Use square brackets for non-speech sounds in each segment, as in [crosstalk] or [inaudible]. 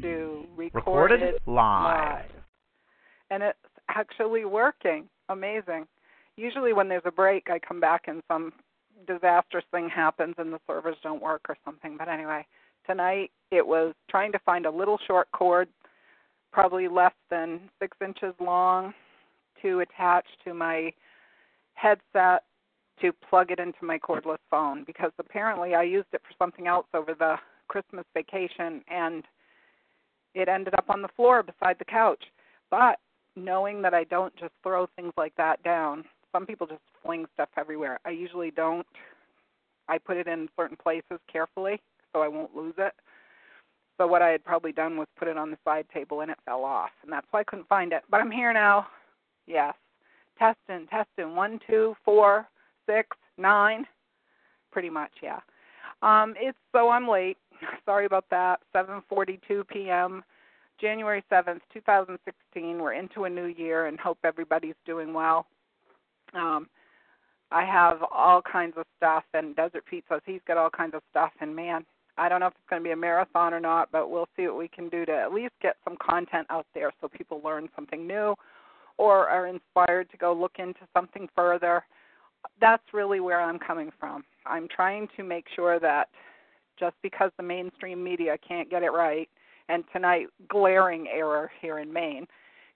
to record Recorded it live. And it's actually working. Amazing. Usually when there's a break, I come back and some disastrous thing happens and the servers don't work or something. But anyway, tonight it was trying to find a little short cord, probably less than six inches long, to attach to my headset to plug it into my cordless phone because apparently I used it for something else over the Christmas vacation and it ended up on the floor beside the couch. But knowing that I don't just throw things like that down, some people just fling stuff everywhere. I usually don't. I put it in certain places carefully so I won't lose it. So what I had probably done was put it on the side table and it fell off, and that's why I couldn't find it. But I'm here now. Yes, testing, testing. One, two, four, six, nine. Pretty much, yeah. Um, it's so I'm late. [laughs] Sorry about that. 7:42 p.m. January 7th, 2016. We're into a new year and hope everybody's doing well. Um, I have all kinds of stuff, and Desert Pete says he's got all kinds of stuff. And man, I don't know if it's going to be a marathon or not, but we'll see what we can do to at least get some content out there so people learn something new or are inspired to go look into something further. That's really where I'm coming from. I'm trying to make sure that just because the mainstream media can't get it right, and tonight, glaring error here in Maine,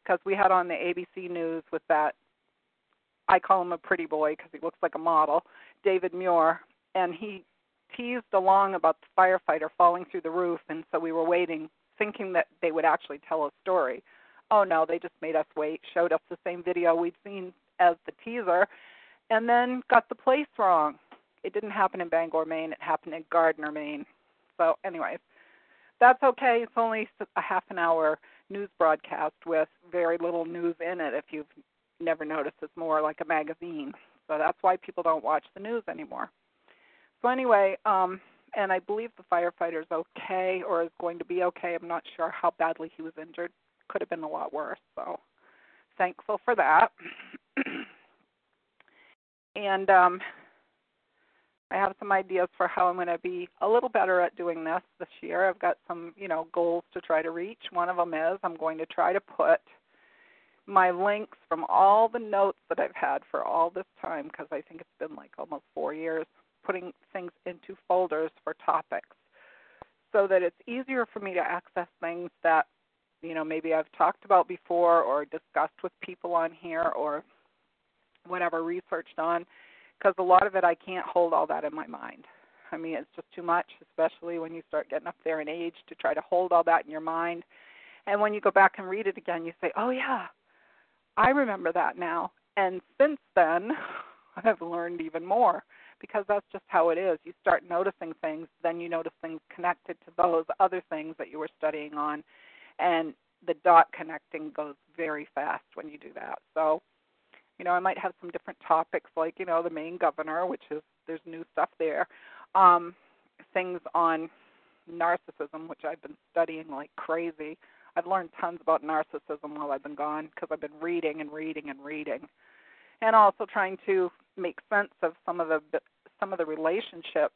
because we had on the ABC News with that, I call him a pretty boy because he looks like a model, David Muir, and he teased along about the firefighter falling through the roof, and so we were waiting, thinking that they would actually tell a story. Oh no, they just made us wait, showed us the same video we'd seen as the teaser, and then got the place wrong. It didn't happen in Bangor, Maine. It happened in Gardiner, Maine. So, anyways, that's okay. It's only a half an hour news broadcast with very little news in it. If you've never noticed, it's more like a magazine. So that's why people don't watch the news anymore. So anyway, um, and I believe the firefighter's okay or is going to be okay. I'm not sure how badly he was injured. Could have been a lot worse. So thankful for that. [clears throat] and um, I have some ideas for how I'm going to be a little better at doing this this year. I've got some, you know, goals to try to reach. One of them is I'm going to try to put my links from all the notes that I've had for all this time because I think it's been like almost 4 years putting things into folders for topics so that it's easier for me to access things that you know maybe I've talked about before or discussed with people on here or whatever researched on because a lot of it I can't hold all that in my mind. I mean, it's just too much, especially when you start getting up there in age to try to hold all that in your mind. And when you go back and read it again, you say, "Oh yeah, I remember that now." And since then, [laughs] I've learned even more because that's just how it is. You start noticing things, then you notice things connected to those other things that you were studying on, and the dot connecting goes very fast when you do that. So you know, I might have some different topics like, you know, the Maine governor, which is there's new stuff there. Um, things on narcissism, which I've been studying like crazy. I've learned tons about narcissism while I've been gone because I've been reading and reading and reading, and also trying to make sense of some of the some of the relationship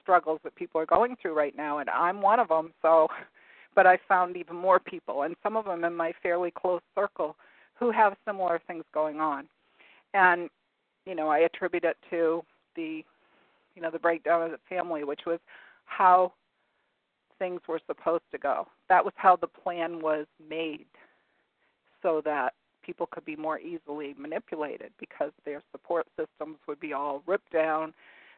struggles that people are going through right now, and I'm one of them. So, [laughs] but I found even more people, and some of them in my fairly close circle who have similar things going on. And, you know, I attribute it to the, you know, the breakdown of the family, which was how things were supposed to go. That was how the plan was made so that people could be more easily manipulated because their support systems would be all ripped down.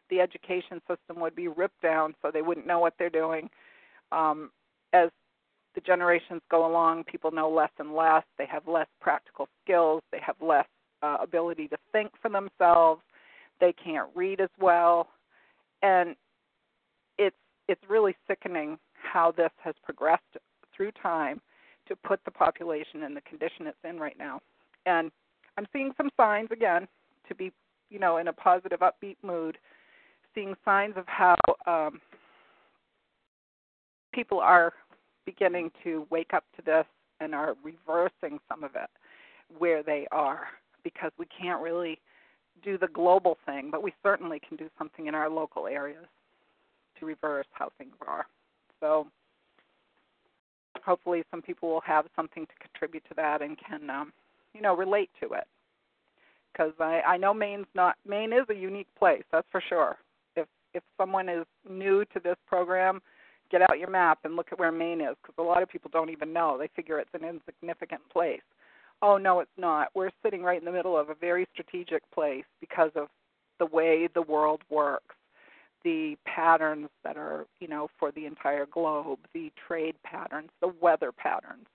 The education system would be ripped down so they wouldn't know what they're doing. Um, as the generations go along, people know less and less. They have less practical skills. They have less uh, ability to think for themselves. They can't read as well. And it's it's really sickening how this has progressed through time to put the population in the condition it's in right now. And I'm seeing some signs again to be, you know, in a positive, upbeat mood, seeing signs of how um, people are beginning to wake up to this and are reversing some of it where they are because we can't really do the global thing, but we certainly can do something in our local areas to reverse how things are. So hopefully some people will have something to contribute to that and can um, you know relate to it because I, I know Maine's not Maine is a unique place that's for sure. If if someone is new to this program, get out your map and look at where Maine is because a lot of people don't even know. They figure it's an insignificant place. Oh no, it's not. We're sitting right in the middle of a very strategic place because of the way the world works the patterns that are, you know, for the entire globe, the trade patterns, the weather patterns,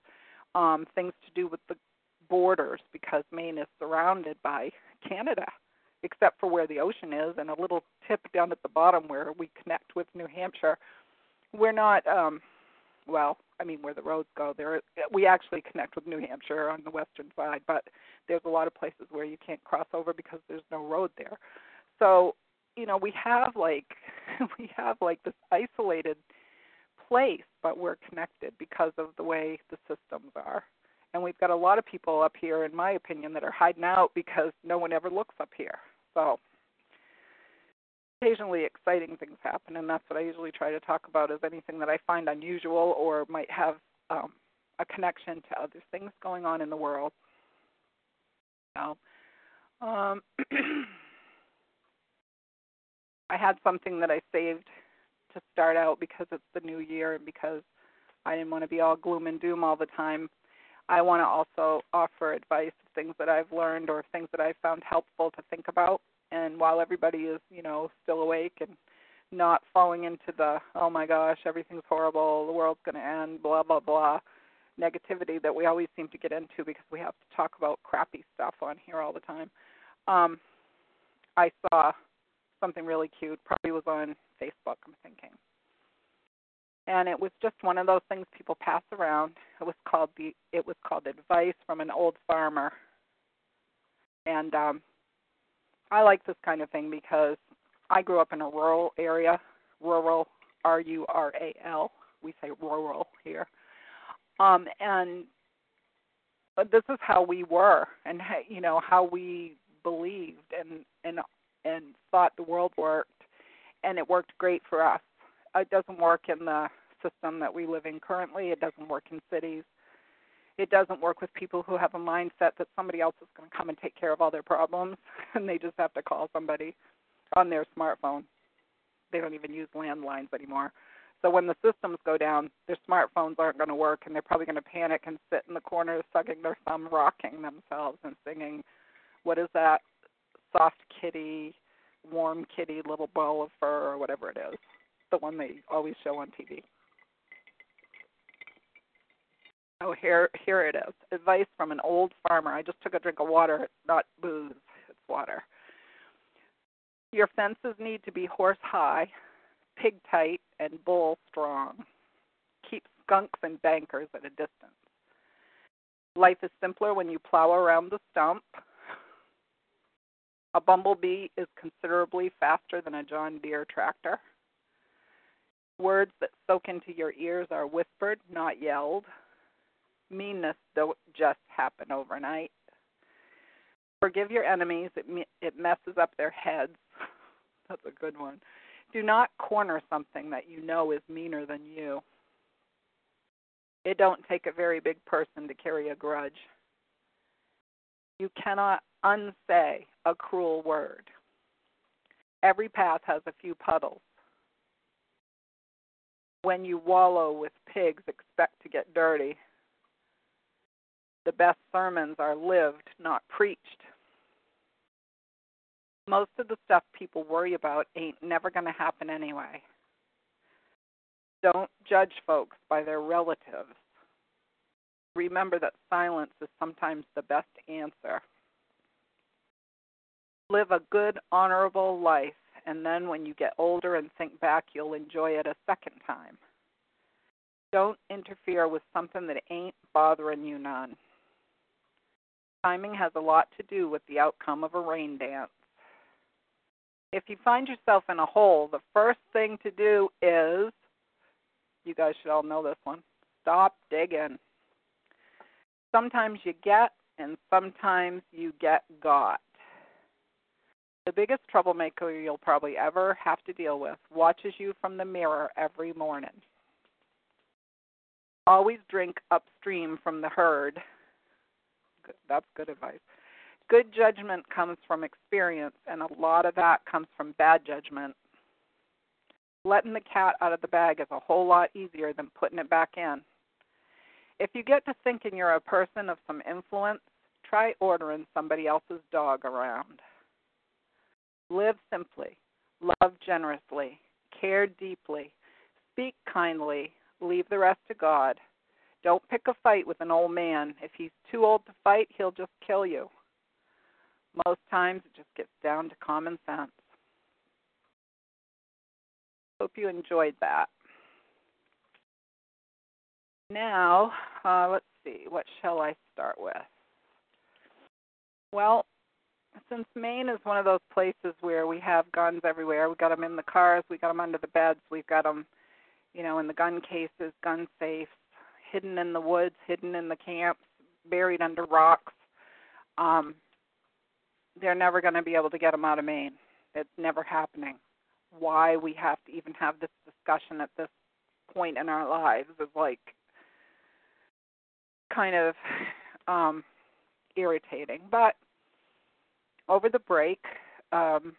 um, things to do with the borders because Maine is surrounded by Canada, except for where the ocean is and a little tip down at the bottom where we connect with New Hampshire. We're not, um, well, I mean, where the roads go, there we actually connect with New Hampshire on the western side, but there's a lot of places where you can't cross over because there's no road there. So you know we have like [laughs] we have like this isolated place but we're connected because of the way the systems are and we've got a lot of people up here in my opinion that are hiding out because no one ever looks up here so occasionally exciting things happen and that's what i usually try to talk about is anything that i find unusual or might have um, a connection to other things going on in the world so um, [clears throat] I had something that I saved to start out because it's the new year and because I didn't want to be all gloom and doom all the time. I want to also offer advice of things that I've learned or things that I've found helpful to think about. And while everybody is, you know, still awake and not falling into the oh my gosh, everything's horrible, the world's going to end, blah blah blah negativity that we always seem to get into because we have to talk about crappy stuff on here all the time. Um, I saw something really cute. Probably was on Facebook, I'm thinking. And it was just one of those things people pass around. It was called the it was called advice from an old farmer. And um I like this kind of thing because I grew up in a rural area, rural R U R A L. We say rural here. Um and this is how we were and you know how we believed and and and thought the world worked, and it worked great for us. It doesn't work in the system that we live in currently. It doesn't work in cities. It doesn't work with people who have a mindset that somebody else is going to come and take care of all their problems, [laughs] and they just have to call somebody on their smartphone. They don't even use landlines anymore. So when the systems go down, their smartphones aren't going to work, and they're probably going to panic and sit in the corner, sucking their thumb, [laughs] rocking themselves, and singing, "What is that? soft kitty, warm kitty, little ball of fur, or whatever it is. The one they always show on TV. Oh, here, here it is. Advice from an old farmer. I just took a drink of water. It's not booze, it's water. Your fences need to be horse high, pig tight, and bull strong. Keep skunks and bankers at a distance. Life is simpler when you plow around the stump, a bumblebee is considerably faster than a John Deere tractor. Words that soak into your ears are whispered, not yelled. Meanness don't just happen overnight. Forgive your enemies, it, it messes up their heads. [laughs] That's a good one. Do not corner something that you know is meaner than you. It don't take a very big person to carry a grudge. You cannot unsay a cruel word. Every path has a few puddles. When you wallow with pigs, expect to get dirty. The best sermons are lived, not preached. Most of the stuff people worry about ain't never going to happen anyway. Don't judge folks by their relatives. Remember that silence is sometimes the best answer live a good, honorable life and then when you get older and think back, you'll enjoy it a second time. Don't interfere with something that ain't bothering you none. Timing has a lot to do with the outcome of a rain dance. If you find yourself in a hole, the first thing to do is you guys should all know this one stop digging. Sometimes you get, and sometimes you get got. The biggest troublemaker you'll probably ever have to deal with watches you from the mirror every morning. Always drink upstream from the herd. That's good advice. Good judgment comes from experience, and a lot of that comes from bad judgment. Letting the cat out of the bag is a whole lot easier than putting it back in. If you get to thinking you're a person of some influence, try ordering somebody else's dog around. Live simply, love generously, care deeply, speak kindly, leave the rest to God. Don't pick a fight with an old man. If he's too old to fight, he'll just kill you. Most times it just gets down to common sense. Hope you enjoyed that. Now, uh, let's see, what shall I start with? Well, since Maine is one of those places where we have guns everywhere, we got them in the cars, we got them under the beds, we've got them, you know, in the gun cases, gun safes, hidden in the woods, hidden in the camps, buried under rocks. Um, they're never going to be able to get them out of Maine. It's never happening. Why we have to even have this discussion at this point in our lives is like kind of um, irritating. But over the break, um,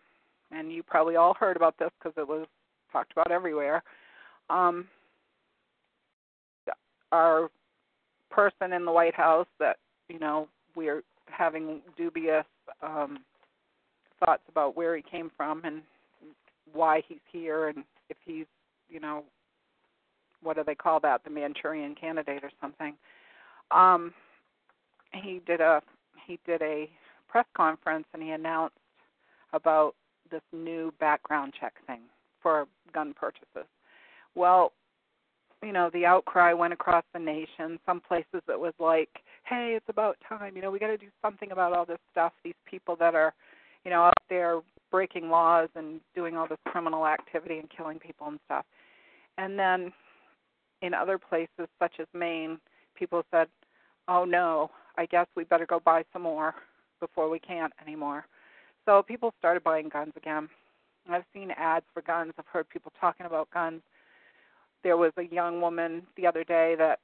and you probably all heard about this because it was talked about everywhere. Um, our person in the White House that you know we're having dubious um, thoughts about where he came from and why he's here and if he's you know what do they call that the Manchurian candidate or something. Um, he did a he did a press conference and he announced about this new background check thing for gun purchases. Well, you know, the outcry went across the nation. Some places it was like, "Hey, it's about time. You know, we got to do something about all this stuff. These people that are, you know, out there breaking laws and doing all this criminal activity and killing people and stuff." And then in other places such as Maine, people said, "Oh no, I guess we better go buy some more before we can't anymore." So people started buying guns again. I've seen ads for guns. I've heard people talking about guns there was a young woman the other day that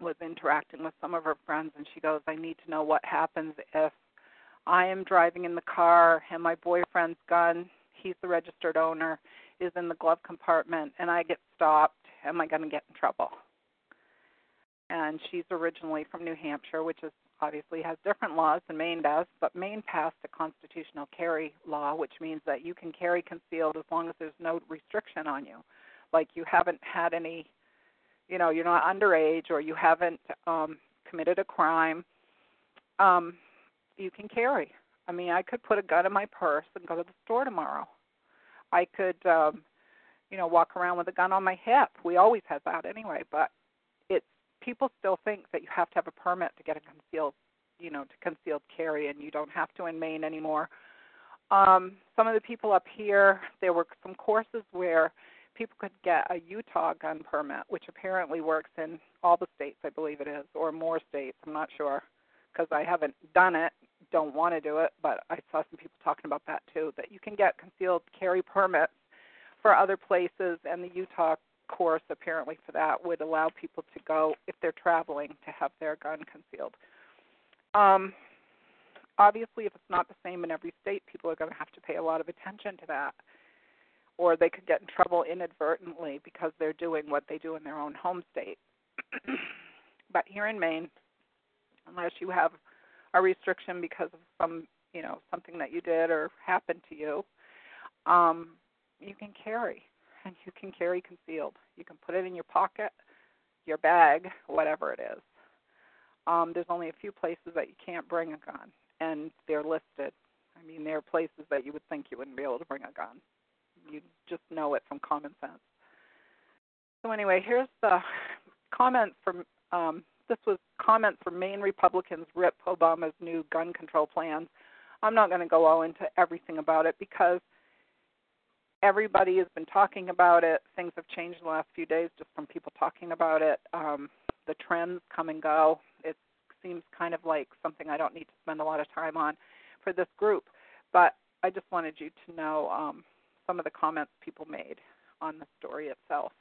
was interacting with some of her friends and she goes, I need to know what happens if I am driving in the car and my boyfriend's gun, he's the registered owner, is in the glove compartment and I get stopped. Am I going to get in trouble? And she's originally from New Hampshire, which is obviously has different laws than Maine does, but Maine passed a constitutional carry law, which means that you can carry concealed as long as there's no restriction on you like you haven't had any you know you're not underage or you haven't um committed a crime um you can carry. I mean i could put a gun in my purse and go to the store tomorrow. I could um you know walk around with a gun on my hip. We always had that anyway but it's people still think that you have to have a permit to get a concealed you know to concealed carry and you don't have to in maine anymore. Um some of the people up here there were some courses where people could get a Utah gun permit, which apparently works in all the states, I believe it is, or more states. I'm not sure because I haven't done it, don't want to do it, but I saw some people talking about that too. That you can get concealed carry permits for other places, and the Utah course apparently for that would allow people to go if they're traveling to have their gun concealed. Um, obviously, if it's not the same in every state, people are going to have to pay a lot of attention to that or they could get in trouble inadvertently because they're doing what they do in their own home state. [clears throat] but here in Maine, unless you have a restriction because of some, you know, something that you did or happened to you, um, you can carry, and [laughs] you can carry concealed. You can put it in your pocket, your bag, whatever it is. Um, there's only a few places that you can't bring a gun, and they're listed. I mean, there are places that you would think you wouldn't be able to bring a gun. You just know it from common sense. So anyway, here's the comment from um, this was comments from Maine Republicans rip Obama's new gun control plans. I'm not going to go all into everything about it because everybody has been talking about it. Things have changed in the last few days just from people talking about it. Um, the trends come and go. It seems kind of like something I don't need to spend a lot of time on for this group, but I just wanted you to know um, some of the comments people made on the story itself,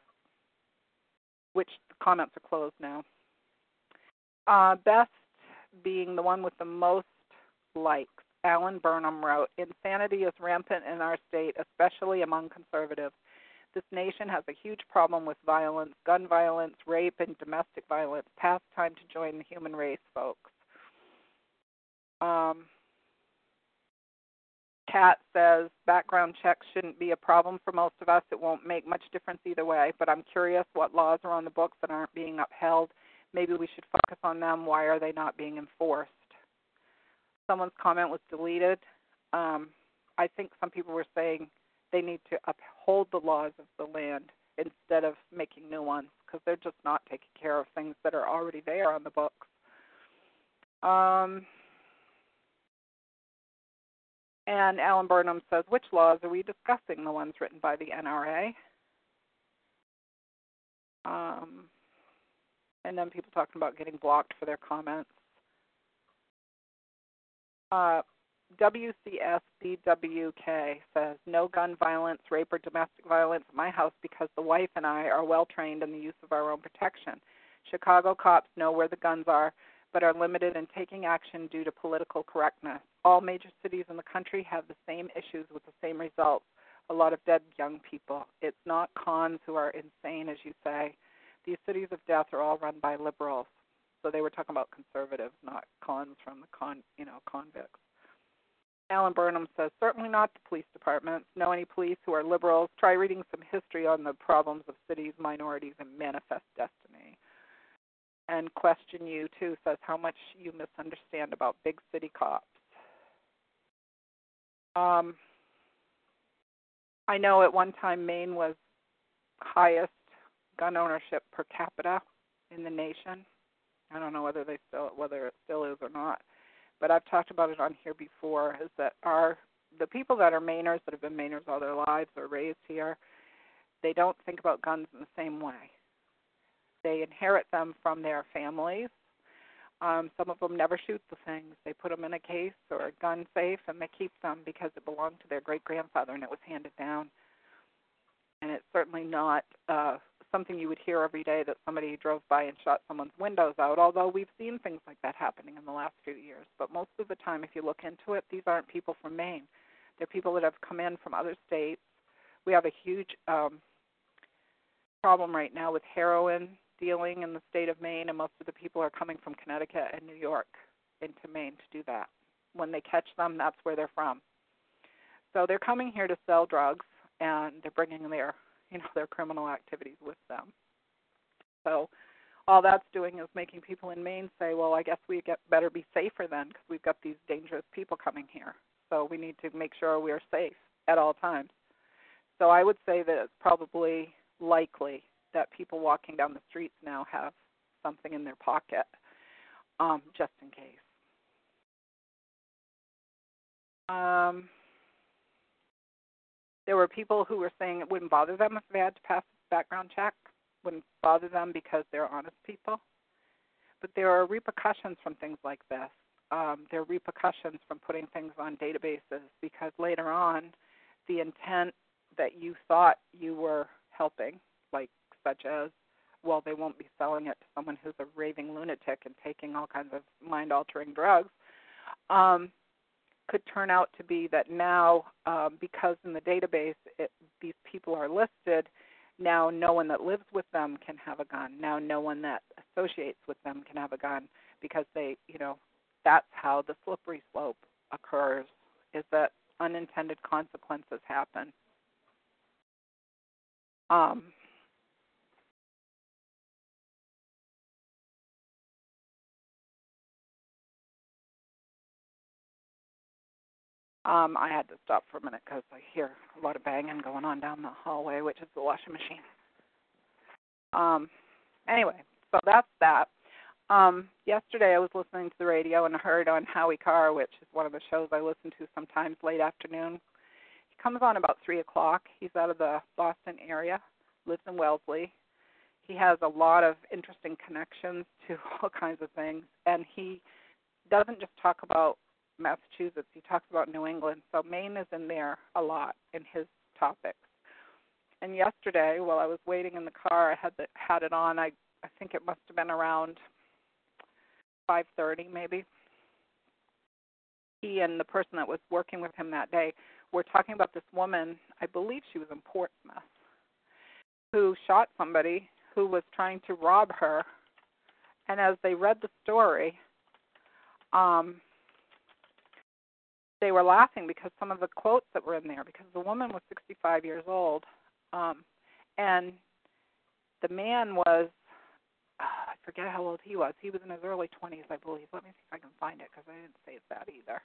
which the comments are closed now. Uh, best being the one with the most likes. Alan Burnham wrote Insanity is rampant in our state, especially among conservatives. This nation has a huge problem with violence, gun violence, rape, and domestic violence. Past time to join the human race, folks. Um, Kat says background checks shouldn't be a problem for most of us. It won't make much difference either way, but I'm curious what laws are on the books that aren't being upheld. Maybe we should focus on them. Why are they not being enforced? Someone's comment was deleted. Um, I think some people were saying they need to uphold the laws of the land instead of making new ones because they're just not taking care of things that are already there on the books. Um, and Alan Burnham says, which laws are we discussing? The ones written by the NRA. Um, and then people talking about getting blocked for their comments. Uh, WCSBWK says, no gun violence, rape, or domestic violence in my house because the wife and I are well trained in the use of our own protection. Chicago cops know where the guns are, but are limited in taking action due to political correctness. All major cities in the country have the same issues with the same results a lot of dead young people. It's not cons who are insane, as you say. These cities of death are all run by liberals. So they were talking about conservatives, not cons from the con, you know, convicts. Alan Burnham says, certainly not the police departments. Know any police who are liberals? Try reading some history on the problems of cities, minorities, and manifest destiny. And question you too says how much you misunderstand about big city cops. Um, I know at one time Maine was highest gun ownership per capita in the nation. I don't know whether they still whether it still is or not but I've talked about it on here before, is that our the people that are Mainers that have been Mainers all their lives or raised here, they don't think about guns in the same way. They inherit them from their families. Um, some of them never shoot the things. They put them in a case or a gun safe and they keep them because it belonged to their great grandfather and it was handed down. And it's certainly not uh, something you would hear every day that somebody drove by and shot someone's windows out, although we've seen things like that happening in the last few years. But most of the time, if you look into it, these aren't people from Maine. They're people that have come in from other states. We have a huge um, problem right now with heroin dealing in the state of Maine, and most of the people are coming from Connecticut and New York into Maine to do that. When they catch them, that's where they're from. So they're coming here to sell drugs, and they're bringing their you know [laughs] their criminal activities with them. So all that's doing is making people in Maine say, well, I guess we get better be safer then because we've got these dangerous people coming here. So we need to make sure we are safe at all times. So I would say that it's probably likely that people walking down the streets now have something in their pocket, um, just in case. Um, there were people who were saying it wouldn't bother them if they had to pass a background check, wouldn't bother them because they're honest people. But there are repercussions from things like this. Um, there are repercussions from putting things on databases because later on, the intent that you thought you were helping, such as, well, they won't be selling it to someone who's a raving lunatic and taking all kinds of mind altering drugs. Um, could turn out to be that now, um, because in the database it, these people are listed, now no one that lives with them can have a gun. Now no one that associates with them can have a gun because they, you know, that's how the slippery slope occurs. Is that unintended consequences happen. Um, Um, I had to stop for a minute because I hear a lot of banging going on down the hallway, which is the washing machine. Um, anyway, so that's that. Um, yesterday I was listening to the radio and I heard on Howie Carr, which is one of the shows I listen to sometimes late afternoon. He comes on about three o'clock. He's out of the Boston area, lives in Wellesley. He has a lot of interesting connections to [laughs] all kinds of things, and he doesn't just talk about Massachusetts. He talks about New England. So Maine is in there a lot in his topics. And yesterday, while I was waiting in the car, I had the, had it on. I I think it must have been around 5:30 maybe. He and the person that was working with him that day were talking about this woman. I believe she was in Portsmouth, who shot somebody who was trying to rob her. And as they read the story, um, they were laughing because some of the quotes that were in there because the woman was 65 years old um and the man was uh, I forget how old he was. He was in his early 20s, I believe. Let me see if I can find it because I didn't say that either.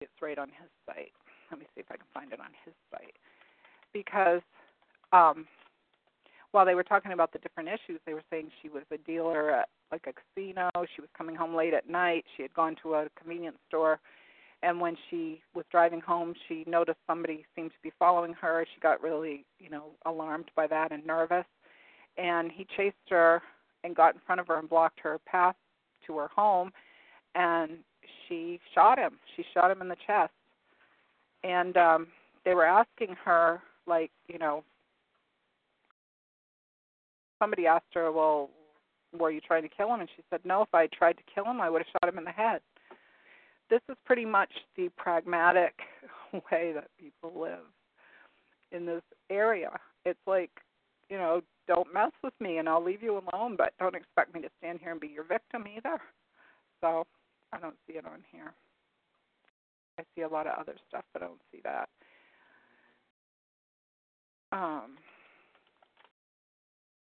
It's right on his site. Let me see if I can find it on his site. Because um while they were talking about the different issues, they were saying she was a dealer at like a casino. She was coming home late at night. She had gone to a convenience store and when she was driving home she noticed somebody seemed to be following her. She got really you know alarmed by that and nervous. And he chased her and got in front of her and blocked her path to her home and she shot him. She shot him in the chest. And um they were asking her like you know somebody asked her well were you trying to kill him? And she said no if i tried to kill him i would have shot him in the head this is pretty much the pragmatic [laughs] way that people live in this area. It's like, you know, don't mess with me and I'll leave you alone, but don't expect me to stand here and be your victim either. So I don't see it on here. I see a lot of other stuff, but I don't see that. Um,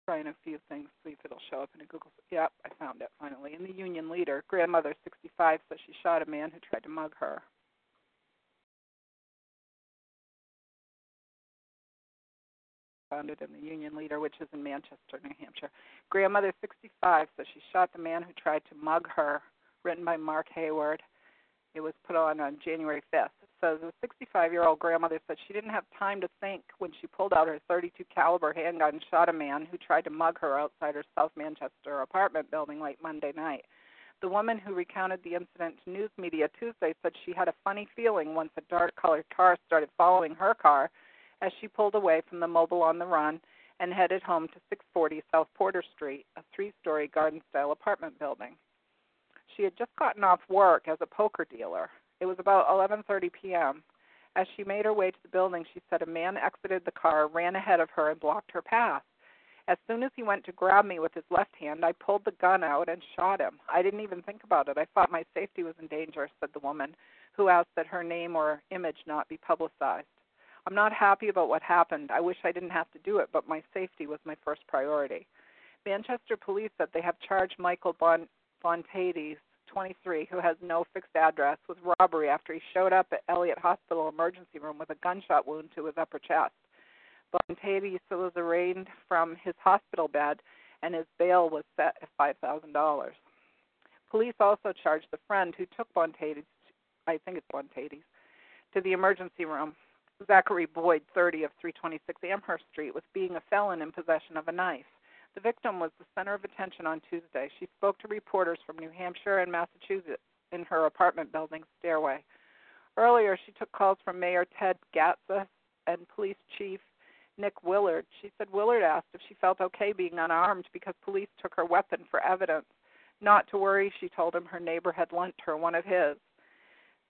trying a few things, see if it'll show up in a Google. Yep, I found it finally. In the Union Leader, grandmother 65 says she shot a man who tried to mug her. Found it in the Union Leader, which is in Manchester, New Hampshire. Grandmother 65 says she shot the man who tried to mug her. Written by Mark Hayward. It was put on on January 5th. It says a 65-year-old grandmother said she didn't have time to think when she pulled out her 32 caliber handgun and shot a man who tried to mug her outside her South Manchester apartment building late Monday night. The woman who recounted the incident to news media Tuesday said she had a funny feeling once a dark-colored car started following her car as she pulled away from the Mobil on the run and headed home to 640 South Porter Street, a three-story garden-style apartment building. She had just gotten off work as a poker dealer. It was about 11:30 p.m. As she made her way to the building, she said a man exited the car, ran ahead of her, and blocked her path. As soon as he went to grab me with his left hand, I pulled the gun out and shot him. I didn't even think about it. I thought my safety was in danger, said the woman, who asked that her name or image not be publicized. I'm not happy about what happened. I wish I didn't have to do it, but my safety was my first priority. Manchester police said they have charged Michael bon- Bontades, 23, who has no fixed address, was robbery after he showed up at Elliott Hospital emergency room with a gunshot wound to his upper chest. Bontades was arraigned from his hospital bed, and his bail was set at $5,000. Police also charged the friend who took Bontades, I think it's Bontades, to the emergency room, Zachary Boyd, 30 of 326 Amherst Street, with being a felon in possession of a knife. The victim was the center of attention on Tuesday. She spoke to reporters from New Hampshire and Massachusetts in her apartment building's stairway. Earlier, she took calls from Mayor Ted Gatsas and Police Chief Nick Willard. She said Willard asked if she felt okay being unarmed because police took her weapon for evidence. Not to worry, she told him her neighbor had lent her one of his.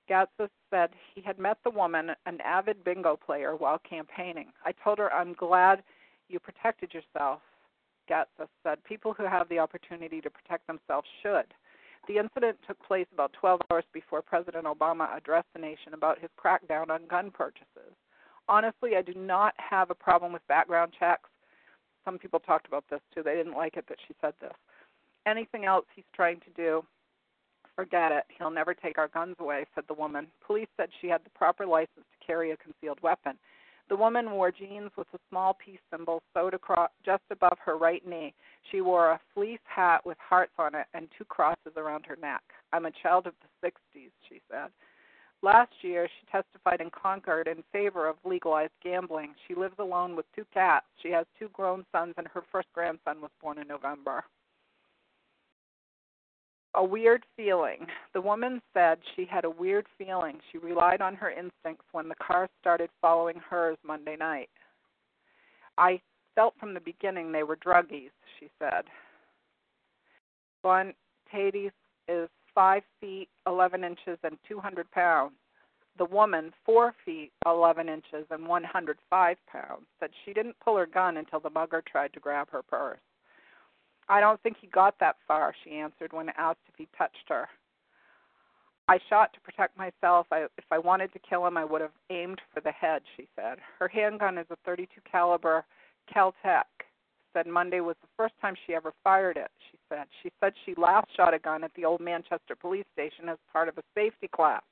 Gatsas said he had met the woman, an avid bingo player, while campaigning. I told her, I'm glad you protected yourself. Gatsas said people who have the opportunity to protect themselves should. The incident took place about 12 hours before President Obama addressed the nation about his crackdown on gun purchases. Honestly, I do not have a problem with background checks. Some people talked about this too. They didn't like it that she said this. Anything else he's trying to do Forget it. He'll never take our guns away, said the woman. Police said she had the proper license to carry a concealed weapon. The woman wore jeans with a small peace symbol sewed across just above her right knee. She wore a fleece hat with hearts on it and two crosses around her neck. I'm a child of the 60s, she said. Last year, she testified in Concord in favor of legalized gambling. She lives alone with two cats. She has two grown sons, and her first grandson was born in November. A weird feeling. The woman said she had a weird feeling. She relied on her instincts when the car started following hers Monday night. I felt from the beginning they were druggies, she said. Von Tades is five feet eleven inches and two hundred pounds. The woman, four feet eleven inches and one hundred five pounds, said she didn't pull her gun until the mugger tried to grab her purse. I don't think he got that far, she answered when asked if he touched her. I shot to protect myself. I, if I wanted to kill him, I would have aimed for the head, she said. Her handgun is a 32 caliber Kel-Tec. Said Monday was the first time she ever fired it, she said. She said she last shot a gun at the old Manchester police station as part of a safety class.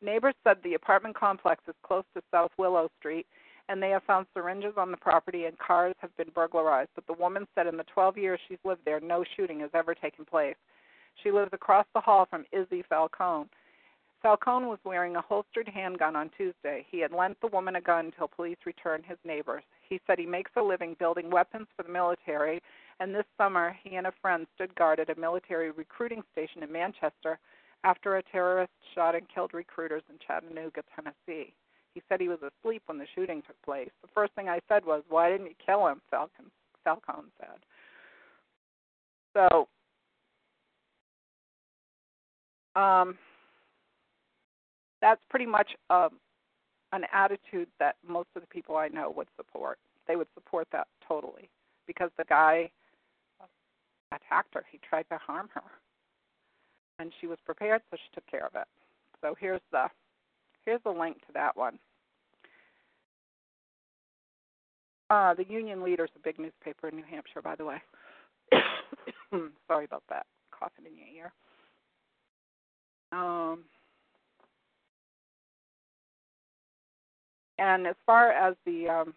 Neighbors said the apartment complex is close to South Willow Street and they have found syringes on the property and cars have been burglarized. But the woman said in the 12 years she's lived there, no shooting has ever taken place. She lives across the hall from Izzy Falcone. Falcone was wearing a holstered handgun on Tuesday. He had lent the woman a gun until police returned his neighbors. He said he makes a living building weapons for the military, and this summer he and a friend stood guard at a military recruiting station in Manchester after a terrorist shot and killed recruiters in Chattanooga, Tennessee. He said he was asleep when the shooting took place. The first thing I said was, "Why didn't you kill him?" Falcon Falcone said. So, um, that's pretty much um, an attitude that most of the people I know would support. They would support that totally because the guy attacked her. He tried to harm her, and she was prepared, so she took care of it. So here's the Here's the link to that one. Uh, the Union Leader is a big newspaper in New Hampshire, by the way. [coughs] Sorry about that. Coughing in your ear. Um, and as far as the um,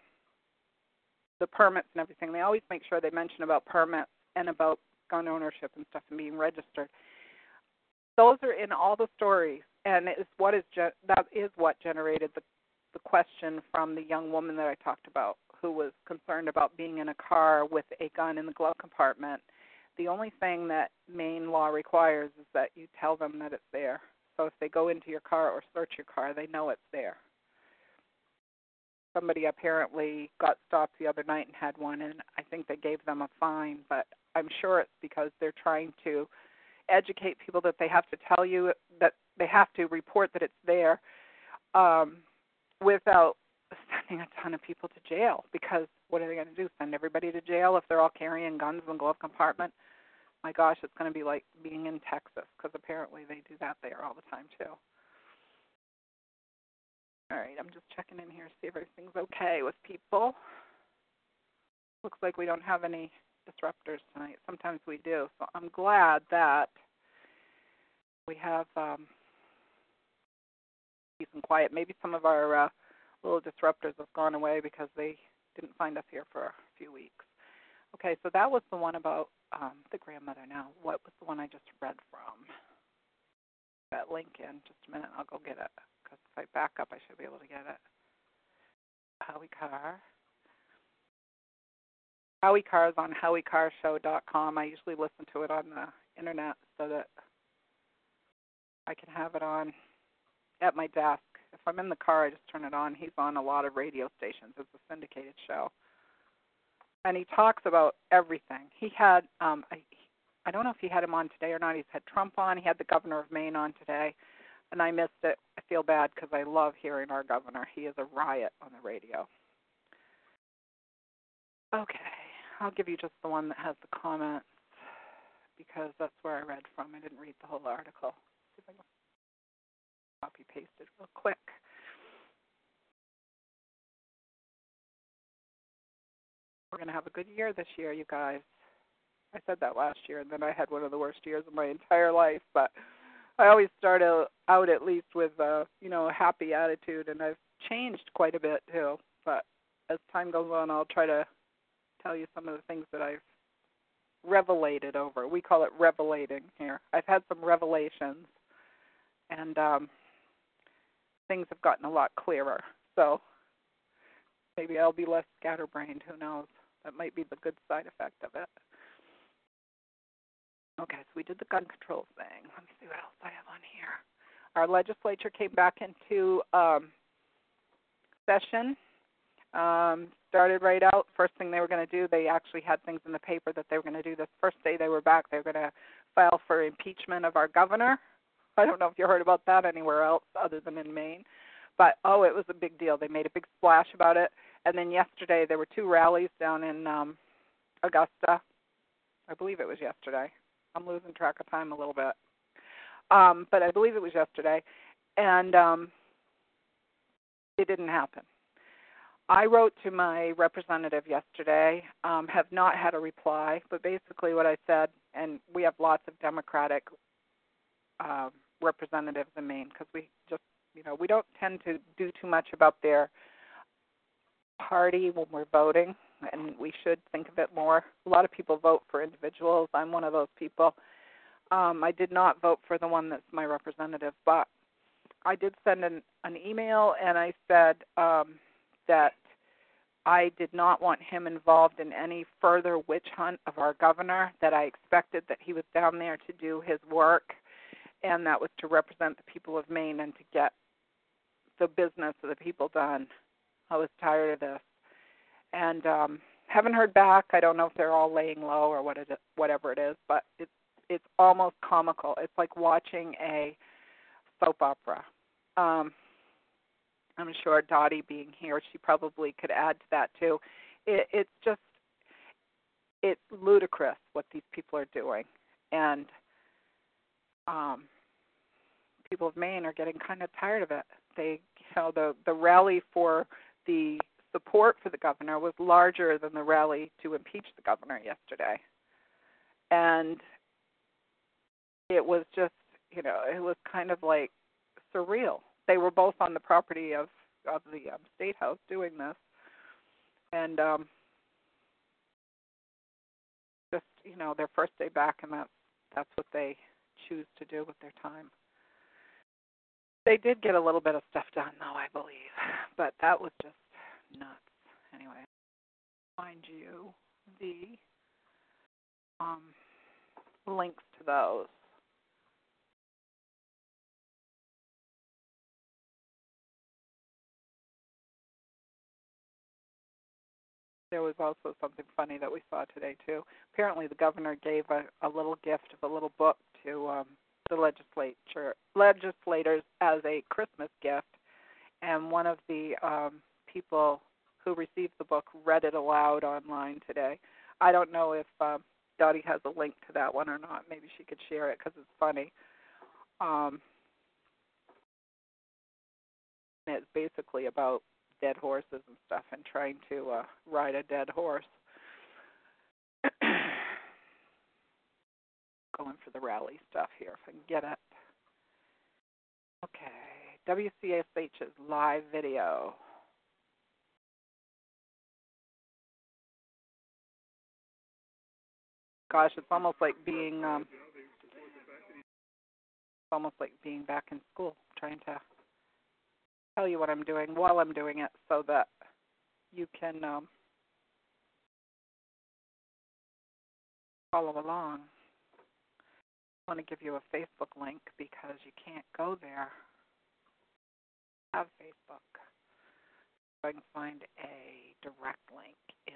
the permits and everything, they always make sure they mention about permits and about gun ownership and stuff and being registered. Those are in all the stories and it's what is ge- that is what generated the the question from the young woman that I talked about who was concerned about being in a car with a gun in the glove compartment. The only thing that Maine law requires is that you tell them that it's there. So if they go into your car or search your car, they know it's there. Somebody apparently got stopped the other night and had one, and I think they gave them a fine, but I'm sure it's because they're trying to educate people that they have to tell you that they have to report that it's there um, without sending a ton of people to jail because what are they going to do? Send everybody to jail if they're all carrying guns in the glove compartment? My gosh, it's going to be like being in Texas because apparently they do that there all the time too. All right, I'm just checking in here to see if everything's okay with people. Looks like we don't have any disruptors tonight. Sometimes we do, so I'm glad that we have um, peace and quiet. Maybe some of our uh, little disruptors have gone away because they didn't find us here for a few weeks. Okay, so that was the one about um, the grandmother. Now, what was the one I just read from? That link in just a minute. I'll go get it because if I back up, I should be able to get it. Howie Carr. Howie Carr is on howiecarrshow.com. I usually listen to it on the internet so that I can have it on at my desk. If I'm in the car, I just turn it on. He's on a lot of radio stations. It's a syndicated show, and he talks about everything. He had, um, I, I don't know if he had him on today or not. He's had Trump on. He had the governor of Maine on today, and I missed it. I feel bad because I love hearing our governor. He is a riot on the radio. Okay, I'll give you just the one that has the comments because that's where I read from. I didn't read the whole article copy pasted real quick. We're going to have a good year this year, you guys. I said that last year, and then I had one of the worst years of my entire life, but I always start out at least with uh, you know a happy attitude, and I've changed quite a bit too. But as time goes on, I'll try to tell you some of the things that I've revelated over. We call it revelating here. I've had some revelations, and um, things have gotten a lot clearer. So maybe I'll be less scatterbrained. Who knows? That might be the good side effect of it. Okay, so we did the gun control thing. Let me see what else I have on here. Our legislature came back into um, session. Um, started right out. First thing they were going to do, they actually had things in the paper that they were going to do this first day they were back. They were going to file for impeachment of our governor. [laughs] I don't know if you heard about that anywhere else other than in Maine. But oh, it was a big deal. They made a big splash about it. And then yesterday there were two rallies down in um Augusta. I believe it was yesterday. I'm losing track of time a little bit. Um, but I believe it was yesterday. And um it didn't happen. I wrote to my representative yesterday, um, have not had a reply, but basically what I said, and we have lots of Democratic uh, representatives in Maine because we just, you know, we don't tend to do too much about their party when we're voting, and we should think of it more. A lot of people vote for individuals. I'm one of those people. Um, I did not vote for the one that's my representative, but I did send an, an email and I said, um, that I did not want him involved in any further witch hunt of our governor, that I expected that he was down there to do his work, and that was to represent the people of Maine and to get the business of the people done. I was tired of this. And um haven't heard back. I don't know if they're all laying low or what it whatever it is, but it's it's almost comical. It's like watching a soap opera. Um I'm sure Dottie being here, she probably could add to that too. It, it's just it's ludicrous what these people are doing, and um, people of Maine are getting kind of tired of it. They, you know, the the rally for the support for the governor was larger than the rally to impeach the governor yesterday, and it was just, you know, it was kind of like surreal they were both on the property of of the um, state house doing this, and um, just you know their first day back, and that's that's what they choose to do with their time. They did get a little bit of stuff done, though, I believe, [laughs] but that was just nuts. Anyway, find you the um, links to those. there was also something funny that we saw today too. Apparently, the governor gave a, a little gift of a little book to um, the legislature legislators as a Christmas gift, and one of the um, people who received the book read it aloud online today. I don't know if um, Dottie has a link to that one or not. Maybe she could share it because it's funny. Um, it's basically about dead horses and stuff and trying to uh, ride a dead horse. Going for the rally stuff here if I can get it. Okay, WCSH's live video. Gosh, it's almost like being um, it's almost like being back in school, trying to tell you what I'm doing while I'm doing it so that you can um, follow along. Want to give you a Facebook link because you can't go there. Have Facebook. So I can find a direct link in.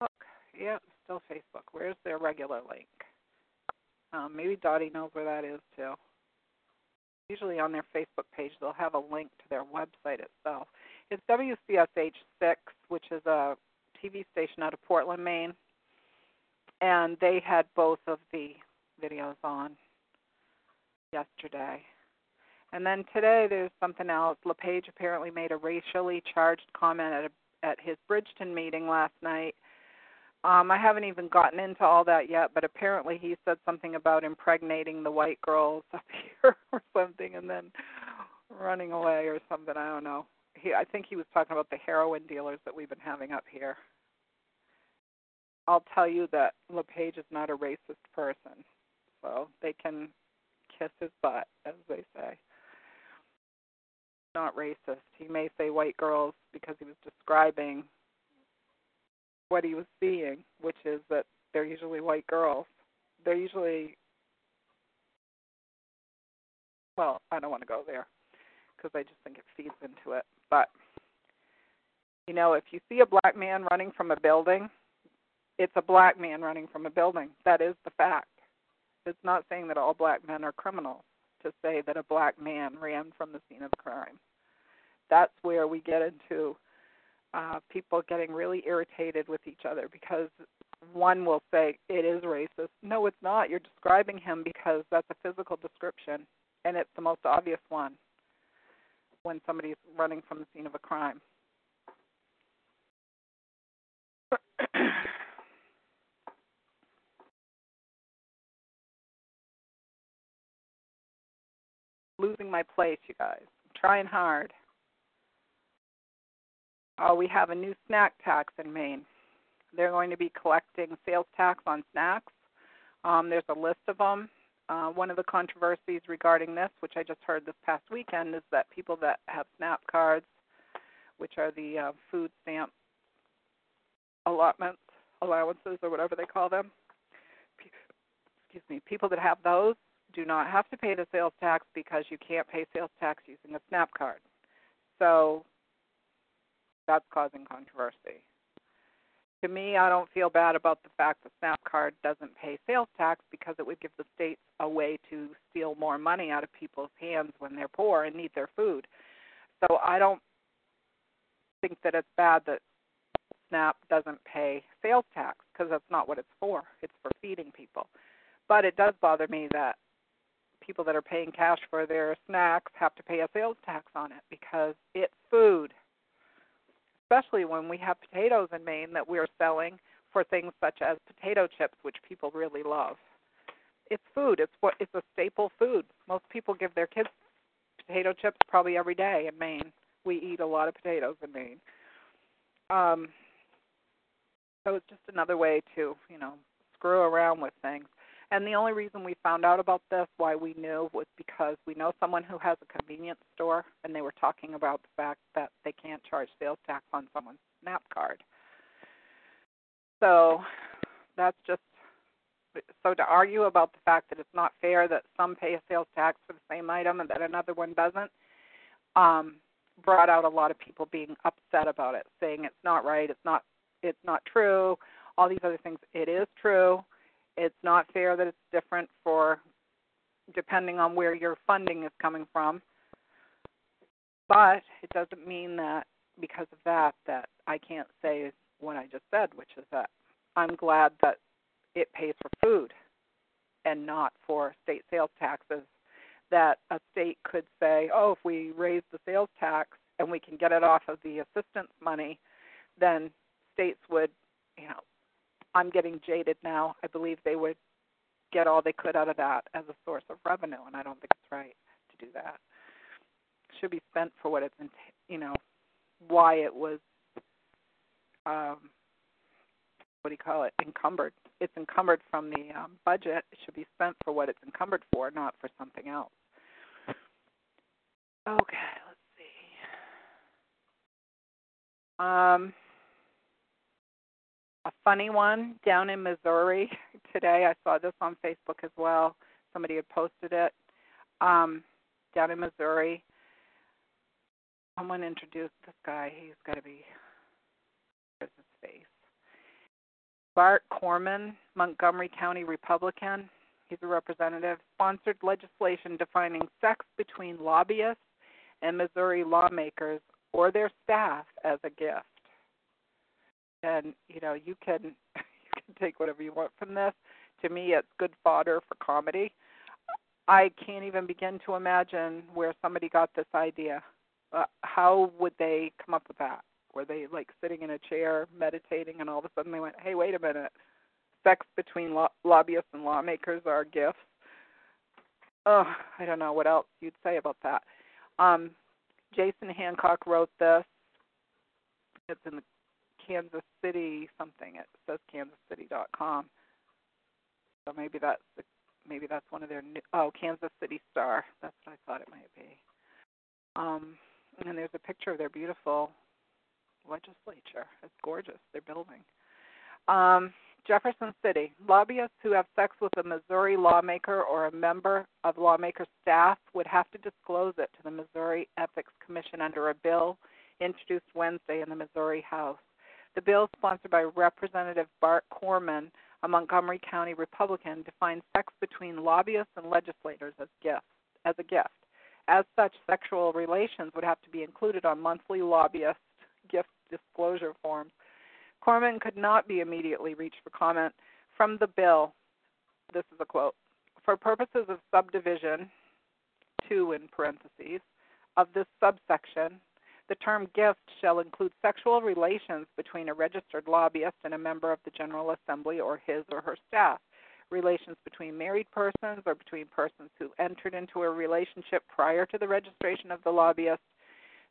Look, yeah, still Facebook. Where's their regular link? Um, maybe Dottie knows where that is too usually on their Facebook page, they'll have a link to their website itself. It's WCSH6, which is a TV station out of Portland, Maine, and they had both of the videos on yesterday. And then today there's something else. LePage apparently made a racially charged comment at a, at his Bridgton meeting last night Um, I haven't even gotten into all that yet, but apparently he said something about impregnating the white girls [laughs] up here or something, and then running away or something. I don't know. He, I think he was talking about the heroin dealers that we've been having up here. I'll tell you that LePage is not a racist person, so they can kiss his butt, as they say. Not racist. He may say white girls because he was describing what he was seeing, which is that they're usually white girls. They're usually, well, I don't want to go there because I just think it feeds into it. But, you know, if you see a black man running from a building, it's a black man running from a building. That is the fact. It's not saying that all black men are criminals to say that a black man ran from the scene of the crime. That's where we get into uh, people getting really irritated with each other because one will say it is racist. No, it's not. You're describing him because that's a physical description, and it's the most obvious one when somebody's running from the scene of a crime. Losing my place, you guys. I'm trying hard. Uh, we have a new snack tax in Maine. They're going to be collecting sales tax on snacks. Um, there's a list of them. Uh, one of the controversies regarding this, which I just heard this past weekend, is that people that have SNAP cards, which are the uh, food stamp allotments, allowances, or whatever they call them, excuse me, people that have those do not have to pay the sales tax because you can't pay sales tax using a SNAP card. So that's causing controversy. To me, I don't feel bad about the fact the SNAP card doesn't pay sales tax because it would give the states a way to steal more money out of people's hands when they're poor and need their food. So I don't think that it's bad that SNAP doesn't pay sales tax because that's not what it's for. It's for feeding people. But it does bother me that people that are paying cash for their snacks have to pay a sales tax on it because it's food especially when we have potatoes in Maine that we're selling for things such as potato chips, which people really love. It's food. It's what it's a staple food. Most people give their kids potato chips probably every day in Maine. We eat a lot of potatoes in Maine. Um, so it's just another way to, you know, screw around with things. And the only reason we found out about this, why we knew, was because we know someone who has a convenience store, and they were talking about the fact that they can't charge sales tax on someone's SNAP card. So that's just so to argue about the fact that it's not fair that some pay a sales tax for the same item and that another one doesn't um, brought out a lot of people being upset about it, saying it's not right, it's not it's not true, all these other things. It is true it's not fair that it's different for depending on where your funding is coming from. But it doesn't mean that because of that that I can't say what I just said, which is that I'm glad that it pays for food and not for state sales taxes. That a state could say, oh, if we raise the sales tax and we can get it off of the assistance money, then states would, you know, I'm getting jaded now. I believe they would get all they could out of that as a source of revenue, and I don't think it's right to do that. It should be spent for what it's, you know, why it was, um, what do you call it, encumbered. It's encumbered from the um, budget. It should be spent for what it's encumbered for, not for something else. Okay, let's see. Um, a funny one down in Missouri [laughs] today. I saw this on Facebook as well. Somebody had posted it. Um, down in Missouri, someone introduced this guy. He's got to be. Where's his face? Bart Korman, Montgomery County Republican. He's a representative. Sponsored legislation defining sex between lobbyists and Missouri lawmakers or their staff as a gift and you know you can [laughs] you can take whatever you want from this. To me, it's good fodder for comedy. I can't even begin to imagine where somebody got this idea. Uh, how would they come up with that? Were they like sitting in a chair meditating, and all of a sudden they went, "Hey, wait a minute, sex between lo- lobbyists and lawmakers are gifts." Oh, I don't know what else you'd say about that. Um, Jason Hancock wrote this. It's in the Kansas City something. It says kansascity.com. So maybe that's the, maybe that's one of their new, oh Kansas City Star. That's what I thought it might be. Um, and there's a picture of their beautiful legislature. It's gorgeous. They're building. Um, Jefferson City. Lobbyists who have sex with a Missouri lawmaker or a member of lawmaker staff would have to disclose it to the Missouri Ethics Commission under a bill introduced Wednesday in the Missouri House. The bill, sponsored by Representative Bart Korman, a Montgomery County Republican, defines sex between lobbyists and legislators as gift as a gift. As such, sexual relations would have to be included on monthly lobbyist gift disclosure forms. Korman could not be immediately reached for comment from the bill. This is a quote. For purposes of subdivision, two in parentheses, of this subsection, the term gift shall include sexual relations between a registered lobbyist and a member of the General Assembly or his or her staff, relations between married persons or between persons who entered into a relationship prior to the registration of the lobbyist,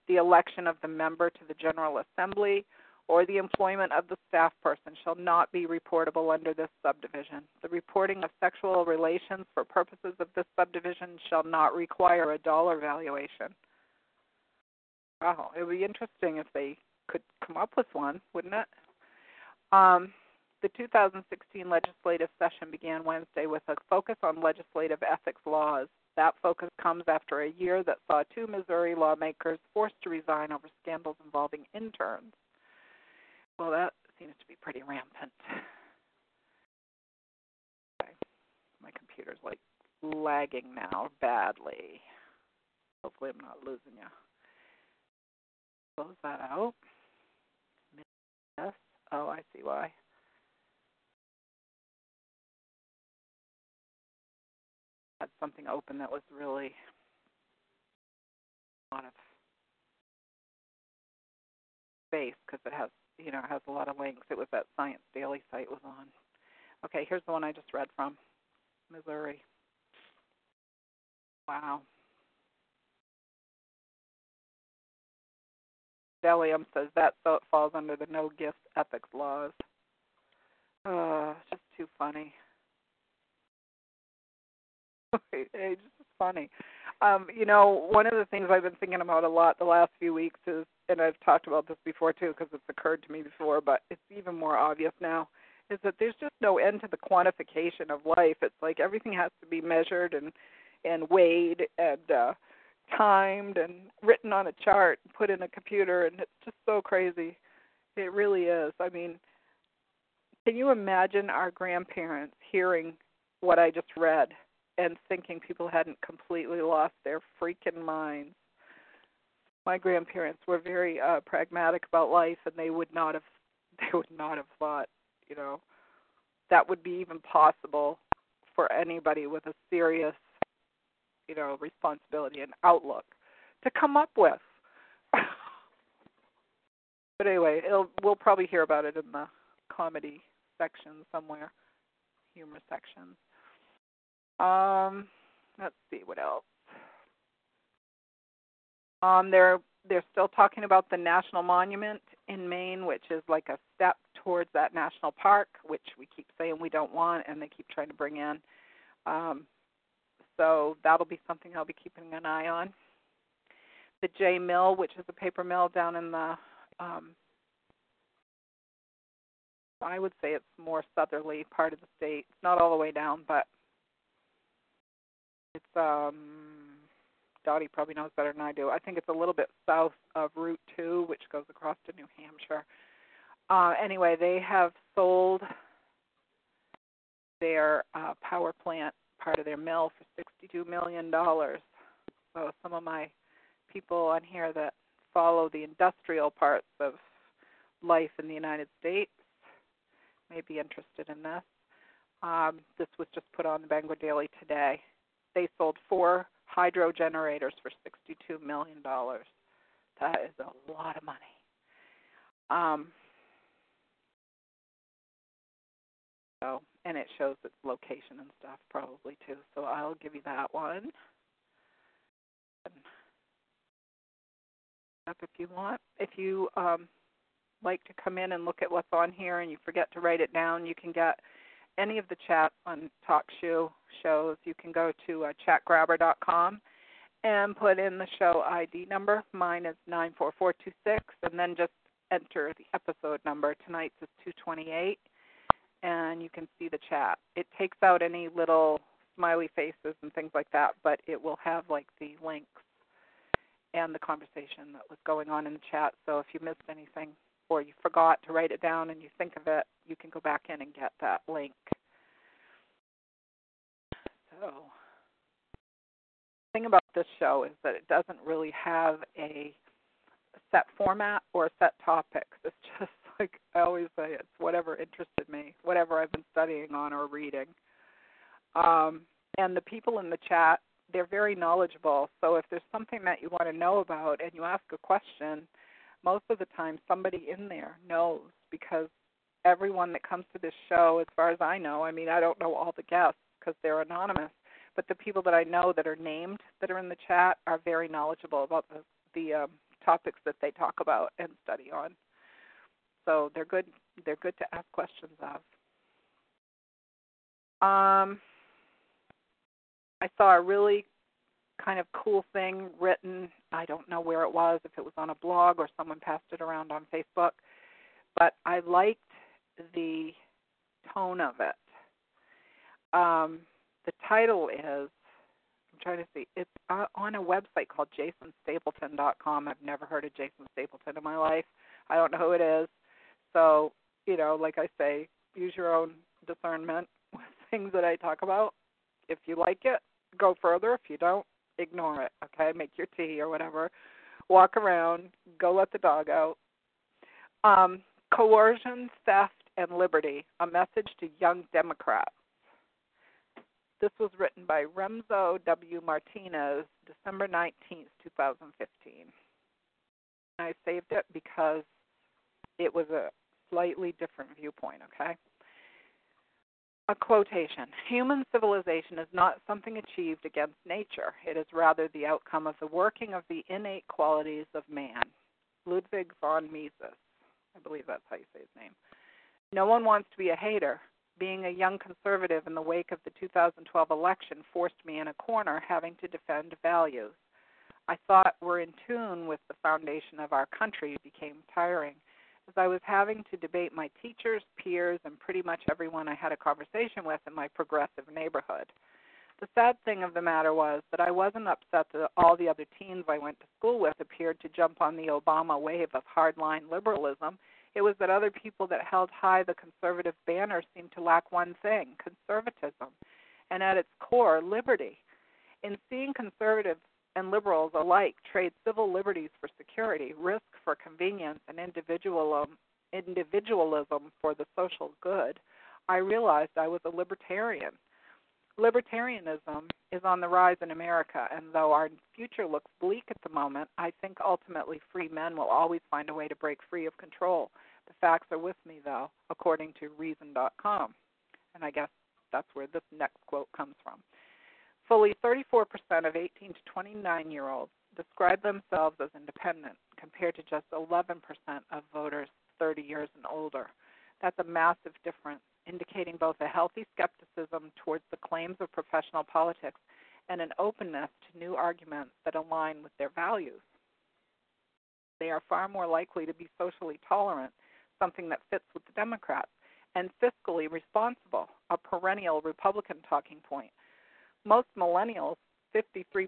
the election of the member to the General Assembly, or the employment of the staff person shall not be reportable under this subdivision. The reporting of sexual relations for purposes of this subdivision shall not require a dollar valuation. Wow, it would be interesting if they could come up with one, wouldn't it? Um, the 2016 legislative session began Wednesday with a focus on legislative ethics laws. That focus comes after a year that saw two Missouri lawmakers forced to resign over scandals involving interns. Well, that seems to be pretty rampant. Okay. My computer's like lagging now badly. Hopefully, I'm not losing you. Close that out. Yes. Oh, I see why. Had something open that was really a lot of space because it has you know, it has a lot of links. It was that Science Daily site was on. Okay, here's the one I just read from Missouri. Wow. Delium says that so it falls under the no gift ethics laws. Uh, just too funny. [laughs] it's just funny. Um, you know, one of the things I've been thinking about a lot the last few weeks is and I've talked about this before too because it's occurred to me before, but it's even more obvious now, is that there's just no end to the quantification of life. It's like everything has to be measured and and weighed and uh timed and written on a chart and put in a computer and it's just so crazy. It really is. I mean, can you imagine our grandparents hearing what I just read and thinking people hadn't completely lost their freaking minds? my grandparents were very uh pragmatic about life and they would not have [laughs] they would not have thought you know that would be even possible for anybody with a serious you know responsibility and outlook to come up with [laughs] but anyway it'll we'll probably hear about it in the comedy section somewhere humor section um let's see what else um, they're they're still talking about the national monument in Maine, which is like a step towards that national park, which we keep saying we don't want, and they keep trying to bring in. Um, so that'll be something I'll be keeping an eye on. The Jay Mill, which is a paper mill down in the, um, I would say it's more southerly part of the state. It's not all the way down, but it's um Dottie probably knows better than I do. I think it's a little bit south of Route 2, which goes across to New Hampshire. Uh, anyway, they have sold their uh, power plant, part of their mill, for $62 million. So some of my people on here that follow the industrial parts of life in the United States may be interested in this. Um, this was just put on the Bangor Daily today. They sold four hydro generators for $62 million. That is a lot of money. Um, so, and it shows its location and stuff probably too. So I'll give you that one. Up if you want. If you um, like to come in and look at what's on here and you forget to write it down, you can get any of the chat on TalkShoe shows. You can go to uh, chatgrabber.com and put in the show ID number. Mine is 94426, and then just enter the episode number. Tonight's is 228, and you can see the chat. It takes out any little smiley faces and things like that, but it will have like the links and the conversation that was going on in the chat. So if you missed anything or you forgot to write it down and you think of it, you can go back in and get that link. So the thing about this show is that it doesn't really have a set format or set topics. It's just [laughs] like I always say, it's whatever interested me, whatever I've been studying on or reading. Um, and the people in the chat, they're very knowledgeable. So if there's something that you want to know about and you ask a question, most of the time somebody in there knows because everyone that comes to this show, as far as I know, I mean, I don't know all the guests because they're anonymous, but the people that I know that are named that are in the chat are very knowledgeable about the the um, topics that they talk about and study on. So they're good. They're good to ask questions of. Um, I saw a really kind of cool thing written. I don't know where it was, if it was on a blog or someone passed it around on Facebook, but I liked the tone of it. Um, the title is I'm trying to see. It's uh, on a website called jasonstapleton.com. I've never heard of Jason Stapleton in my life. I don't know who it is. So, you know, like I say, use your own discernment [laughs] with things that I talk about. If you like it, go further. If you don't, ignore it. Okay, make your tea or whatever. Walk around. Go let the dog out. Um, coercion, theft, and liberty: a message to young Democrats. This was written by Remzo W. Martinez, December 19th, 2015. I saved it because it was a slightly different viewpoint, okay? A quotation Human civilization is not something achieved against nature, it is rather the outcome of the working of the innate qualities of man. Ludwig von Mises. I believe that's how you say his name. No one wants to be a hater, being a young conservative in the wake of the 2012 election forced me in a corner having to defend values. I thought were in tune with the foundation of our country became tiring. As I was having to debate my teachers, peers, and pretty much everyone I had a conversation with in my progressive neighborhood. The sad thing of the matter was that I wasn't upset that all the other teens I went to school with appeared to jump on the Obama wave of hardline liberalism it was that other people that held high the conservative banner seemed to lack one thing conservatism, and at its core, liberty. In seeing conservatives and liberals alike trade civil liberties for security, risk for convenience, and individualism, individualism for the social good, I realized I was a libertarian. Libertarianism is on the rise in America, and though our future looks bleak at the moment, I think ultimately free men will always find a way to break free of control. The facts are with me, though, according to Reason.com. And I guess that's where this next quote comes from. Fully 34% of 18 to 29 year olds describe themselves as independent, compared to just 11% of voters 30 years and older. That's a massive difference, indicating both a healthy skepticism towards the claims of professional politics and an openness to new arguments that align with their values. They are far more likely to be socially tolerant something that fits with the Democrats, and fiscally responsible, a perennial Republican talking point. Most millennials, 53%,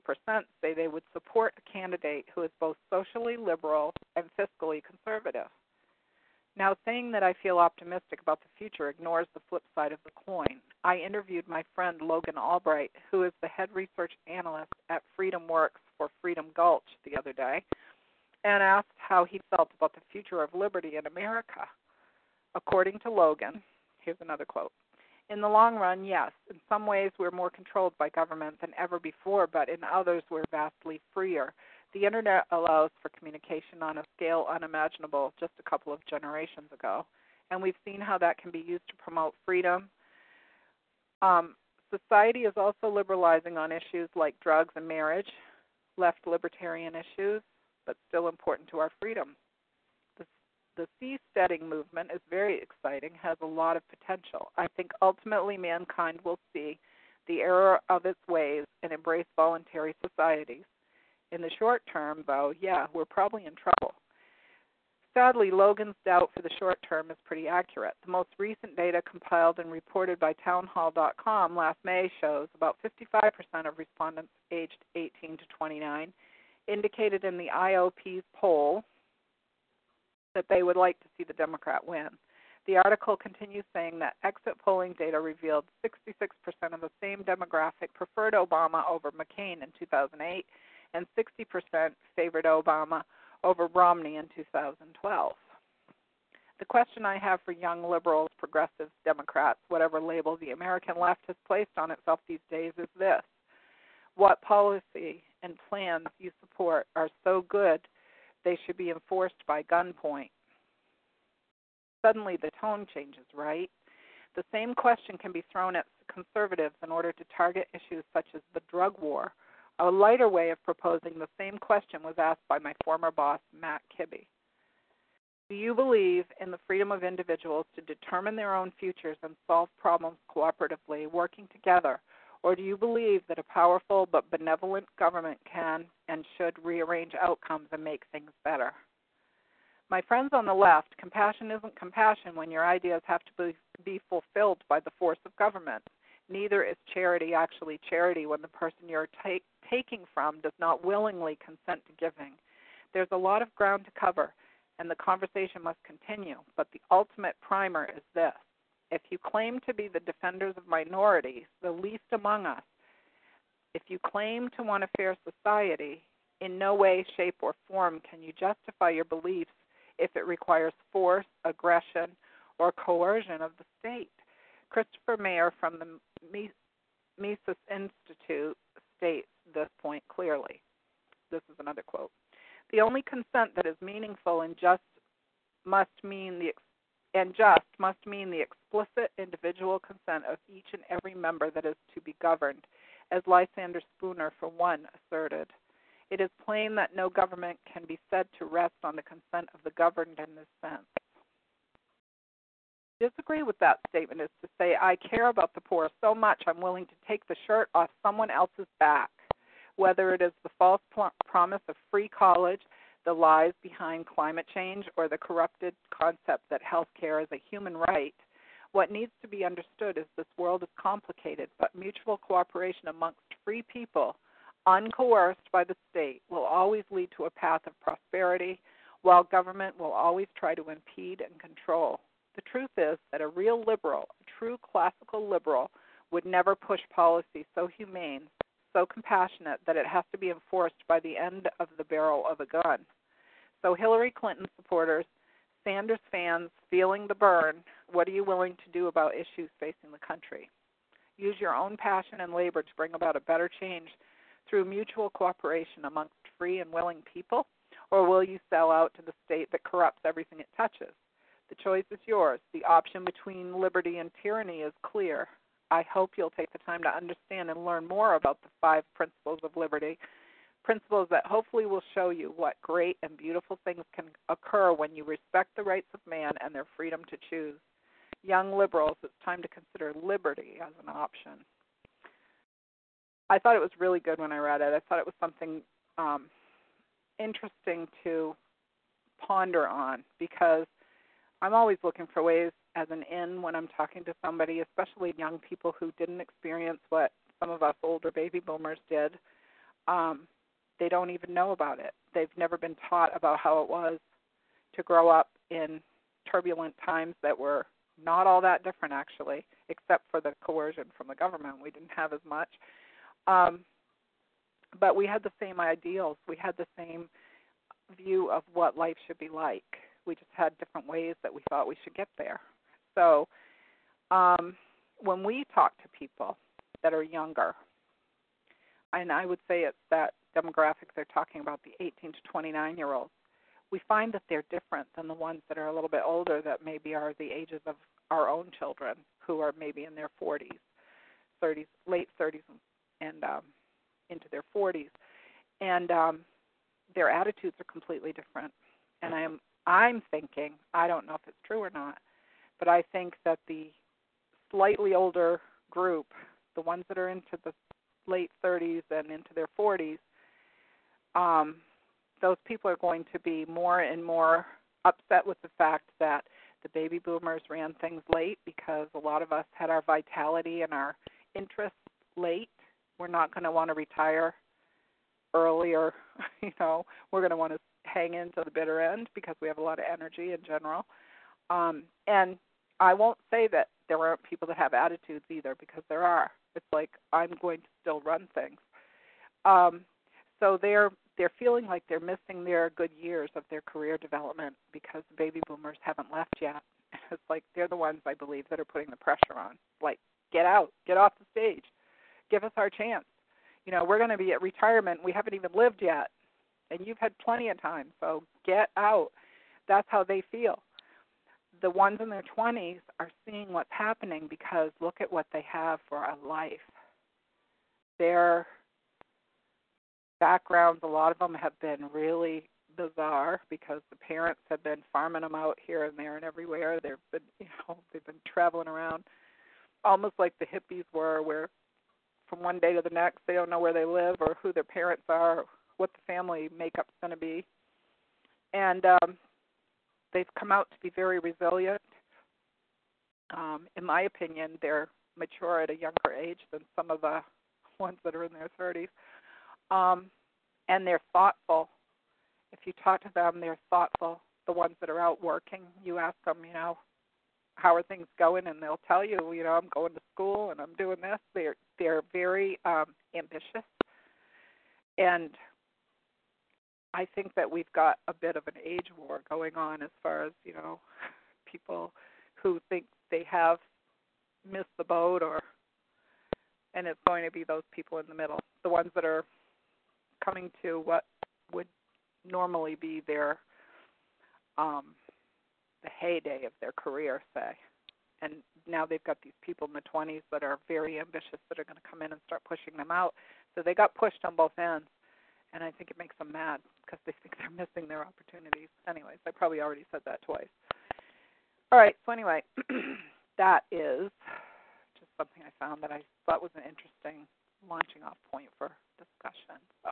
say they would support a candidate who is both socially liberal and fiscally conservative. Now, saying that I feel optimistic about the future ignores the flip side of the coin. I interviewed my friend Logan Albright, who is the head research analyst at Freedom Works for Freedom Gulch, the other day and asked how he felt about the future of liberty in America. According to Logan, here's another quote In the long run, yes, in some ways we're more controlled by government than ever before, but in others we're vastly freer. The internet allows for communication on a scale unimaginable just a couple of generations ago, and we've seen how that can be used to promote freedom. Um, society is also liberalizing on issues like drugs and marriage, left libertarian issues, but still important to our freedom. The, the seasteading movement is very exciting, has a lot of potential. I think ultimately mankind will see the error of its ways and embrace voluntary societies. In the short term, though, yeah, we're probably in trouble. Sadly, Logan's doubt for the short term is pretty accurate. The most recent data compiled and reported by townhall.com last May shows about 55% of respondents aged 18 to 29 indicated in the IOP's poll that they would like to see the Democrat win. The article continues saying that exit polling data revealed 66% of the same demographic preferred Obama over McCain in 2008 and 60% favored Obama over Romney in 2012. The question I have for young liberals, progressives, Democrats, whatever label the American left has placed on itself these days is this What policy and plans you support are so good they should be enforced by gunpoint? Suddenly the tone changes, right? The same question can be thrown at conservatives in order to target issues such as the drug war a lighter way of proposing the same question was asked by my former boss, Matt Kibbe. Do you believe in the freedom of individuals to determine their own futures and solve problems cooperatively, working together? Or do you believe that a powerful but benevolent government can and should rearrange outcomes and make things better? My friends on the left, compassion isn't compassion when your ideas have to be, fulfilled by the force of government. Neither is charity actually charity when the person you're ta- taking from does not willingly consent to giving. There's a lot of ground to cover, and the conversation must continue, but the ultimate primer is this. If you claim to be the defenders of minorities, the least among us, if you claim to want a fair society, in no way, shape, or form can you justify your beliefs if it requires force, aggression, or coercion of the state. Christopher Mayer from the Mises Institute states this point clearly. This is another quote. The only consent that is meaningful and just must mean the and just must mean the explicit individual consent of each and every member that is to be governed, as Lysander Spooner, for one, asserted. It is plain that no government can be said to rest on the consent of the governed in this sense disagree with that statement is to say, I care about the poor so much I'm willing to take the shirt off someone else's back, whether it is the false pl- promise of free college, the lies behind climate change, or the corrupted concept that health care is a human right. What needs to be understood is this world is complicated, but mutual cooperation amongst free people, uncoerced by the state, will always lead to a path of prosperity, while government will always try to impede and control. The truth is that a real liberal, a true classical liberal, would never push policy so humane, so compassionate that it has to be enforced by the end of the barrel of a gun. So, Hillary Clinton supporters, Sanders fans, feeling the burn, what are you willing to do about issues facing the country? Use your own passion and labor to bring about a better change through mutual cooperation amongst free and willing people, or will you sell out to the state that corrupts everything it touches? The choice is yours. The option between liberty and tyranny is clear. I hope you'll take the time to understand and learn more about the five principles of liberty, principles that hopefully will show you what great and beautiful things can occur when you respect the rights of man and their freedom to choose. Young liberals, it's time to consider liberty as an option. I thought it was really good when I read it. I thought it was something um, interesting to ponder on because I'm always looking for ways as an in when I'm talking to somebody, especially young people who didn't experience what some of us older baby boomers did. Um, they don't even know about it. They've never been taught about how it was to grow up in turbulent times that were not all that different actually, except for the coercion from the government. We didn't have as much. Um, but we had the same ideals. We had the same view of what life should be like we just had different ways that we thought we should get there. So um, when we talk to people that are younger, and I would say it's that demographic they're talking about the 18 to 29 year olds. We find that they're different than the ones that are a little bit older that maybe are the ages of our own children who are maybe in their 40s, 30s, late 30s, and um, into their 40s, and um, their attitudes are completely different. And I am I'm thinking I don't know if it's true or not, but I think that the slightly older group, the ones that are into the late 30s and into their 40s, um, those people are going to be more and more upset with the fact that the baby boomers ran things late because a lot of us had our vitality and our interests late. We're not going to want to retire earlier. [laughs] You know, we're going to want to hang in to the bitter end because we have a lot of energy in general. Um, and I won't say that there aren't people that have attitudes either because there are. It's like I'm going to still run things. Um, so they're they're feeling like they're missing their good years of their career development because the baby boomers haven't left yet. [laughs] It's like they're the ones I believe that are putting the pressure on. Like, get out, get off the stage, give us our chance. You know, we're going to be at retirement. We haven't even lived yet, and you've had plenty of time. So get out. That's how they feel. The ones in their 20s are seeing what's happening because look at what they have for a life. They're backgrounds, a lot of them have been really bizarre because the parents have been farming them out here and there and everywhere. They've been, you know, [laughs] they've been traveling around, almost like the hippies were, where from one day to the next they don't know where they live or who their parents are, or what the family makeup's going to be, and um, they've come out to be very resilient. Um, in my opinion, they're mature at a younger age than some of the [laughs] ones that are in their 30s um, and they're thoughtful. If you talk to them, they're thoughtful. The ones that are out working, you ask them, you know, how are things going, and they'll tell you, you know, I'm going to school and I'm doing this. They're they're very um, ambitious, and I think that we've got a bit of an age war going on as far as you know, [laughs] people who think they have missed the boat or and it's going to be those people in the middle, the ones that are coming to what would normally be their um, the heyday of their career, say. And now they've got these people in the 20s that are very ambitious that are going to come in and start pushing them out. So they got pushed on both ends, and I think it makes them mad because they [laughs] think they're missing their opportunities. Anyways, I probably already said that twice. All right. So anyway, [clears throat] that is just something I found that I thought was an interesting launching off point for discussion. So.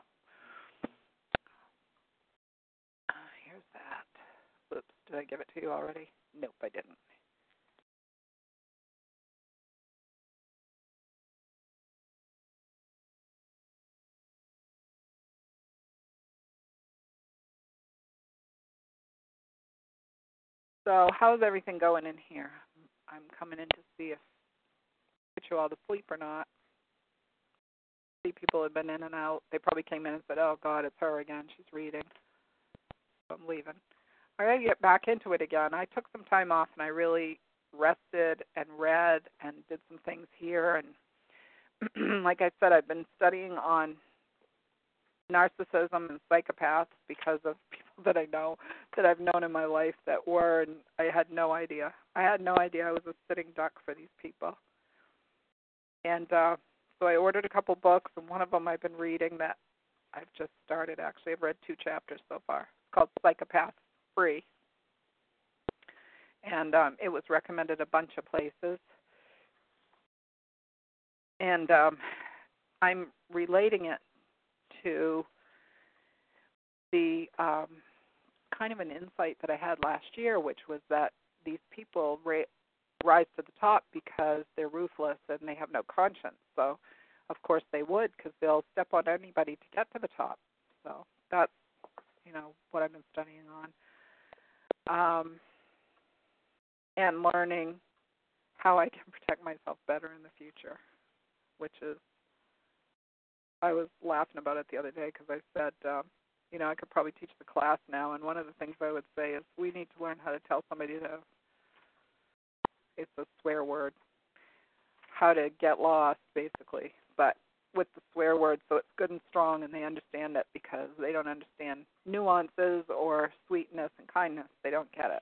Did I give it to you already? Nope, I didn't. So how's everything going in here? I'm coming in to see if put you all to sleep or not. See people have been in and out. They probably came in and said, "Oh God, it's her again. She's reading." So I'm leaving. I gotta get back into it again. I took some time off and I really rested and read and did some things here and [clears throat] like I said, I've been studying on narcissism and psychopaths because of [laughs] people that I know that I've known in my life that were and I had no idea. I had no idea I was a sitting duck for these people. And uh so I ordered a couple books and one of them I've been reading that I've just started actually. I've read two chapters so far. It's called Psychopaths free. And um, it was recommended a bunch of places. And um, I'm relating it to the um, kind of an insight that I had last year, which was that these people ra- rise to the top because they're ruthless and they have no conscience. So, of course, they would because they'll step on anybody to get to the top. So that's you know what I've been studying on um, and learning how I can protect myself better in the future, which is I was laughing about it the other day because I said, um, you know, I could probably teach the class now, and one of the things I would say is we need to learn how to tell somebody to. It's a swear word. How to get lost, basically, but with the swear word, so it's good and strong, and they understand it because they don't understand nuances or sweetness and kindness. They don't get it.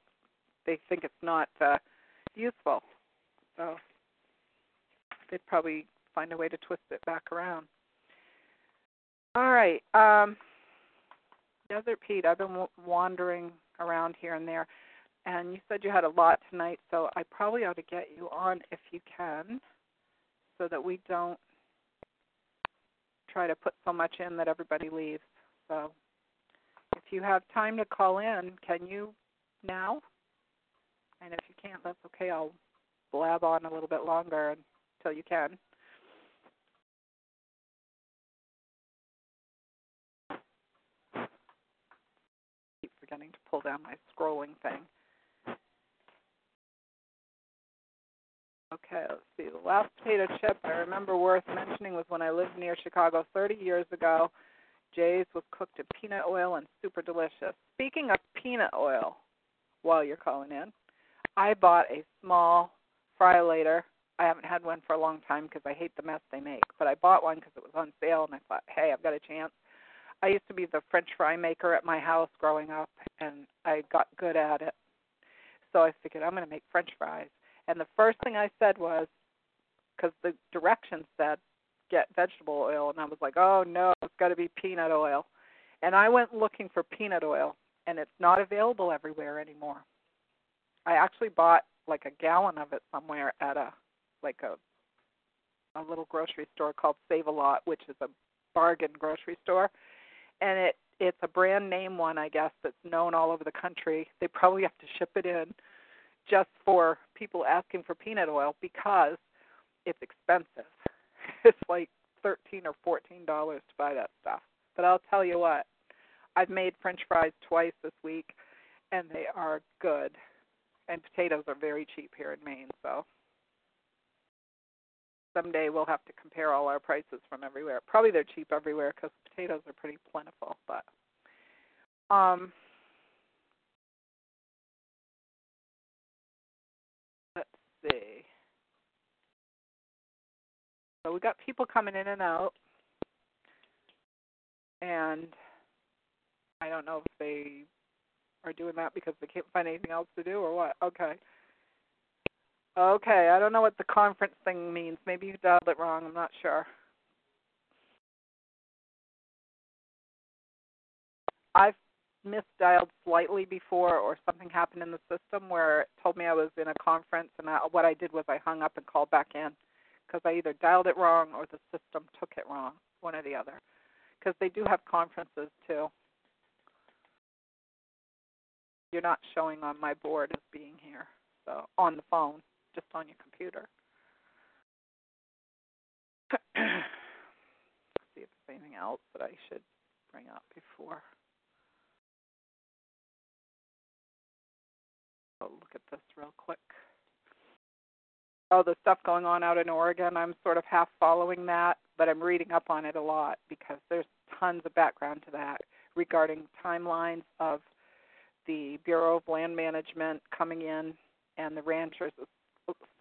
They think it's not uh, useful. So they'd probably find a way to twist it back around. All right. Um, Desert Pete, I've been wandering around here and there, and you said you had a lot tonight, so I probably ought to get you on if you can, so that we don't try to put so much in that everybody leaves. So if you have time to call in, can you now? And if you can't, that's okay. I'll blab on a little bit longer until you can. Keep forgetting to pull down my scrolling thing. Okay, let's see. The last potato chip I remember worth mentioning was when I lived near Chicago 30 years ago. Jay's was cooked in peanut oil and super delicious. Speaking of peanut oil, while you're calling in, I bought a small Fryolator. I haven't had one for a long time because I hate the mess they make, but I bought one because it was on sale and I thought, hey, I've got a chance. I used to be the French fry maker at my house growing up, and I got good at it. So I figured I'm going to make French fries. And the first thing I said was, because the directions said get vegetable oil, and I was like, oh no, it's got to be peanut oil. And I went looking for peanut oil, and it's not available everywhere anymore. I actually bought like a gallon of it somewhere at a like a a little grocery store called Save a Lot, which is a bargain grocery store, and it it's a brand name one, I guess, that's known all over the country. They probably have to ship it in just for people asking for peanut oil because it's expensive. [laughs] It's like thirteen or fourteen dollars to buy that stuff. But I'll tell you what, I've made French fries twice this week, and they are good. And potatoes are very cheap here in Maine, so someday we'll have to compare all our prices from everywhere. Probably they're cheap everywhere because potatoes are pretty plentiful, but um see. So we got people coming in and out, and I don't know if they are doing that because they can't find anything else to do or what. Okay. Okay, I don't know what the conference thing means. Maybe you dialed it wrong. I'm not sure. I've misdialed slightly before, or something happened in the system where it told me I was in a conference, and I, what I did was I hung up and called back in because I either dialed it wrong or the system took it wrong, one or the other. Because they do have conferences too. You're not showing on my board as being here, so on the phone, just on your computer. [clears throat] see if there's anything else that I should bring up before. Look at this real quick. Oh, the stuff going on out in Oregon, I'm sort of half following that, but I'm reading up on it a lot because there's tons of background to that regarding timelines of the Bureau of Land Management coming in and the ranchers.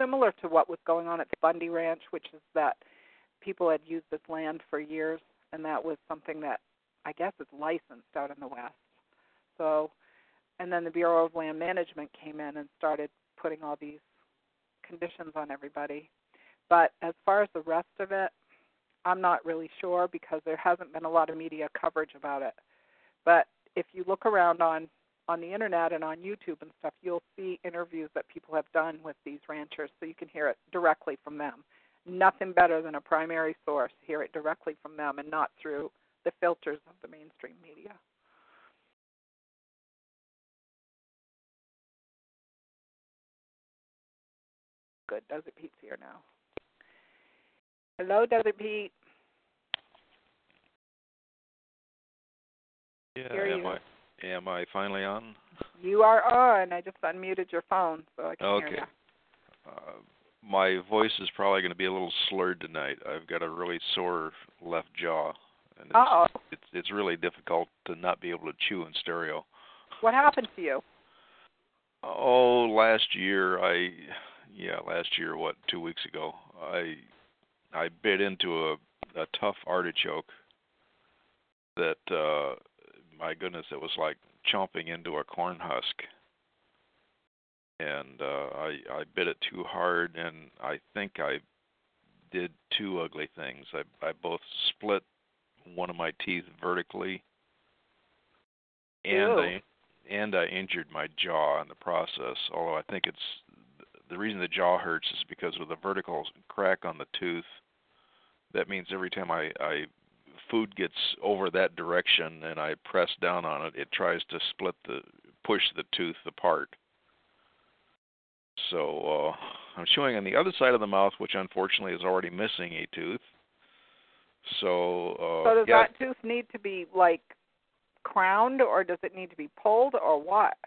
Similar to what was going on at the Bundy Ranch, which is that people had used this land for years, and that was something that I guess is licensed out in the West. So and then the Bureau of Land Management came in and started putting all these conditions on everybody. But as far as the rest of it, I'm not really sure because there hasn't been a lot of media coverage about it. But if you look around on on the internet and on YouTube and stuff, you'll see interviews that people have done with these ranchers so you can hear it directly from them. Nothing better than a primary source, hear it directly from them and not through the filters of the mainstream media. Good. Desert Pete's here now. Hello, Desert Pete. Yeah, Hear am you. I am I finally on? You are on. I just unmuted your phone, so I can Okay. hear you. Uh, my voice is probably going to be a little slurred tonight. I've got a really sore left jaw, and it's Uh oh. it's, it's really difficult to not be able to chew in stereo. What happened to you? Oh, last year I yeah, last year what, 2 weeks ago, I I bit into a a tough artichoke that uh my goodness it was like chomping into a corn husk and uh I I bit it too hard and I think I did two ugly things. I I both split one of my teeth vertically and Ew. I and I injured my jaw in the process. Although I think it's the reason the jaw hurts is because with a vertical crack on the tooth, that means every time I I food gets over that direction and I press down on it, it tries to split the push the tooth apart. So uh I'm chewing on the other side of the mouth, which unfortunately is already missing a tooth. So uh so does yeah, that tooth need to be like crowned, or does it need to be pulled, or what?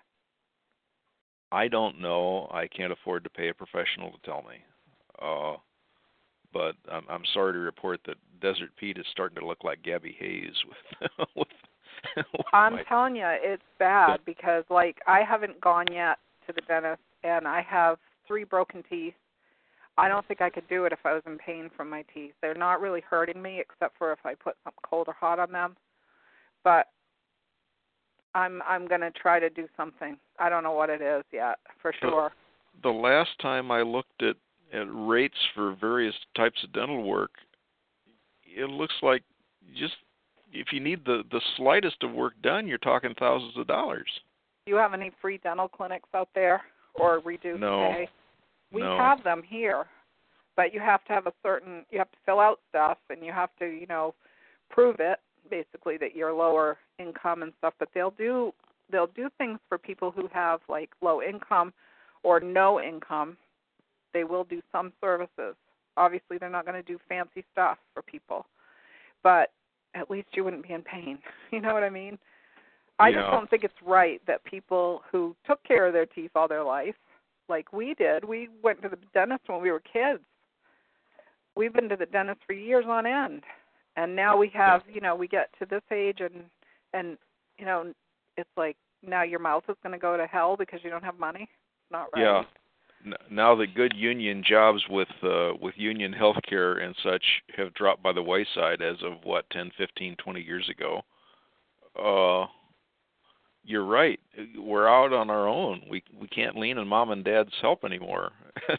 I don't know. I can't afford to pay a professional to tell me. Uh, but I'm, I'm sorry to report that Desert Pete is starting to look like Gabby Hayes with. [laughs] with, with I'm my, telling you, it's bad because like I haven't gone yet to the dentist, and I have three broken teeth. I don't think I could do it if I was in pain from my teeth. They're not really hurting me except for if I put something cold or hot on them. But I'm I'm gonna try to do something. I don't know what it is yet for sure. the last time I looked at at rates for various types of dental work, it looks like just if you need the the slightest of work done, you're talking thousands of dollars. Do you have any free dental clinics out there or reduced No. pay? We No. have them here, but you have to have a certain you have to fill out stuff and you have to, you know, prove it basically that you're lower income and stuff, but they'll do they'll do things for people who have like low income or no income. They will do some services. Obviously, they're not going to do fancy stuff for people. But at least you wouldn't be in pain. [laughs] You know what I mean? I just don't think it's right that people who took care of their teeth all their life, like we did, we went to the dentist when we were kids. We've been to the dentist for years on end. And now we have, you know, we get to this age and and you know, it's like now your mouth is going to go to hell because you don't have money. It's not right. Yeah. Now the good union jobs with uh, with union healthcare and such have dropped by the wayside as of what 10, 15, 20 years ago. Uh you're right. We're out on our own. We we can't lean on mom and dad's help anymore. [laughs]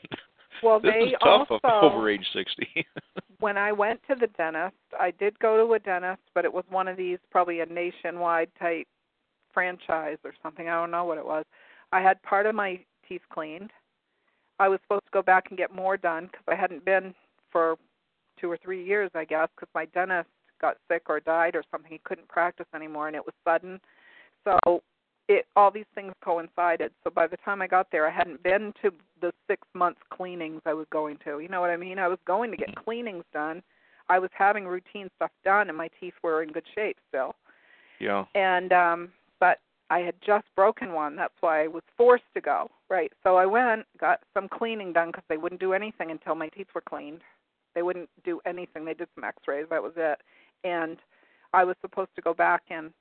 Well, this they is tough also over age 60. [laughs] when I went to the dentist, I did go to a dentist, but it was one of these probably a nationwide type franchise or something. I don't know what it was. I had part of my teeth cleaned. I was supposed to go back and get more done because I hadn't been for two or three years, I guess, because my dentist got sick or died or something. He couldn't practice anymore, and it was sudden. So it all these things coincided. So by the time I got there, I hadn't been to the six months cleanings I was going to. You know what I mean? I was going to get cleanings done. I was having routine stuff done, and my teeth were in good shape still. yeah. And um, but I had just broken one. That's why I was forced to go. Right. So I went, got some cleaning done because they wouldn't do anything until my teeth were cleaned. They wouldn't do anything. They did some X-rays. That was it. And I was supposed to go back in,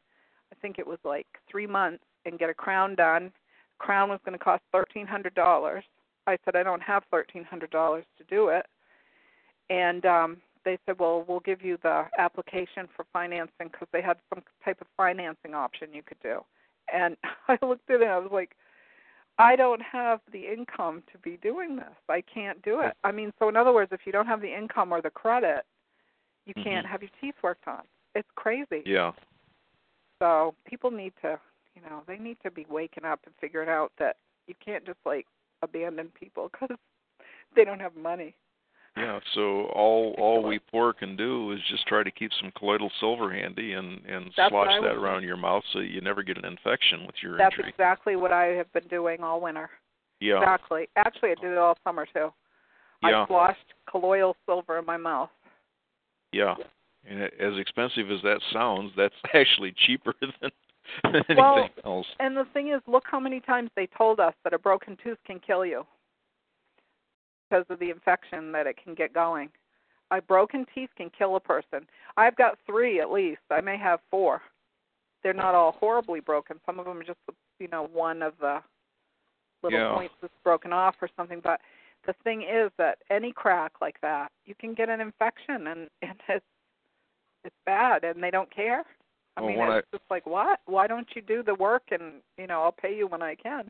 I think it was like three months, and get a crown done. Crown was going to cost thirteen hundred dollars. I said I don't have thirteen hundred dollars to do it, and um, they said, well, we'll give you the application for financing because they had some type of financing option you could do. And [laughs] I looked at it, and I was like, I don't have the income to be doing this. I can't do it. I mean, so in other words, if you don't have the income or the credit, you can't Mhm. have your teeth worked on. It's crazy. Yeah. So people need to, you know, they need to be waking up and figuring out that you can't just like abandon people [laughs] because they don't have money. Yeah, so all [laughs] all we poor can do is just try to keep some colloidal silver handy and and That's slosh that around your mouth so you never get an infection with your That's injury. exactly what I have been doing all winter. Yeah. Exactly. Actually, I did it all summer too. Yeah. I sloshed colloidal silver in my mouth. Yeah. And a- as expensive as that sounds, that's [laughs] actually cheaper than, [laughs] than anything Well, else. And the thing is, look how many times they told us that a broken tooth can kill you because of the infection that it can get going. A broken teeth can kill a person. I've got three at least. I may have four. They're not all horribly broken. Some of them are just, you know, one of the little Yeah. points that's broken off or something. But the thing is that any crack like that, you can get an infection, and and [laughs] it's it's bad, and they don't care. I Well, mean, it's just like what? Why don't you do the work, and you know, I'll pay you when I can.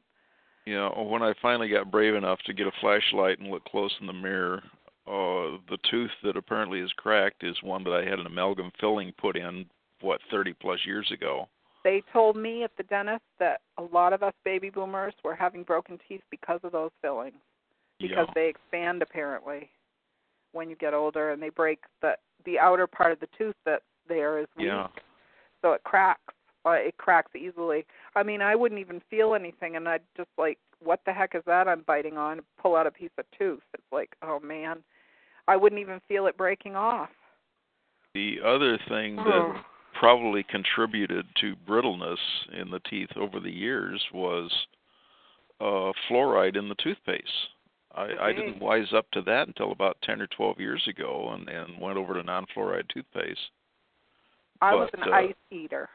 you know, when I finally got brave enough to get a flashlight and look close in the mirror, uh, the tooth that apparently is cracked is one that I had an amalgam filling put in, what, 30 plus years ago. They told me at the dentist that a lot of us baby boomers were having broken teeth because of those fillings, because yeah. they expand apparently when you get older, and they break the the outer part of the tooth that there is weak, Yeah. So it cracks. Uh, it cracks easily. I mean, I wouldn't even feel anything, and I'd just like, what the heck is that I'm biting on? Pull out a piece of tooth. It's like, oh man, I wouldn't even feel it breaking off. The other thing that Oh. probably contributed to brittleness in the teeth over the years was uh, fluoride in the toothpaste. I, I didn't wise up to that until about 10 or 12 years ago and, and went over to non fluoride toothpaste. I was an uh, ice eater.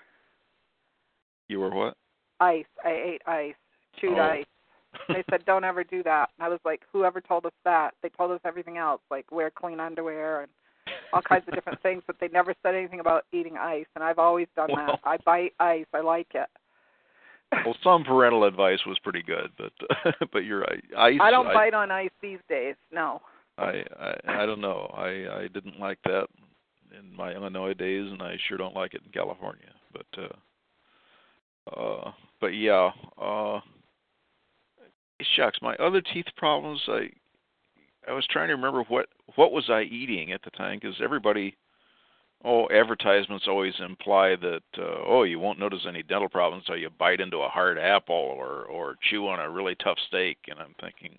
You were what? Ice. I ate ice. Chewed Oh. ice. They said don't ever do that. And I was like, whoever told us that? They told us everything else, like wear clean underwear and all kinds of different things, but they never said anything about eating ice. And I've always done Well- that. I bite ice. I like it. [laughs] Well, some parental advice was pretty good, but [laughs] but you're right. Ice. I don't bite on ice these days. No. I, I I don't know. I I didn't like that in my Illinois days, and I sure don't like it in California. But uh, uh, but yeah. Uh, shucks, my other teeth problems. I I was trying to remember what what was I eating at the time because everybody. Oh, advertisements always imply that uh, oh you won't notice any dental problems until you bite into a hard apple or or chew on a really tough steak, and I'm thinking,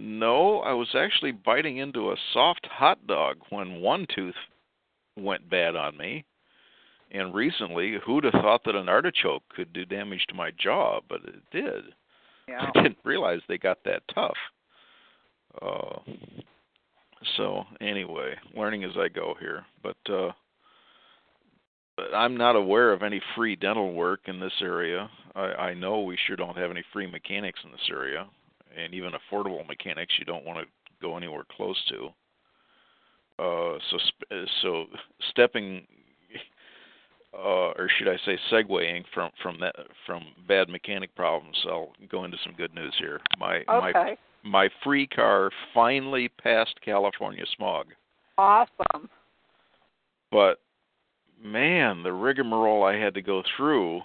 no, I was actually biting into a soft hot dog when one tooth went bad on me. And recently, who'd have thought that an artichoke could do damage to my jaw? But it did. Yeah. I didn't realize they got that tough. Uh, so anyway, learning as I go here. But uh, but I'm not aware of any free dental work in this area. I, I know we sure don't have any free mechanics in this area, and even affordable mechanics you don't want to go anywhere close to. Uh, so so stepping, [laughs] uh, or should I say, segueing from from that from bad mechanic problems, I'll go into some good news here. My my my free car finally passed California smog. Awesome. But man, the rigmarole I had to go through,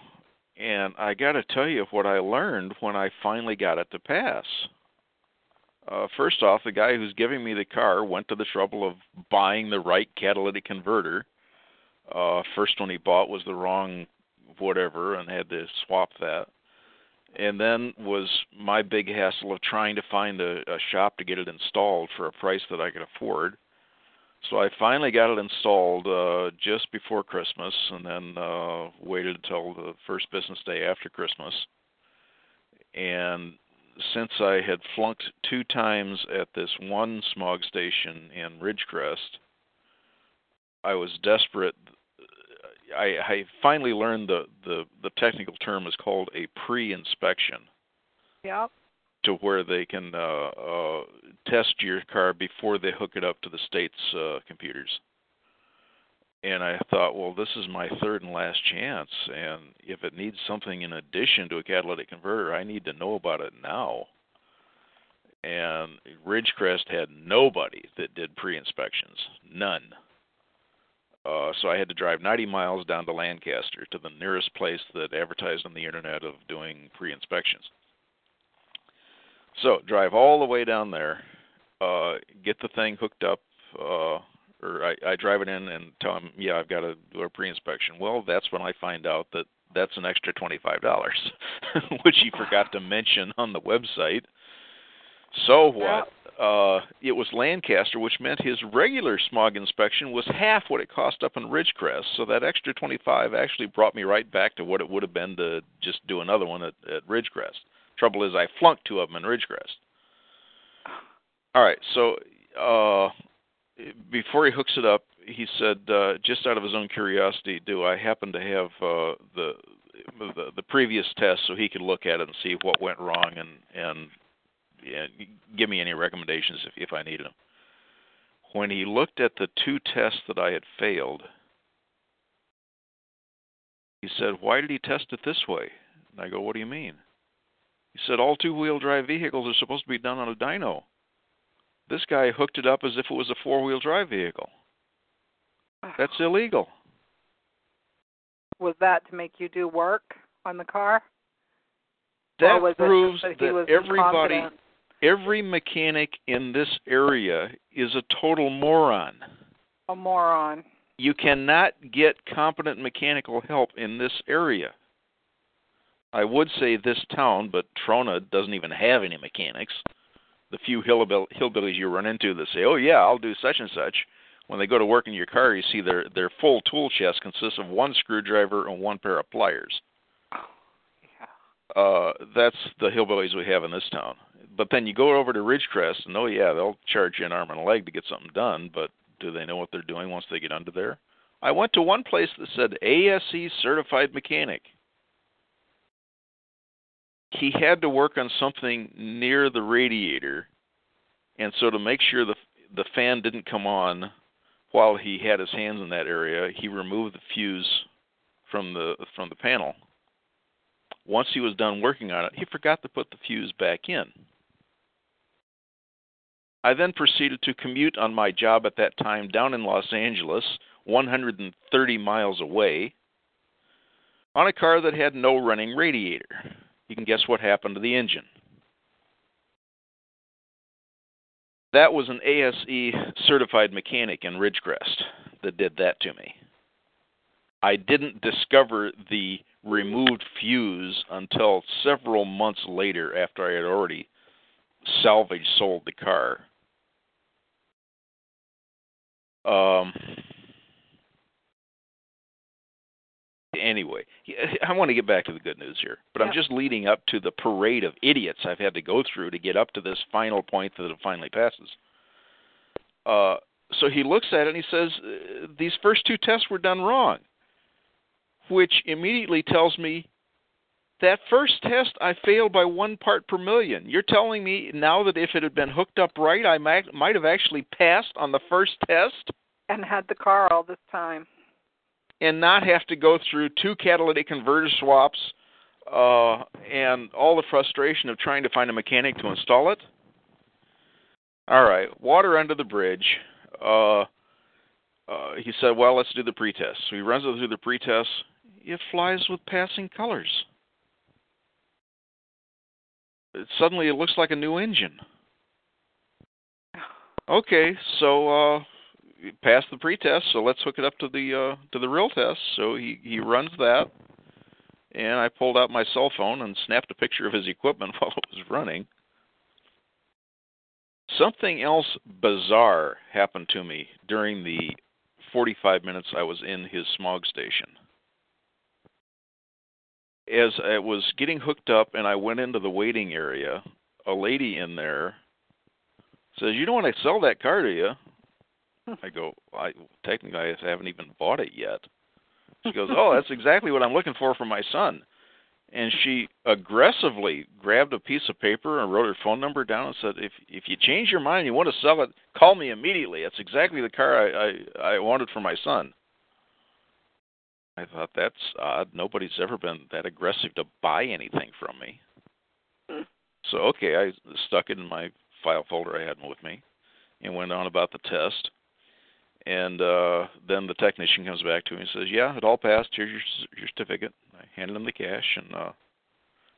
and I got to tell you what I learned when I finally got it to pass. Uh, first off, the guy who's giving me the car went to the trouble of buying the right catalytic converter. Uh, first one he bought was the wrong whatever and had to swap that. And then was my big hassle of trying to find a, a shop to get it installed for a price that I could afford. So I finally got it installed uh, just before Christmas, and then uh, waited until the first business day after Christmas. And since I had flunked two times at this one smog station in Ridgecrest, I was desperate. I, I finally learned the, the the technical term is called a pre-inspection Yep. To where they can uh, uh, test your car before they hook it up to the state's uh, computers. And I thought, well, this is my third and last chance, and if it needs something in addition to a catalytic converter, I need to know about it now. And Ridgecrest had nobody that did pre-inspections, none. Uh, so I had to drive 90 miles down to Lancaster to the nearest place that advertised on the internet of doing pre-inspections. So drive all the way down there, uh, get the thing hooked up, uh, or I, I drive it in and tell them, yeah, I've got to do a pre-inspection. Well, that's when I find out that that's an extra twenty-five dollars, [laughs] which he forgot to mention on the website. So what? Uh, it was Lancaster, which meant his regular smog inspection was half what it cost up in Ridgecrest. So that extra twenty-five actually brought me right back to what it would have been to just do another one at, at Ridgecrest. Trouble is, I flunked two of them in Ridgecrest. All right, so uh, before he hooks it up, he said, uh, just out of his own curiosity, do I happen to have uh, the, the the previous test so he could look at it and see what went wrong and and give me any recommendations if if I needed them. When he looked at the two tests that I had failed, he said, "Why did he test it this way?" And I go, "What do you mean?" He said, "All two-wheel drive vehicles are supposed to be done on a dyno. This guy hooked it up as if it was a four-wheel drive vehicle. That's illegal." Was that to make you do work on the car? That was proves that, that was everybody, incompetent? every mechanic in this area is a total moron. a moron. You cannot get competent mechanical help in this area. I would say this town, but Trona doesn't even have any mechanics. The few hillbill- hillbillies you run into that say, "Oh yeah, I'll do such and such," when they go to work in your car, you see their their full tool chest consists of one screwdriver and one pair of pliers. Yeah. Uh, that's the hillbillies we have in this town. But then you go over to Ridgecrest, and oh yeah, they'll charge you an arm and a leg to get something done. But do they know what they're doing once they get under there? I went to one place that said ASE certified mechanic. He had to work on something near the radiator, and so to make sure the the fan didn't come on while he had his hands in that area, he removed the fuse from the from the panel. Once he was done working on it, he forgot to put the fuse back in. I then proceeded to commute on my job at that time down in Los Angeles, 130 miles away, on a car that had no running radiator. You can guess what happened to the engine. That was an ASE certified mechanic in Ridgecrest that did that to me. I didn't discover the removed fuse until several months later after I had already salvage sold the car. Um, anyway, [laughs] I want to get back to the good news here, but I'm just leading up to the parade of idiots I've had to go through to get up to this final point that it finally passes. Uh, so he looks at it and he says, uh, These first two tests were done wrong, which immediately tells me that first test I failed by one part per million. You're telling me now that if it had been hooked up right, I might, might have actually passed on the first test? And had the car all this time. And not have to go through two catalytic converter swaps uh, and all the frustration of trying to find a mechanic to install it. All right, water under the bridge. Uh, uh, he said, "Well, let's do the pretest." So he runs it through the pretest. It flies with passing colors. It, suddenly, it looks like a new engine. Okay, so uh, passed the pretest, so let's hook it up to the uh, to the real test. So he he runs that, and I pulled out my cell phone and snapped a picture of his equipment [laughs] while it was running. Something else bizarre happened to me during the 45 minutes I was in his smog station. As I was getting hooked up and I went into the waiting area, a lady in there says, "You don't want to sell that car, do you?" I go, I technically I haven't even bought it yet. She goes, "Oh, that's exactly what I'm looking for for my son." And she aggressively grabbed a piece of paper and wrote her phone number down and said, "If if you change your mind, you want to sell it, call me immediately. That's exactly the car I I, I wanted for my son." I thought that's odd. Nobody's ever been that aggressive to buy anything from me. So okay, I stuck it in my file folder I had with me, and went on about the test. And uh, then the technician comes back to me and says, "Yeah, it all passed. Here's your your certificate." I handed him the cash and uh,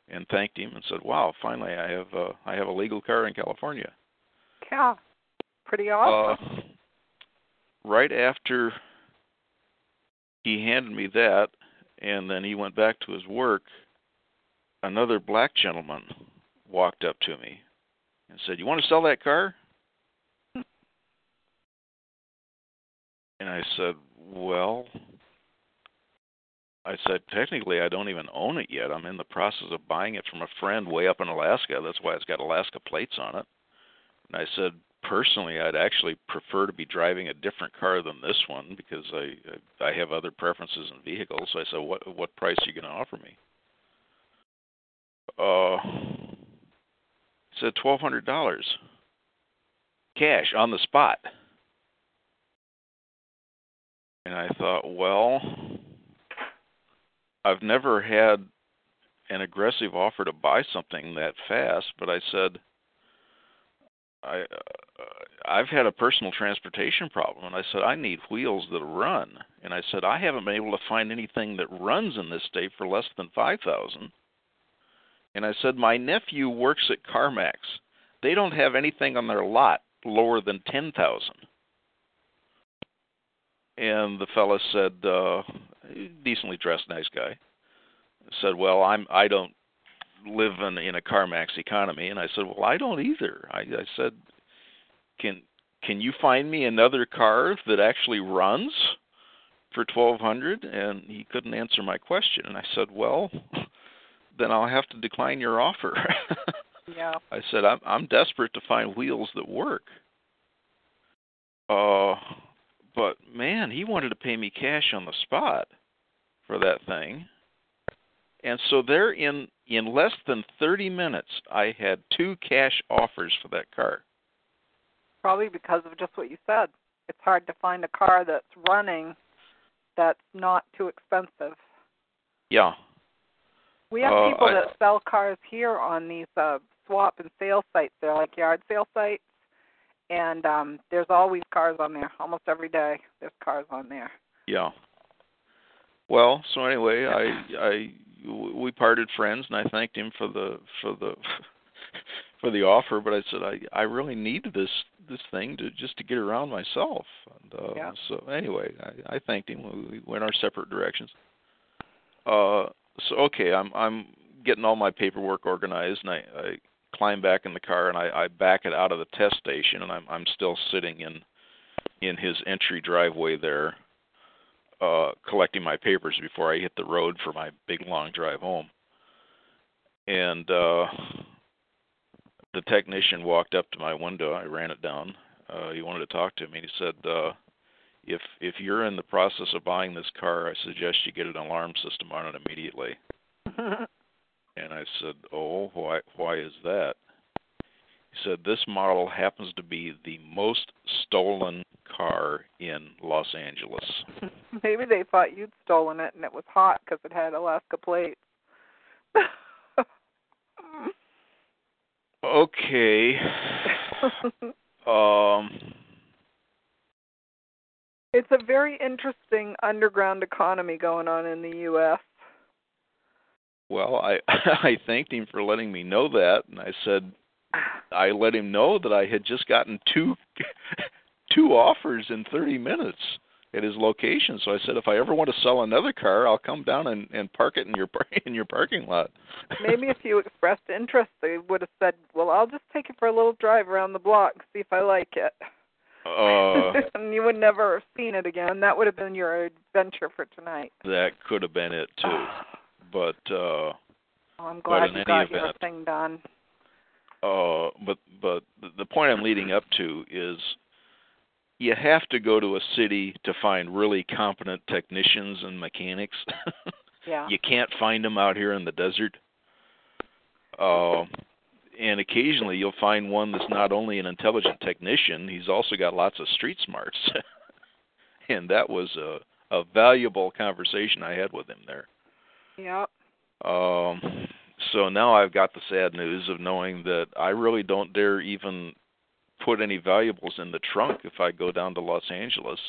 and thanked him and said, "Wow, finally I have uh, I have a legal car in California." Yeah. Pretty awesome. Uh, right after he handed me that, and then he went back to his work, another black gentleman walked up to me and said, "You want to sell that car?" And I said, "Well," I said, "Technically, I don't even own it yet. I'm in the process of buying it from a friend way up in Alaska. That's why it's got Alaska plates on it." And I said, personally, I'd actually prefer to be driving a different car than this one because I I have other preferences in vehicles. So I said, "What what price are you going to offer me?" Uh, said twelve hundred dollars cash on the spot. And I thought, well, I've never had an aggressive offer to buy something that fast, but I said, I uh, I've had a personal transportation problem, and I said I need wheels that run, and I said I haven't been able to find anything that runs in this state for less than five thousand. And I said my nephew works at CarMax. They don't have anything on their lot lower than ten thousand. And the fellow said, uh, decently dressed, nice guy, said, "Well, I'm I don't live in in a CarMax economy." And I said, "Well, I don't either." I, I said, "Can can you find me another car that actually runs for twelve hundred? And he couldn't answer my question. And I said, "Well, then I'll have to decline your offer." [laughs] yeah. I said, "I'm I'm desperate to find wheels that work." Uh, but man, he wanted to pay me cash on the spot for that thing. And so there in in less than 30 minutes I had two cash offers for that car. Probably because of just what you said. It's hard to find a car that's running that's not too expensive. Yeah. We have Uh, people I- that sell cars here on these uh swap and sale sites. They're like yard sale sites. And um there's always cars on there. Almost every day there's cars on there. Yeah. Well, so anyway, I [laughs] I we parted friends and I thanked him for the for the [laughs] for the offer, but I said I I really needed this this thing to just to get around myself. And uh Yeah. so anyway, I I thanked him. We went our separate directions. Uh so okay, I'm I'm getting all my paperwork organized and I I climb back in the car and I I back it out of the test station and I'm I'm still sitting in in his entry driveway there uh collecting my papers before I hit the road for my big long drive home. And uh the technician walked up to my window. I ran it down. Uh he wanted to talk to me. He said uh if if you're in the process of buying this car, I suggest you get an alarm system on it immediately. [laughs] And I said, "Oh, why why is that?" He said, "This model happens to be the most stolen car in Los Angeles." [laughs] Maybe they thought you'd stolen it and it was hot because it had Alaska plates. [laughs] Okay. [laughs] Um it's a very interesting underground economy going on in the U.S. well, I [laughs] I thanked him for letting me know that and I said I let him know that I had just gotten two [laughs] two offers in 30 minutes at his location. So I said if I ever want to sell another car, I'll come down and and park it in your [laughs] in your parking lot. Maybe if you expressed interest, they would have said, "Well, I'll just take it for a little drive around the block, see if I like it." uh and you would never have seen it again. That would have been your adventure for tonight. that could have been it too. But uh Well, I'm But glad in you any got your event- thing done. uh but but the- the point I'm leading up to is you have to go to a city to find really competent technicians and mechanics. [laughs] Yeah. you can't find them out here in the desert. Uh, and occasionally you'll find one that's not only an intelligent technician, he's also got lots of street smarts. [laughs] and that was a a valuable conversation I had with him there. Yep. Um, so now I've got the sad news of knowing that I really don't dare even put any valuables in the trunk if I go down to Los Angeles.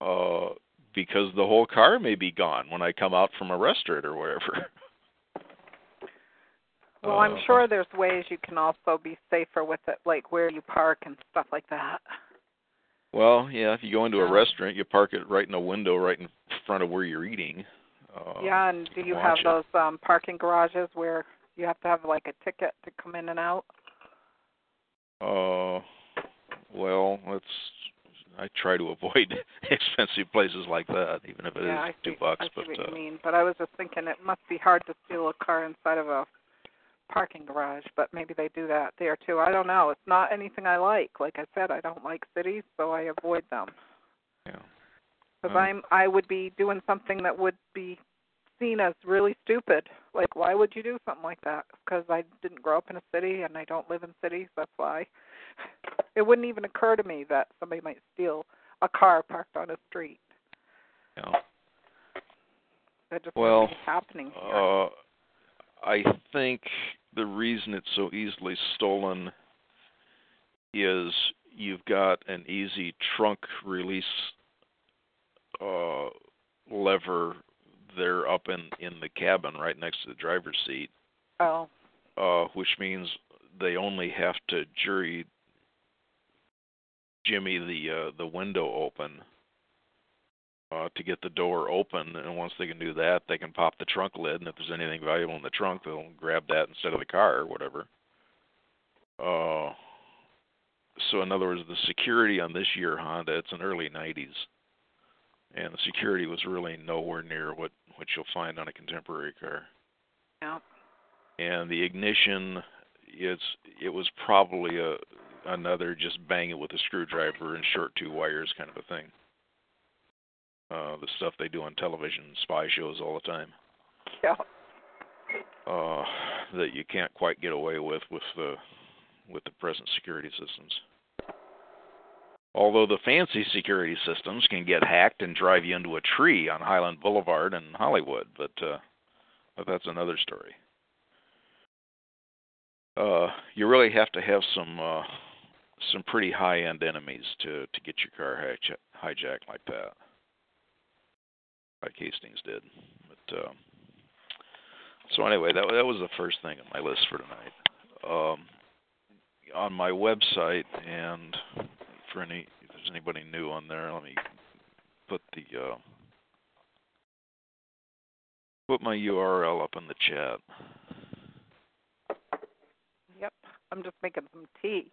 Uh, because the whole car may be gone when I come out from a restaurant or wherever. Well, I'm Uh, sure there's ways you can also be safer with it, like where you park and stuff like that. Well, yeah, if you go into a restaurant, you park it right in a window right in front of where you're eating. Uh, yeah, and do you have it. those um parking garages where you have to have like a ticket to come in and out? Uh, well, it's I try to [laughs] avoid expensive places like that, even if it is yeah, I see. two bucks. I see but what uh, you mean. But I was just thinking it must be hard to steal a car inside of a parking garage, but maybe they do that there too. I don't know. It's not anything I like. Like I said, I don't like cities, so I avoid them. yeah, Because Well. I'm I would be doing something that would be seen as really stupid. Like, why would you do something like that? Because I didn't grow up in a city and I don't live in cities. That's why. It wouldn't even occur to me that somebody might steal a car parked on a street. Yeah. That just Well, happening here. Uh, I think the reason it's so easily stolen is you've got an easy trunk release uh, lever there up in in the cabin right next to the driver's seat, oh, uh, which means they only have to jury jimmy the uh, the window open uh, to get the door open, and once they can do that, they can pop the trunk lid, and if there's anything valuable in the trunk, they'll grab that instead of the car or whatever. Uh, so in other words, the security on this year Honda, it's an early '90s, and the security was really nowhere near what what you'll find on a contemporary car. yeah. And the ignition, it's it was probably a another just bang it with a screwdriver and short two wires kind of a thing uh, the stuff they do on television spy shows all the time Yeah. uh, that you can't quite get away with with the with the present security systems. Although the fancy security systems can get hacked and drive you into a tree on Highland Boulevard in Hollywood, but uh, but that's another story. Uh, you really have to have some uh, some pretty high-end enemies to to get your car hijack, hijacked like that like Hastings did. But um, so anyway, that that was the first thing on my list for tonight. Um, on my website, and for any if there's anybody new on there, let me put the uh, put my URL up in the chat. Yep. I'm just making some tea.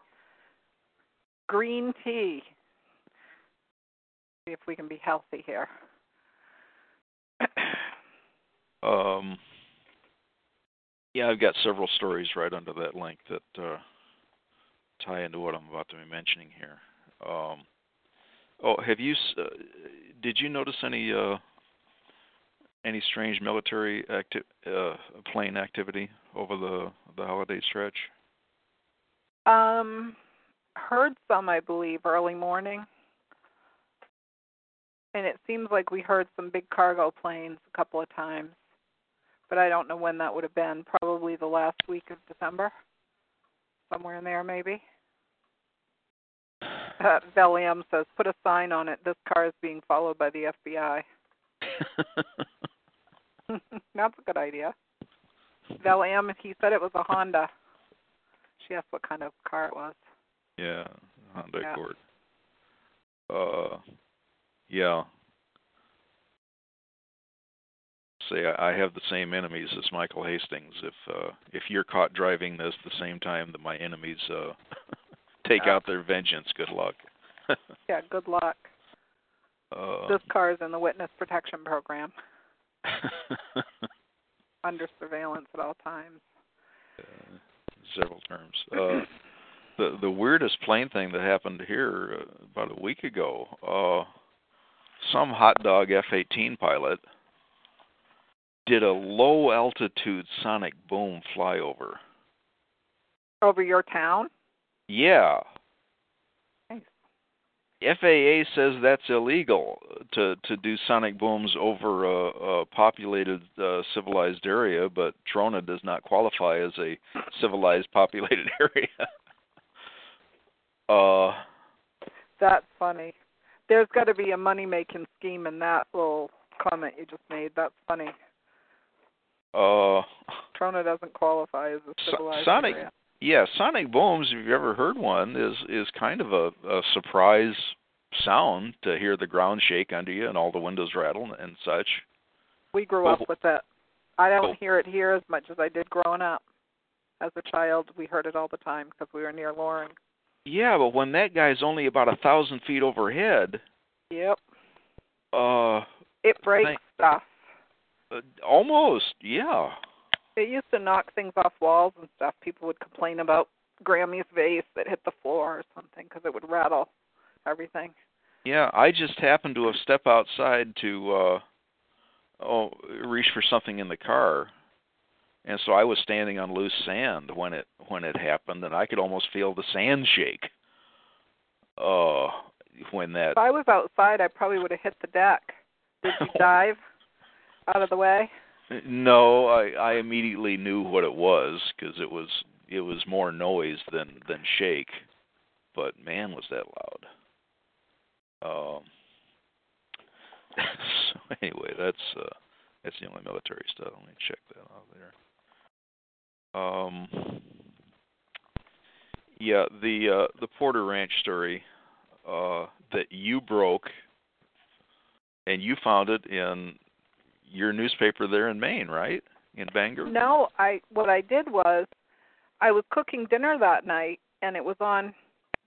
Green tea. See if we can be healthy here. [coughs] Um, yeah, I've got several stories right under that link that uh, tie into what I'm about to be mentioning here. Um, oh, have you? Uh, did you notice any uh, any strange military acti- uh, plane activity over the the holiday stretch? Um, heard some, I believe, early morning. And it seems like we heard some big cargo planes a couple of times. But I don't know when that would have been. Probably the last week of December. Somewhere in there, maybe. Uh, says, put a sign on it. This car is being followed by the FBI. [laughs] That's a good idea. Valium, he said it was a Honda. She asked what kind of car it was. yeah, Honda Yeah. Accord. Uh, yeah. Say I I have the same enemies as Michael Hastings. If uh, if you're caught driving this the same time that my enemies uh, [laughs] take out their vengeance, good luck. [laughs] Yeah, good luck. uh, This car is in the witness protection program, [laughs] under surveillance at all times. uh, several terms. Uh, the the weirdest plane thing that happened here uh, about a week ago. Uh, some hot dog F-18 pilot did a low altitude sonic boom flyover. Over your town? Yeah, Nice. FAA says that's illegal to to do sonic booms over a, a populated uh, civilized area, but Trona does not qualify as a civilized populated [laughs] area. uh, That's funny. There's got to be a money making scheme in that little comment you just made. That's funny. uh, Trona doesn't qualify as a So- civilized Sonic- area. Yeah, sonic booms. If you've ever heard one, is is kind of a, a surprise sound to hear the ground shake under you and all the windows rattle and such. We grew Well- up with it. I don't well- hear it here as much as I did growing up. As a child, we heard it all the time because we were near Loring. Yeah, but when that guy's only about a thousand feet overhead, Yep. uh, It breaks Thank- stuff. uh, almost, yeah. It used to knock things off walls and stuff. People would complain about Grammy's vase that hit the floor or something because it would rattle everything. Yeah, I just happened to have stepped outside to uh oh reach for something in the car, and so I was standing on loose sand when it when it happened, and I could almost feel the sand shake. Uh, when that If I was outside, I probably would have hit the deck. Did you [laughs] dive out of the way? No, I I immediately knew what it was because it was it was more noise than than shake, but man, was that loud. Um. [laughs] So anyway, that's uh that's the only military stuff. Let me check that out there. Um. Yeah, the uh the Porter Ranch story uh that you broke and you found it in your newspaper there in Maine, right? In Bangor? No, I what I did was I was cooking dinner that night and it was on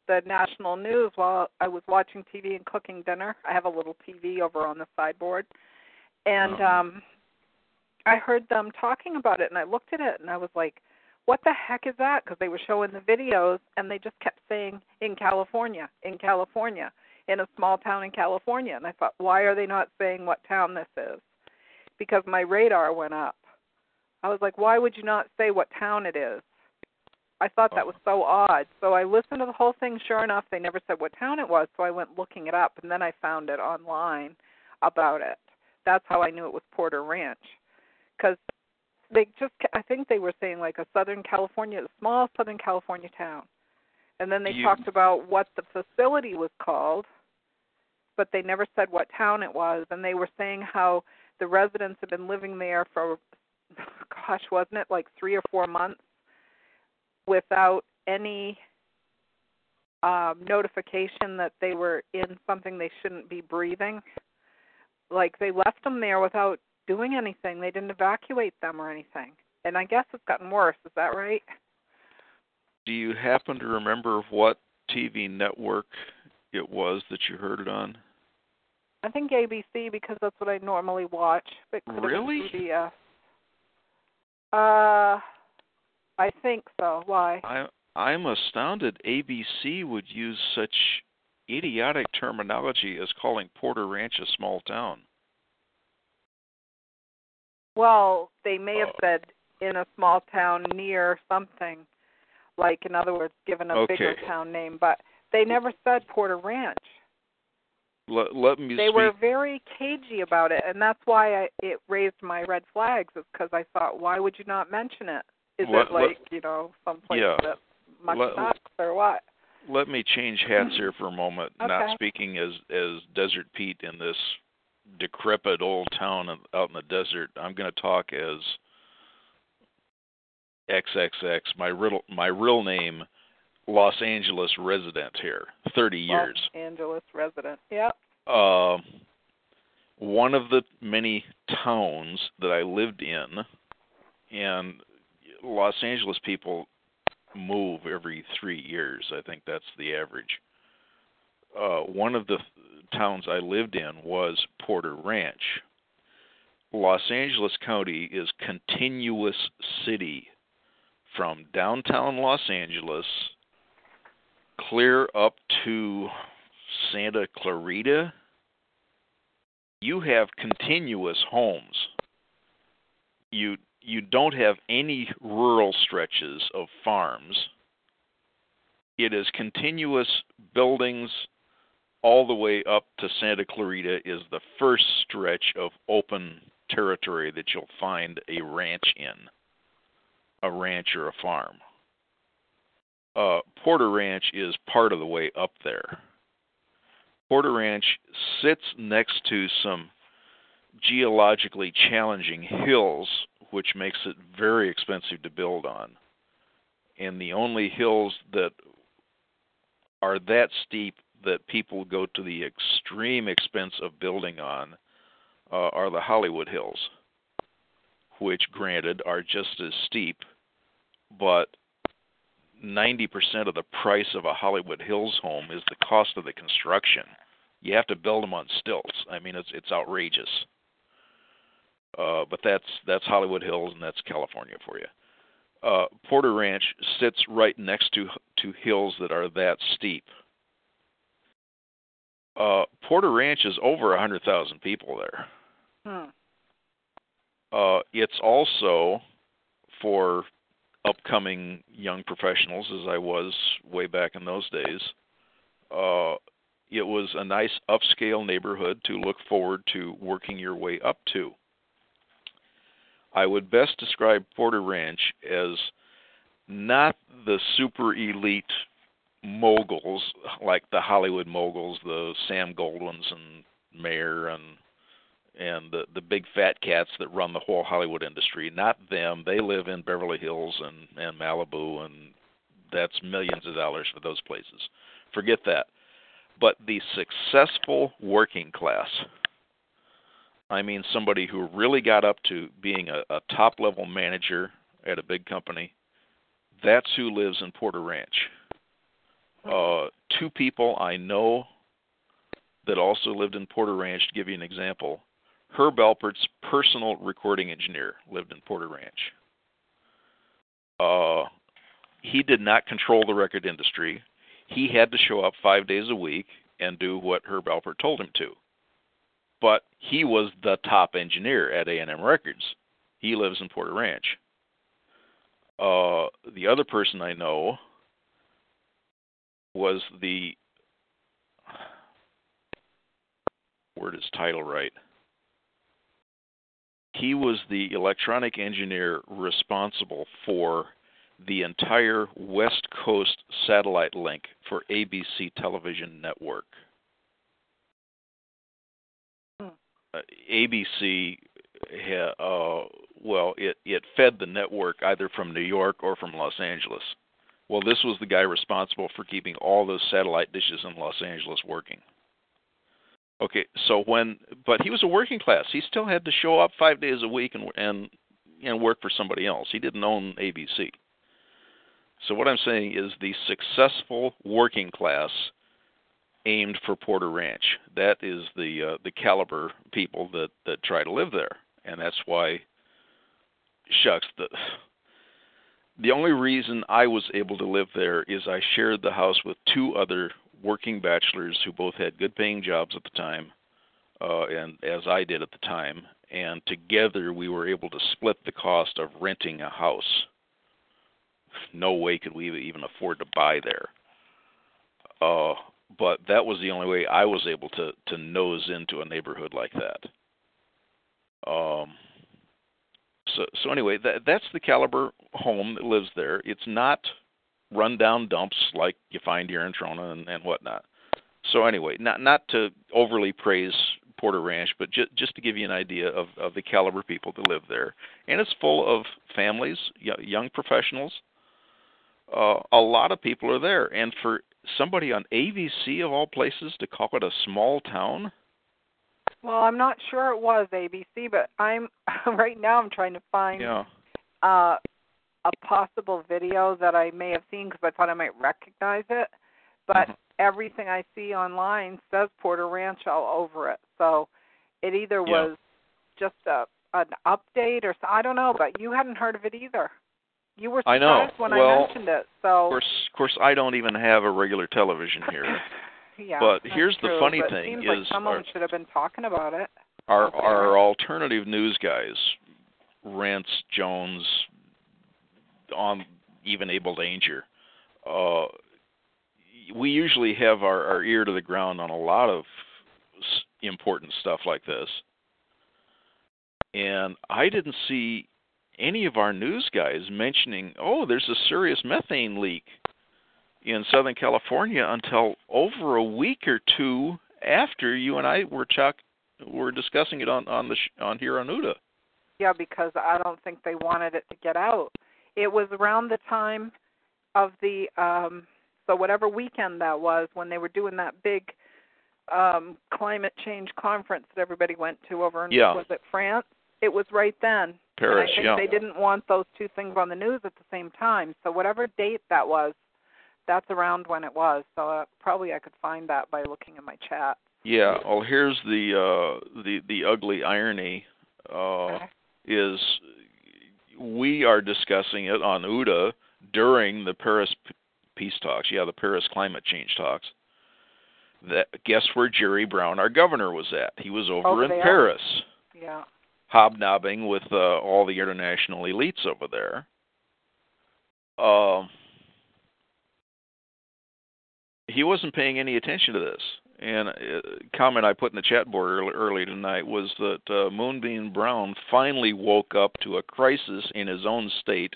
the national news while I was watching TV and cooking dinner. I have a little TV over on the sideboard. And Oh. um I heard them talking about it and I looked at it and I was like, "What the heck is that?" because they were showing the videos and they just kept saying in California, in California, in a small town in California. And I thought, "Why are they not saying what town this is?" Because my radar went up. I was like, why would you not say what town it is? I thought that oh. was so odd. So I listened to the whole thing. Sure enough, they never said what town it was. So I went looking it up, and then I found it online about it. That's how I knew it was Porter Ranch, because they just I think they were saying like a Southern California, a small Southern California town, and then they You- talked about what the facility was called, but they never said what town it was. And they were saying how the residents have been living there for gosh, wasn't it like three or four months without any um, notification that they were in something they shouldn't be breathing? Like they left them there without doing anything. They didn't evacuate them or anything. And I guess it's gotten worse. Is that right? Do you happen to remember what TV network it was that you heard it on? I think ABC because that's what I normally watch. But could Really? CBS. Uh, I think so. Why? I I'm astounded ABC would use such idiotic terminology as calling Porter Ranch a small town. Well, they may have Oh. said in a small town near something, like in other words, given a bigger town name, but they never said Porter Ranch. Let let me They speak. were very cagey about it, and that's why I, it raised my red flags. Is because I thought, why would you not mention it? Is Let- it like you know someplace Yeah. that much sucks or what? Let me change hats here for a moment. Not speaking as as Desert Pete in this decrepit old town out in the desert. I'm going to talk as XXX. My real my real name, Los Angeles resident here, 30 years. Los Angeles resident. Yep. uh, one of the many towns that I lived in, and Los Angeles people move every three years. I think that's the average. Uh, one of the towns I lived in was Porter Ranch. Los Angeles County is continuous city from downtown Los Angeles clear up to Santa Clarita, you have continuous homes. You you don't have any rural stretches of farms. It is continuous buildings all the way up to Santa Clarita is the first stretch of open territory that you'll find a ranch in. A ranch or a farm. Uh, Porter Ranch is part of the way up there. Porter Ranch sits next to some geologically challenging hills, which makes it very expensive to build on. And the only hills that are that steep that people go to the extreme expense of building on uh, are the Hollywood Hills, which, granted, are just as steep, but 90% of the price of a Hollywood Hills home is the cost of the construction. You have to build them on stilts. I mean, it's it's outrageous. Uh, but that's that's Hollywood Hills and that's California for you. Uh, Porter Ranch sits right next to to hills that are that steep. Uh, Porter Ranch is over a hundred thousand people there. Hmm. Uh, it's also for upcoming young professionals, as I was way back in those days. Uh, it was a nice upscale neighborhood to look forward to working your way up to. I would best describe Porter Ranch as not the super elite moguls like the Hollywood moguls, the Sam Goldwyns and Mayer and and the the big fat cats that run the whole Hollywood industry. Not them. They live in Beverly Hills and and Malibu, and that's millions of dollars for those places. Forget that. But the successful working class. I mean, somebody who really got up to being a, a top level manager at a big company. That's who lives in Porter Ranch. Uh, two people I know that also lived in Porter Ranch. To give you an example, Herb Alpert's personal recording engineer lived in Porter Ranch. Uh, he did not control the record industry. He had to show up five days a week and do what Herb Alpert told him to. But he was the top engineer at A&M Records. He lives in Porter Ranch. Uh, the other person I know was the word is title right he was the electronic engineer responsible for the entire West Coast satellite link for ABC television network. Hmm. Uh, ABC, uh, well, it it fed the network either from New York or from Los Angeles. Well, this was the guy responsible for keeping all those satellite dishes in Los Angeles working. Okay, so when but he was a working class. He still had to show up 5 days a week and and and work for somebody else. He didn't own ABC. So what I'm saying is the successful working class aimed for Porter Ranch. That is the uh, the caliber people that that try to live there, and that's why shucks the the only reason I was able to live there is I shared the house with two other working bachelors who both had good paying jobs at the time, uh, and as I did at the time, and together we were able to split the cost of renting a house. No way could we even afford to buy there. Uh, but that was the only way I was able to to nose into a neighborhood like that. Um, so so anyway, that that's the caliber home that lives there. It's not rundown dumps like you find here in Trona and, and whatnot. So anyway, not not to overly praise Porter Ranch, but just just to give you an idea of of the caliber of people that live there, and it's full of families, young professionals. Uh, a lot of people are there, and for somebody on ABC of all places to call it a small town. Well, I'm not sure it was ABC, but I'm [laughs] right now. I'm trying to find yeah. uh, a possible video that I may have seen because I thought I might recognize it, but mm-hmm. everything I see online says Porter Ranch all over it. So it either yeah. was just a an update or so, I don't know, but you hadn't heard of it either. You were surprised I know. when well, I mentioned it. So of course, of course, I don't even have a regular television here. [laughs] yeah, but here's true, the funny thing: is like someone our, should have been talking about it. Our our alternative news guys, Rense, Jones, on even Able Danger. Uh, we usually have our, our ear to the ground on a lot of important stuff like this. And I didn't see any of our news guys mentioning, oh, there's a serious methane leak in Southern California until over a week or two after you and I were Chuck were discussing it on on the sh- on here on OODA. Yeah, because I don't think they wanted it to get out. It was around the time of the um so whatever weekend that was when they were doing that big um climate change conference that everybody went to over in yeah. was it France? It was right then. Paris, and I think yeah. they didn't want those two things on the news at the same time. So whatever date that was, that's around when it was. So uh, probably I could find that by looking in my chat. Yeah, well here's the uh the the ugly irony uh okay. is we are discussing it on OODA during the Paris peace talks. Yeah, the Paris climate change talks. That guess where Jerry Brown, our governor, was at? He was over, over in there. Paris. Yeah. hobnobbing with uh, all the international elites over there. Um, he wasn't paying any attention to this. And a uh, comment I put in the chat board early, early tonight was that uh, Moonbeam Brown finally woke up to a crisis in his own state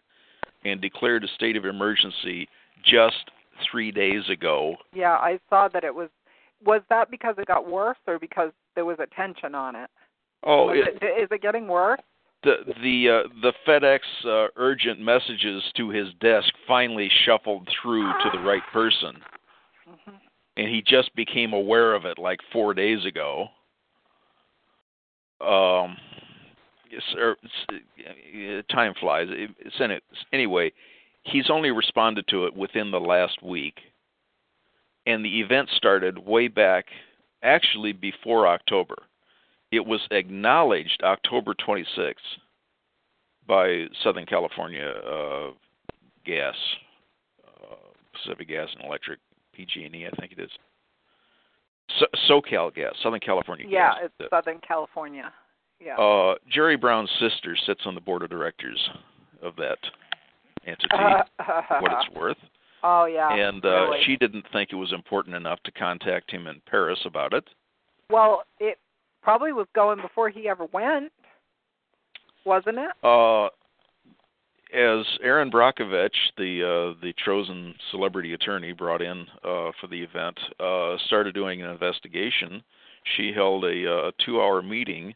and declared a state of emergency just three days ago. Yeah, I saw that it was. Was that because it got worse or because there was attention on it? Oh, it, it, is it getting worse? The the uh, the FedEx uh, urgent messages to his desk finally shuffled through to the right person, mm-hmm. And he just became aware of it like four days ago. Um, er, time flies. It's, anyway, he's only responded to it within the last week, and the event started way back, actually before October. It was acknowledged October 26th by Southern California uh, Gas, uh, Pacific Gas and Electric, PG&E, I think it is. So, SoCal Gas, Southern California yeah, Gas. Yeah, it's Southern California. Yeah. Uh, Jerry Brown's sister sits on the board of directors of that entity, [laughs] what it's worth. Oh yeah. And uh, really. she didn't think it was important enough to contact him in Paris about it. Well, it probably was going before he ever went, wasn't it? Uh, as Erin Brockovich, the uh, the chosen celebrity attorney brought in uh, for the event, uh, started doing an investigation. She held a, uh, a two-hour meeting.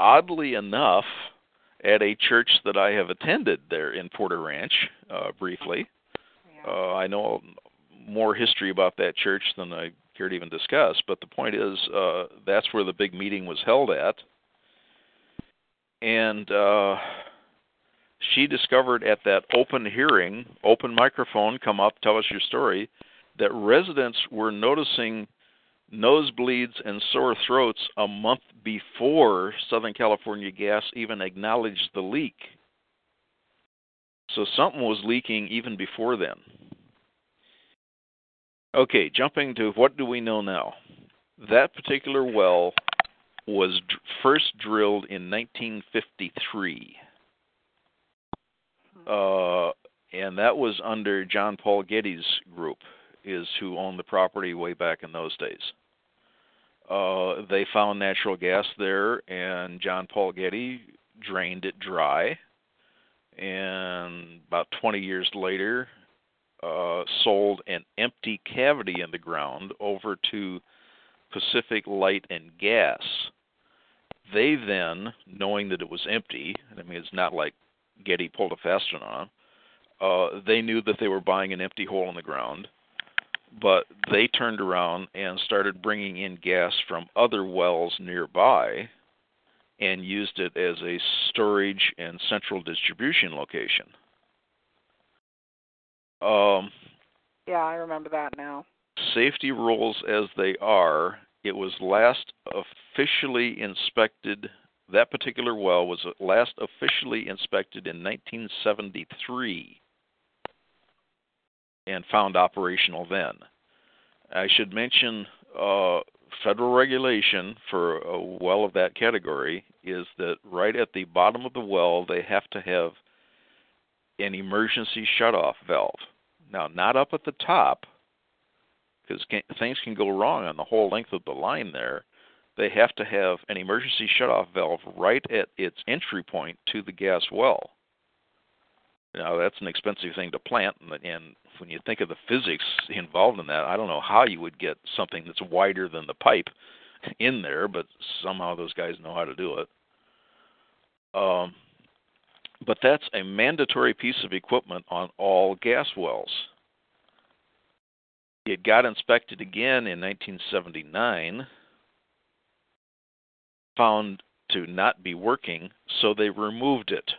Oddly enough, at a church that I have attended there in Porter Ranch uh, briefly. Yeah. Uh, I know more history about that church than I care to even discuss, but the point is uh, that's where the big meeting was held at. And uh, she discovered at that open hearing, open microphone, come up, tell us your story, that residents were noticing nosebleeds and sore throats a month before Southern California Gas even acknowledged the leak. So something was leaking even before then. Okay, jumping to what do we know now? That particular well was first drilled in 1953. Uh, and that was under John Paul Getty's group, is who owned the property way back in those days. Uh, they found natural gas there, and John Paul Getty drained it dry. And about 20 years later, uh, sold an empty cavity in the ground over to Pacific Light and Gas. They then, knowing that it was empty, I mean, it's not like Getty pulled a fast one on, uh, they knew that they were buying an empty hole in the ground but they turned around and started bringing in gas from other wells nearby and used it as a storage and central distribution location. Um, yeah, I remember that now. Safety rules as they are, it was last officially inspected. That particular well was last officially inspected in 1973 and found operational then. I should mention uh, federal regulation for a well of that category is that right at the bottom of the well they have to have an emergency shutoff valve. Now, not up at the top, because things can go wrong on the whole length of the line there. They have to have an emergency shutoff valve right at its entry point to the gas well. Now that's an expensive thing to plant, and, and when you think of the physics involved in that, I don't know how you would get something that's wider than the pipe in there, but somehow those guys know how to do it. Um, but that's a mandatory piece of equipment on all gas wells. It got inspected again in 1979, found to not be working, so they removed it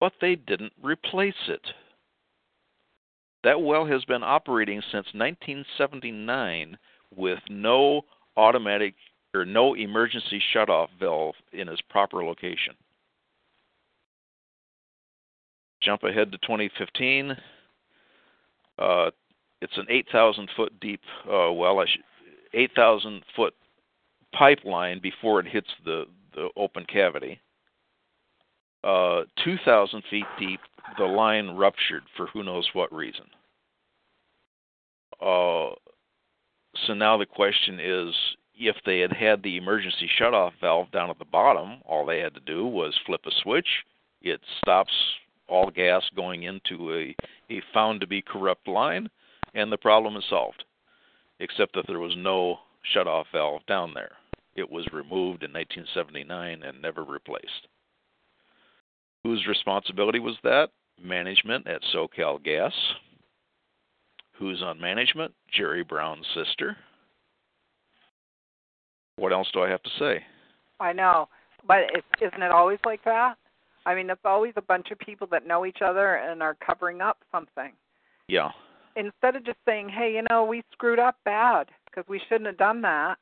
but they didn't replace it. That well has been operating since 1979 with no automatic or no emergency shutoff valve in its proper location. Jump ahead to 2015. Uh, it's an 8,000 foot deep uh, well, 8,000 foot pipeline before it hits the the open cavity. Uh, 2,000 feet deep, the line ruptured for who knows what reason. Uh, so now the question is if they had had the emergency shutoff valve down at the bottom, all they had to do was flip a switch. It stops all gas going into a, a found to be corrupt line, and the problem is solved. Except that there was no shutoff valve down there. It was removed in 1979 and never replaced. Whose responsibility was that? Management at SoCal Gas. Who's on management? Jerry Brown's sister. What else do I have to say? I know, but it, isn't it always like that? I mean, it's always a bunch of people that know each other and are covering up something. Yeah. Instead of just saying, "Hey, you know, we screwed up bad because we shouldn't have done that."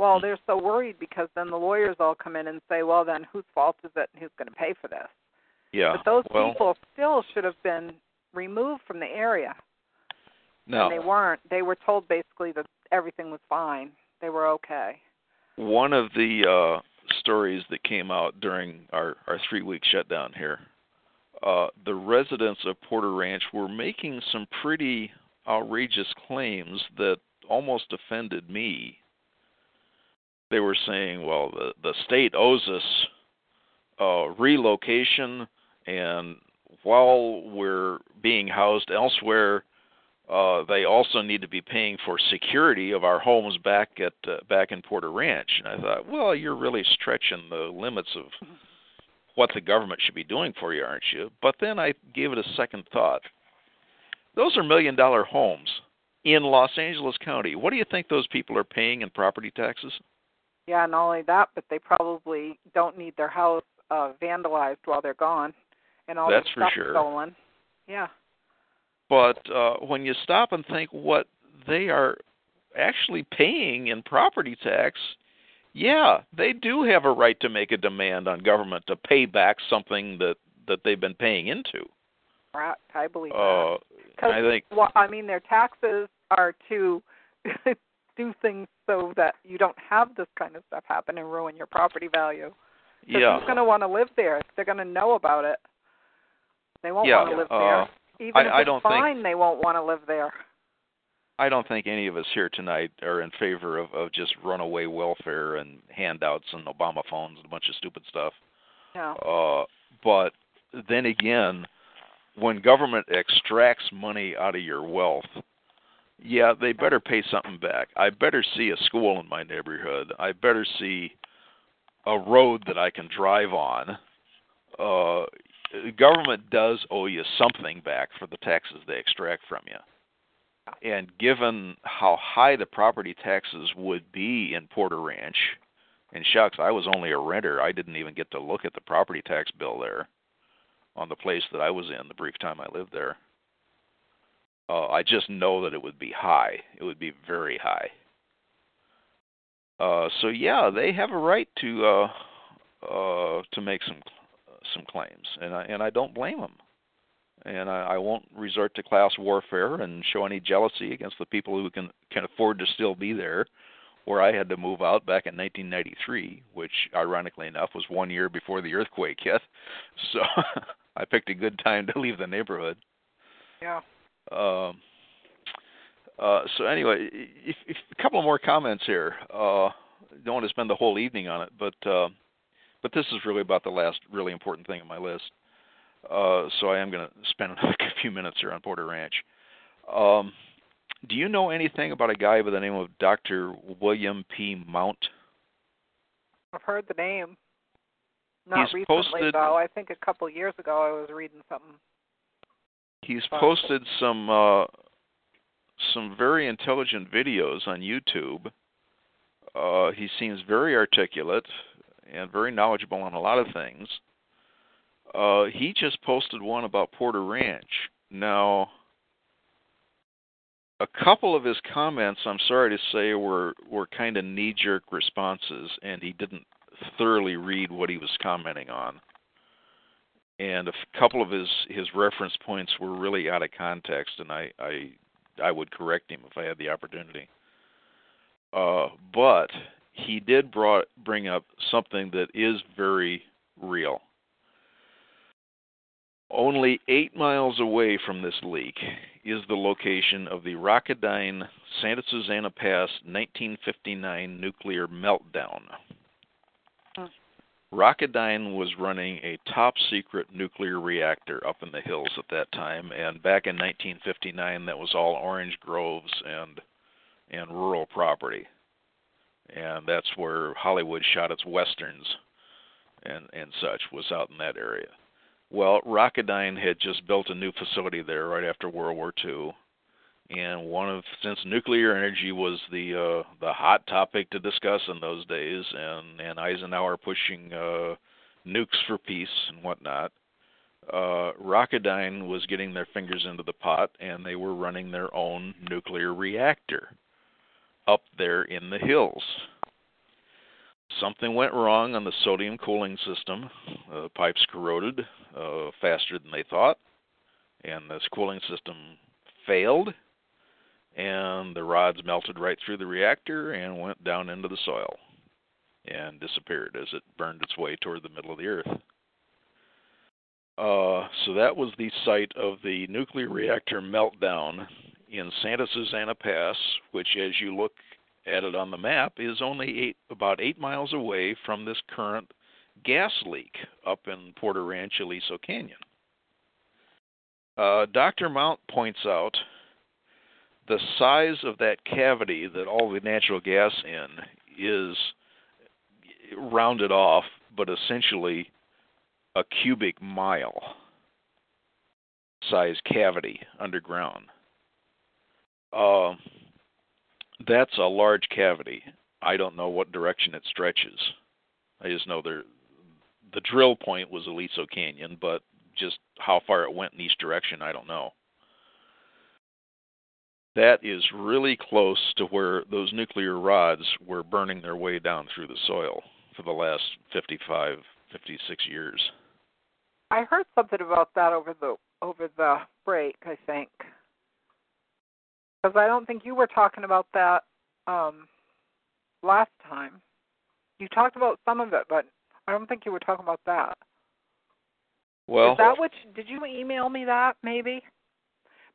Well, they're so worried because then the lawyers all come in and say, "Well, then whose fault is it and who's going to pay for this?" Yeah. But those well, people still should have been removed from the area. No. And they weren't. They were told basically that everything was fine. They were okay. one of the uh, stories that came out during our, our three week shutdown here, uh, the residents of Porter Ranch were making some pretty outrageous claims that almost offended me. They were saying, well, the, the state owes us uh, relocation, and while we're being housed elsewhere, uh, they also need to be paying for security of our homes back at uh, back in Porter Ranch. And I thought, well, you're really stretching the limits of what the government should be doing for you, aren't you? But then I gave it a second thought. Those are million dollar homes in Los Angeles County. What do you think those people are paying in property taxes? Yeah, not only that, but they probably don't need their house uh vandalized while they're gone and all That's their for stuff sure. stolen. Yeah. But uh, when you stop and think what they are actually paying in property tax, yeah, they do have a right to make a demand on government to pay back something that that they've been paying into. Right. I believe that. Uh, 'Cause, I think well, I mean, their taxes are to [laughs] do things so that you don't have this kind of stuff happen and ruin your property value. yeah, who's going to want to live there? They're going to know about it. They won't Yeah, want to live uh, there. Even I- if I it's don't think- fine, they won't want to live there. I don't think any of us here tonight are in favor of, of just runaway welfare and handouts and Obama phones and a bunch of stupid stuff. No. Uh, but then again, when government extracts money out of your wealth, yeah, they better pay something back. I better see a school in my neighborhood. I better see a road that I can drive on. Uh, government does owe you something back for the taxes they extract from you. And given how high the property taxes would be in Porter Ranch, and shucks, I was only a renter. I didn't even get to look at the property tax bill there on the place that I was in the brief time I lived there. Uh, I just know that it would be high. It would be very high. Uh, so yeah, they have a right to uh, uh, to make some some claims, and I and I don't blame them. And I, I won't resort to class warfare and show any jealousy against the people who can can afford to still be there where I had to move out back in 1993, which ironically enough was one year before the earthquake hit. [laughs] So [laughs] I picked a good time to leave the neighborhood. Yeah. Um, uh, so anyway, if, if, a couple more comments here. Uh, don't want to spend the whole evening on it, but uh, but this is really about the last really important thing on my list. Uh, so I am going to spend [laughs] another few minutes here on Porter Ranch. Um, do you know anything about a guy by the name of Dr. William P. Mount? I've heard the name. Not He's recently, posted- though. I think a couple of years ago I was reading something. He's posted some uh, some very intelligent videos on YouTube. Uh, he seems very articulate and very knowledgeable on a lot of things. Uh, he just posted one about Porter Ranch. Now, a couple of his comments, I'm sorry to say, were were kind of knee-jerk responses, and he didn't thoroughly read what he was commenting on and a couple of his his reference points were really out of context, and I I I would correct him if I had the opportunity. Uh, but he did brought, bring up something that is very real. Only eight miles away from this leak is the location of the Rocketdyne Santa Susana Pass 1959 nuclear meltdown. Rocketdyne was running a top secret nuclear reactor up in the hills at that time, and back in 1959, that was all orange groves and and rural property, and that's where Hollywood shot its westerns and and such was out in that area. Well, Rocketdyne had just built a new facility there right after World War II, and one of since nuclear energy was the uh, the hot topic to discuss in those days, and and Eisenhower pushing uh, nukes for peace and whatnot. Uh, Rocketdyne was getting their fingers into the pot, and they were running their own nuclear reactor up there in the hills. Something went wrong on the sodium cooling system. Uh, pipes corroded uh, faster than they thought, and this cooling system failed and the rods melted right through the reactor and went down into the soil and disappeared as it burned its way toward the middle of the earth. Uh, so that was the site of the nuclear reactor meltdown in Santa Susana Pass, which, as you look at it on the map, is only eight, about eight miles away from this current gas leak up in Porter Ranch, Aliso Canyon. Uh, Dr. Mount points out the size of that cavity that all the natural gas in is rounded off, but essentially a cubic mile size cavity underground. Uh, that's a large cavity. I don't know what direction it stretches. I just know there, the drill point was Aliso Canyon, but just how far it went in each direction, I don't know that is really close to where those nuclear rods were burning their way down through the soil for the last 55, 56 years. I heard something about that over the over the break. I think because I don't think you were talking about that um, last time. You talked about some of it, but I don't think you were talking about that. Well, is that what? You, did you email me that maybe?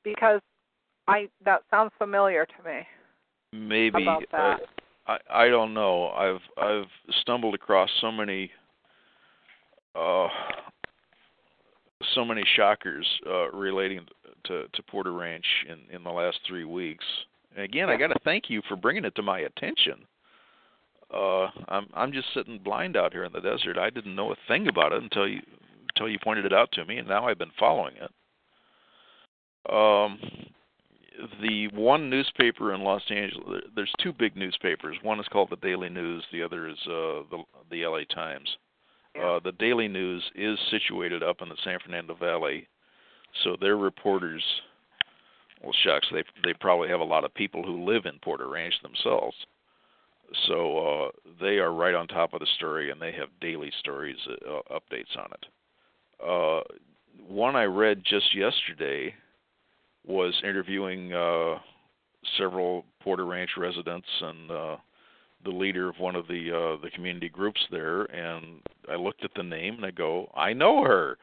Because I that sounds familiar to me. Maybe about that. Uh, I I don't know. I've I've stumbled across so many uh so many shockers uh relating to to Porter Ranch in in the last 3 weeks. And again, I got to thank you for bringing it to my attention. Uh I'm I'm just sitting blind out here in the desert. I didn't know a thing about it until you until you pointed it out to me and now I've been following it. Um the one newspaper in Los Angeles. There's two big newspapers. One is called the Daily News. The other is uh, the the LA Times. Uh, the Daily News is situated up in the San Fernando Valley, so their reporters. Well, shucks, they they probably have a lot of people who live in Porter Ranch themselves, so uh, they are right on top of the story, and they have daily stories, uh, updates on it. Uh, one I read just yesterday was interviewing uh, several Porter Ranch residents and uh, the leader of one of the uh, the community groups there, and I looked at the name and I go, I know her.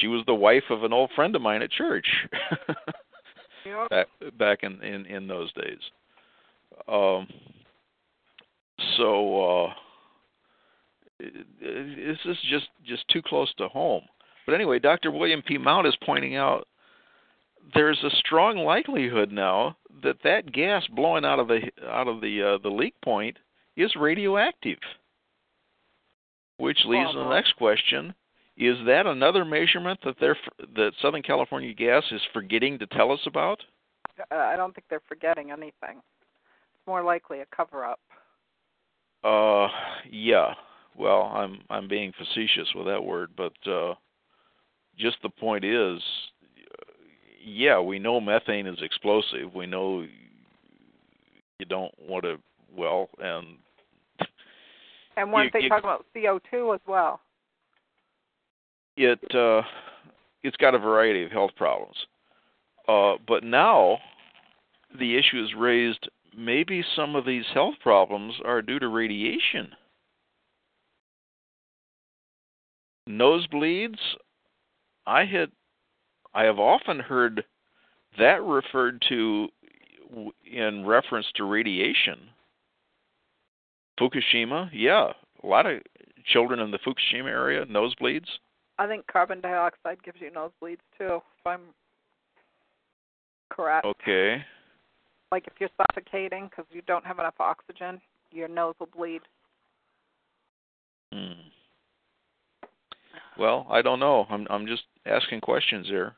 She was the wife of an old friend of mine at church. [laughs] yep. back back in, in in those days. Um. So uh, it, it, this is just just too close to home. But anyway, Dr. William P. Mount is pointing out there's a strong likelihood now that that gas blowing out of the out of the uh, the leak point is radioactive. Which leads to the next question: Is that another measurement that they're that Southern California Gas is forgetting to tell us about? Uh, I don't think they're forgetting anything. It's more likely a cover-up. Uh, yeah. Well, I'm I'm being facetious with that word, but uh, just the point is, yeah, we know methane is explosive. We know you don't want to well and and once you, they you, talk about CO2 as well. It uh, it's got a variety of health problems, uh, but now the issue is raised maybe some of these health problems are due to radiation. Nosebleeds, I had I have often heard that referred to in reference to radiation. Fukushima, yeah, a lot of children in the Fukushima area nosebleeds. I think carbon dioxide gives you nosebleeds too, if I'm correct. Okay. Like if you're suffocating because you don't have enough oxygen, your nose will bleed. Hmm. Well, I don't know. I'm I'm just asking questions here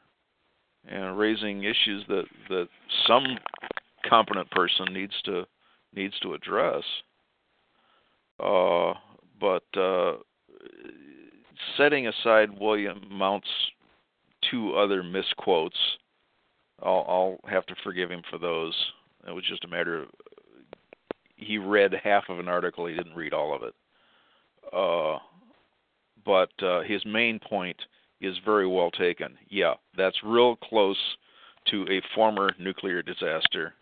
and raising issues that that some competent person needs to needs to address. Uh, but uh, setting aside William Mount's two other misquotes, I'll, I'll have to forgive him for those. It was just a matter of he read half of an article, he didn't read all of it. Uh, but uh, his main point is very well taken. Yeah, that's real close to a former nuclear disaster,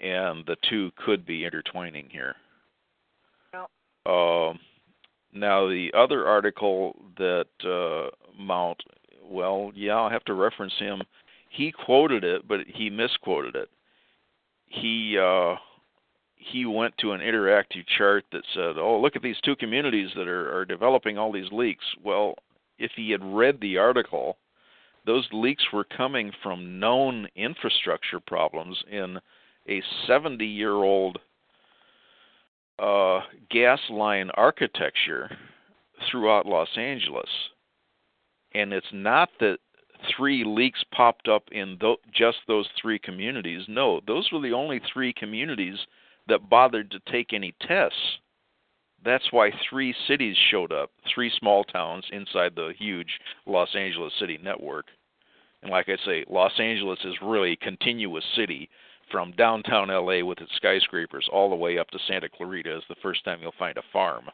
and the two could be intertwining here. Yep. Um, now, the other article that uh, Mount, well, yeah, I'll have to reference him. He quoted it, but he misquoted it. He uh, he went to an interactive chart that said, "Oh, look at these two communities that are, are developing all these leaks." Well, if he had read the article, those leaks were coming from known infrastructure problems in a 70-year-old uh, gas line architecture throughout Los Angeles. And it's not that three leaks popped up in th- just those three communities. No, those were the only three communities that bothered to take any tests. That's why three cities showed up, three small towns inside the huge Los Angeles city network. And like I say, Los Angeles is really a continuous city from downtown LA with its skyscrapers all the way up to Santa Clarita is the first time you'll find a farm.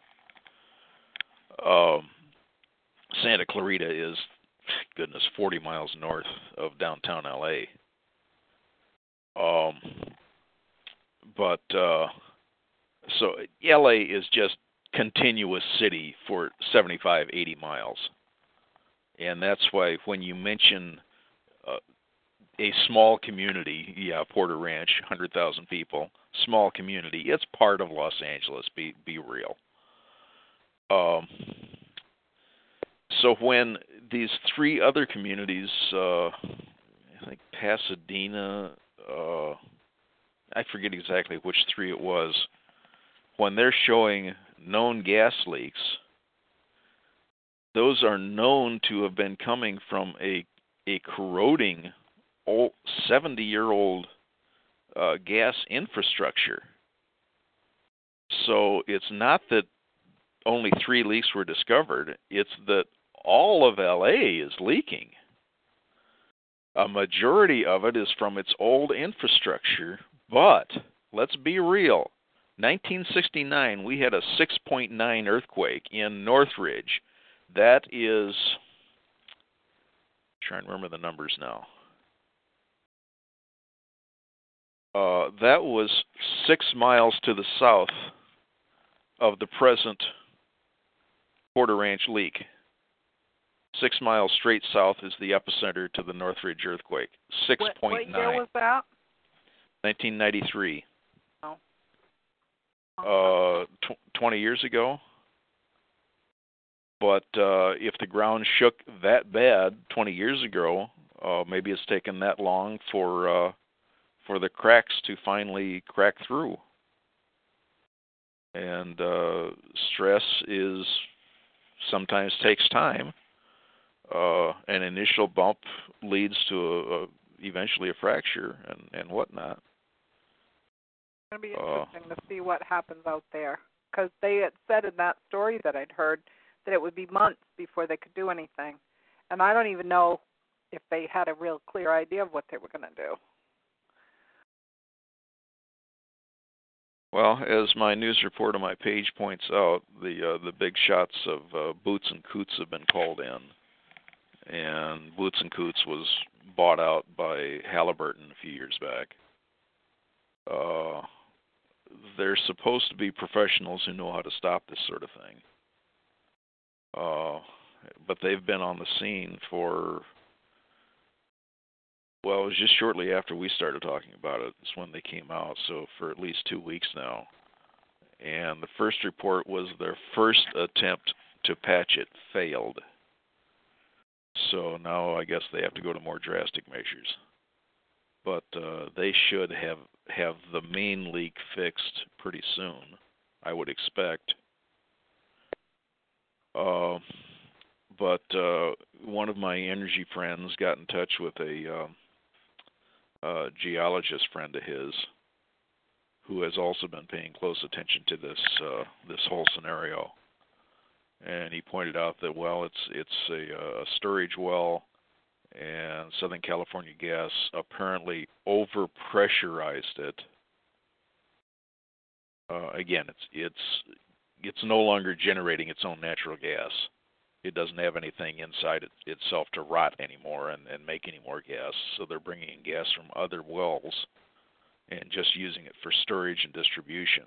Um, Santa Clarita is, goodness, 40 miles north of downtown LA. Um, but uh, so LA is just continuous city for 75, 80 miles, and that's why when you mention uh, a small community, yeah, Porter Ranch, 100,000 people, small community, it's part of Los Angeles. Be be real. Um, so when these three other communities, uh, I think Pasadena, uh, I forget exactly which three it was, when they're showing known gas leaks, those are known to have been coming from a a corroding old 70 year old uh, gas infrastructure. So it's not that only three leaks were discovered, it's that all of LA is leaking. A majority of it is from its old infrastructure, but let's be real. 1969, we had a 6.9 earthquake in Northridge. That is, I'm trying to remember the numbers now. Uh, that was six miles to the south of the present Porter Ranch leak. Six miles straight south is the epicenter to the Northridge earthquake. Six point nine. What year was that? 1993. Uh, tw- 20 years ago. But uh, if the ground shook that bad 20 years ago, uh, maybe it's taken that long for uh, for the cracks to finally crack through. And uh, stress is sometimes takes time. Uh, an initial bump leads to a, a, eventually a fracture and, and whatnot. Going to be interesting uh, to see what happens out there because they had said in that story that I'd heard that it would be months before they could do anything, and I don't even know if they had a real clear idea of what they were going to do. Well, as my news report on my page points out, the uh, the big shots of uh, Boots and Coots have been called in, and Boots and Coots was bought out by Halliburton a few years back. uh, they're supposed to be professionals who know how to stop this sort of thing. Uh, but they've been on the scene for well, it was just shortly after we started talking about it. It's when they came out, so for at least two weeks now. And the first report was their first attempt to patch it failed. So now I guess they have to go to more drastic measures. But uh, they should have have the main leak fixed pretty soon, I would expect. Uh, but uh, one of my energy friends got in touch with a uh, uh, geologist friend of his who has also been paying close attention to this uh, this whole scenario. And he pointed out that well, it's it's a, a storage well, and Southern California Gas apparently overpressurized it. Uh, again, it's it's it's no longer generating its own natural gas. It doesn't have anything inside it, itself to rot anymore and, and make any more gas. So they're bringing in gas from other wells and just using it for storage and distribution.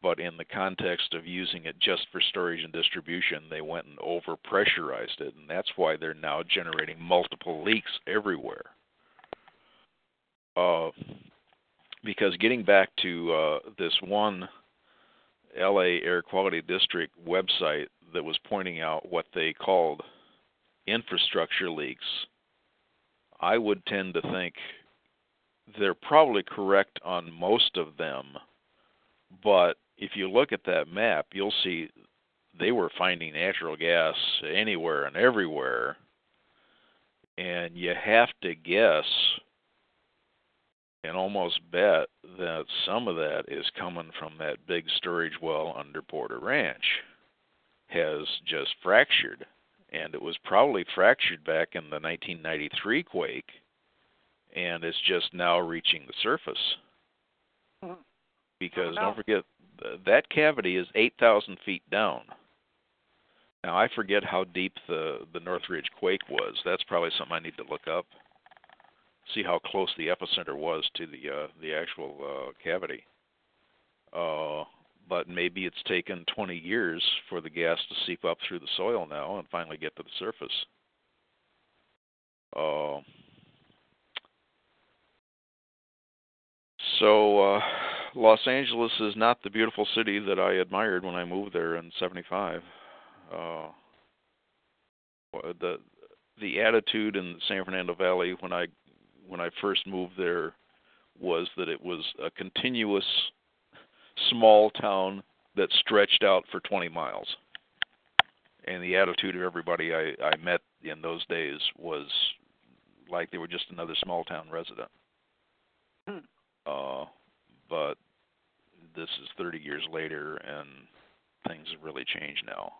But in the context of using it just for storage and distribution, they went and overpressurized it, and that's why they're now generating multiple leaks everywhere. Uh, because getting back to uh, this one LA Air Quality District website that was pointing out what they called infrastructure leaks, I would tend to think they're probably correct on most of them, but if you look at that map, you'll see they were finding natural gas anywhere and everywhere. And you have to guess and almost bet that some of that is coming from that big storage well under Porter Ranch has just fractured and it was probably fractured back in the 1993 quake and it's just now reaching the surface Hmm. because don't forget that cavity is 8,000 feet down. Now I forget how deep the the Northridge quake was. That's probably something I need to look up. See how close the epicenter was to the uh, the actual uh, cavity. Uh, but maybe it's taken 20 years for the gas to seep up through the soil now and finally get to the surface. Uh, so uh, Los Angeles is not the beautiful city that I admired when I moved there in '75. Uh, the the attitude in the San Fernando Valley when I when I first moved there was that it was a continuous small town that stretched out for 20 miles. And the attitude of everybody I, I met in those days was like they were just another small town resident. Hmm. Uh, but this is 30 years later, and things have really changed now.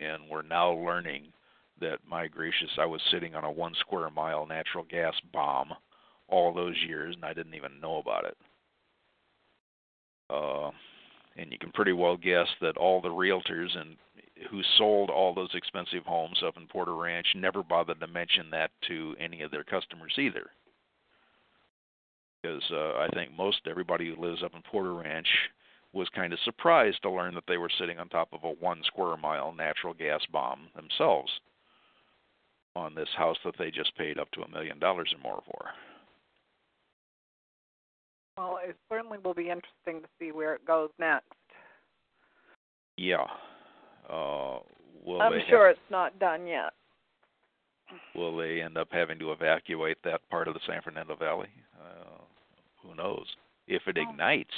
And we're now learning that, my gracious, I was sitting on a one square mile natural gas bomb all those years, and I didn't even know about it. Uh, and you can pretty well guess that all the realtors and who sold all those expensive homes up in Porter Ranch never bothered to mention that to any of their customers either because uh, I think most everybody who lives up in Porter Ranch was kind of surprised to learn that they were sitting on top of a one square mile natural gas bomb themselves on this house that they just paid up to a million dollars or more for. Well, it certainly will be interesting to see where it goes next. Yeah. Uh, I'm sure have, it's not done yet. will they end up having to evacuate that part of the San Fernando Valley? Uh, who knows? If it Oh. ignites,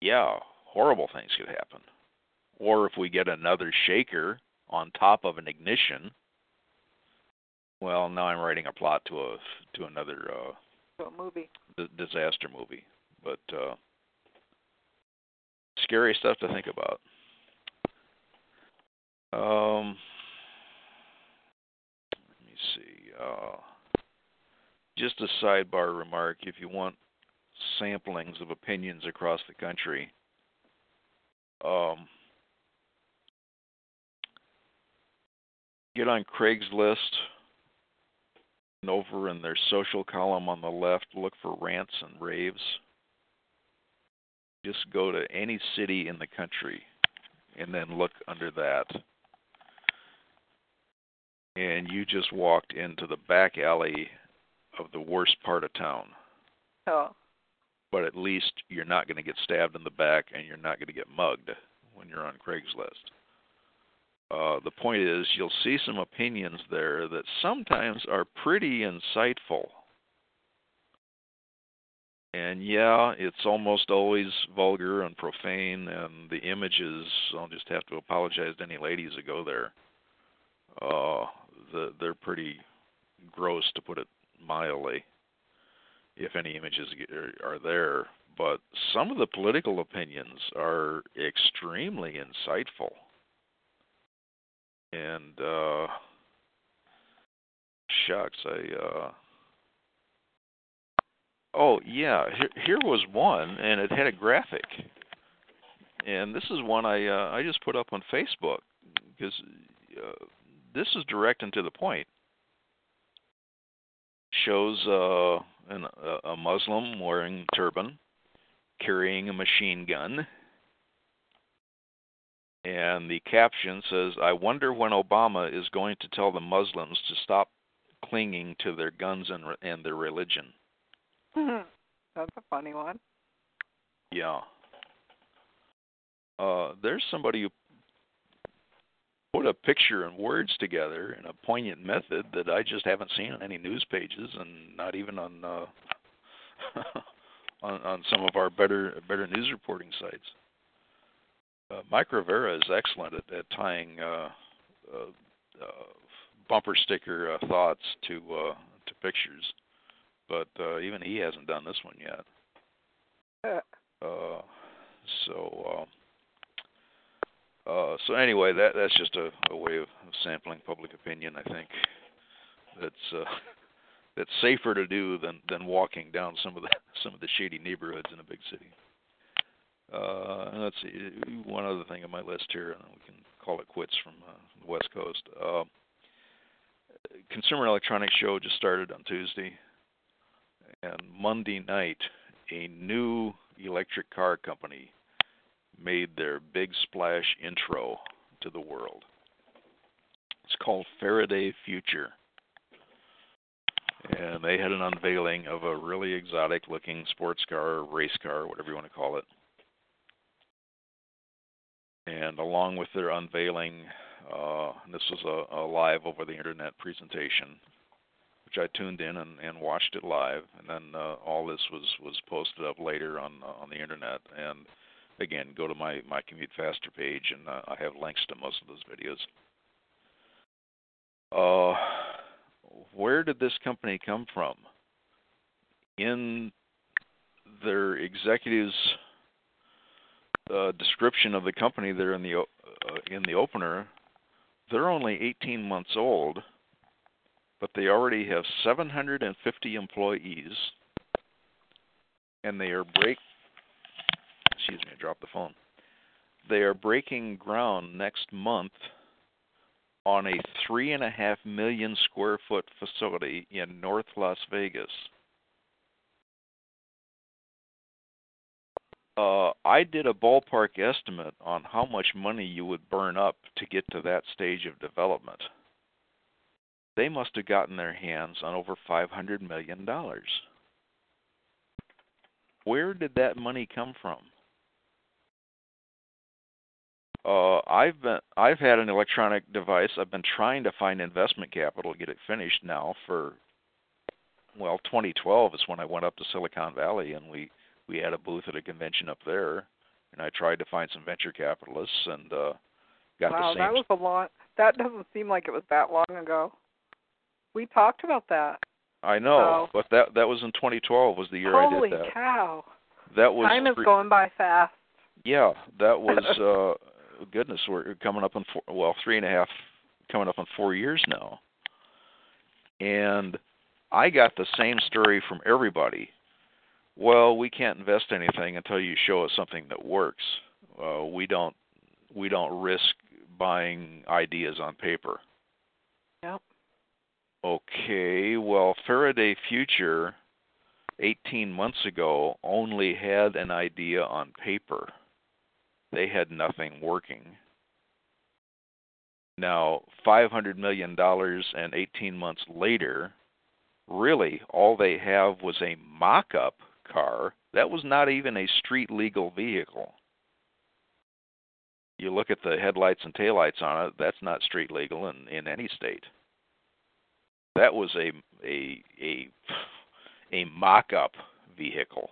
yeah, horrible things could happen. Or if we get another shaker on top of an ignition, well, now I'm writing a plot to a to another uh, To a movie. d- disaster movie, but uh, scary stuff to think about. Um, let me see. Uh, just a sidebar remark: if you want samplings of opinions across the country, um, get on Craigslist And over in their social column on the left, look for rants and raves. Just go to any city in the country and then look under that. And you just walked into the back alley of the worst part of town. Oh. But at least you're not going to get stabbed in the back and you're not going to get mugged when you're on Craigslist. Uh, the point is, you'll see some opinions there that sometimes are pretty insightful. And yeah, it's almost always vulgar and profane, and the images, I'll just have to apologize to any ladies that go there. Uh, the, they're pretty gross, to put it mildly, if any images are, there. But some of the political opinions are extremely insightful and uh shucks i uh oh yeah here, here was one and it had a graphic and this is one i uh i just put up on facebook because uh, this is direct and to the point shows uh an, a muslim wearing turban carrying a machine gun and the caption says, I wonder when Obama is going to tell the Muslims to stop clinging to their guns and, and their religion. [laughs] That's a funny one. Yeah. Uh, there's somebody who put a picture and words together in a poignant method that I just haven't seen on any news pages and not even on uh, [laughs] on, on some of our better better news reporting sites uh, Mike Rivero is excellent at, at tying uh, uh, uh, bumper sticker uh, thoughts to uh, to pictures, but uh, even he hasn't done this one yet. Uh, so. Uh, so anyway, that that's just a, a way of, of sampling public opinion. I think that's uh, [laughs] that's safer to do than than walking down some of the [laughs] some of the shady neighborhoods in a big city. Uh, let's see, one other thing on my list here, and we can call it quits from uh, the West Coast. Uh, Consumer Electronics Show just started on Tuesday, and Monday night, a new electric car company made their big splash intro to the world. It's called Faraday Future. And they had an unveiling of a really exotic looking sports car, race car, whatever you want to call it and along with their unveiling, uh, this was a, a, live over the internet presentation, which I tuned in and, and watched it live, and then uh, all this was was posted up later on uh, on the internet. And again, go to my my commute faster page, and uh, I have links to most of those videos. Uh, where did this company come from? In their executives uh, description of the company there in the uh, in the opener, they're only 18 months old, but they already have 750 employees, and they are break. Excuse me, I dropped the phone. They are breaking ground next month on a three and a half million square foot facility in North Las Vegas. uh, I did a ballpark estimate on how much money you would burn up to get to that stage of development. They must have gotten their hands on over $500 million. Where did that money come from? Uh, I've been I've had an electronic device. I've been trying to find investment capital to get it finished now for well, 2012 is when I went up to Silicon Valley and we we had a booth at a convention up there, and I tried to find some venture capitalists and uh, got wow, the same. Wow, that was a lot. That doesn't seem like it was that long ago. We talked about that. I know, but that that was in 2012 was the year Holy I did that. Holy cow! That was time is three, going by fast. Yeah, that was [laughs] uh goodness. We're coming up on four, well three and a half, coming up on four years now, and I got the same story from everybody well, we can't invest anything until you show us something that works. Uh, we don't we don't risk buying ideas on paper. Yep. Okay, well, Faraday Future 18 months ago only had an idea on paper. They had nothing working. Now, $500 million and 18 months later, really all they have was a mock up car that was not even a street legal vehicle. You look at the headlights and taillights on it, that's not street legal in, in any state. That was a a a [sighs] a mock up vehicle.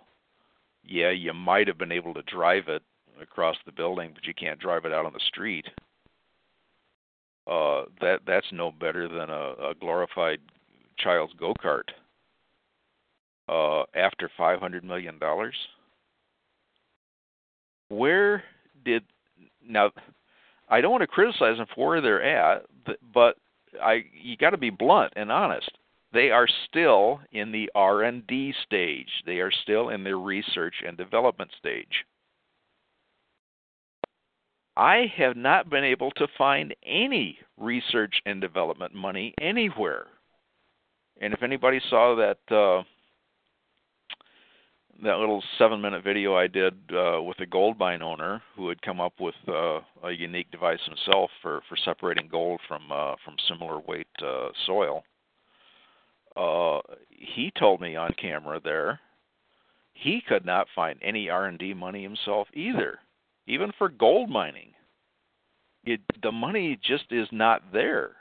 Yeah, you might have been able to drive it across the building, but you can't drive it out on the street. Uh, that that's no better than a, a glorified child's go kart. Uh, after five hundred million dollars, where did now? I don't want to criticize them for where they're at, but I you got to be blunt and honest. They are still in the R&D stage. They are still in the research and development stage. I have not been able to find any research and development money anywhere. And if anybody saw that uh, that little seven-minute video I did uh, with a gold mine owner who had come up with uh, a unique device himself for for separating gold from uh, from similar weight uh, soil, uh, he told me on camera there he could not find any R&D money himself either even for gold mining. It the money just is not there.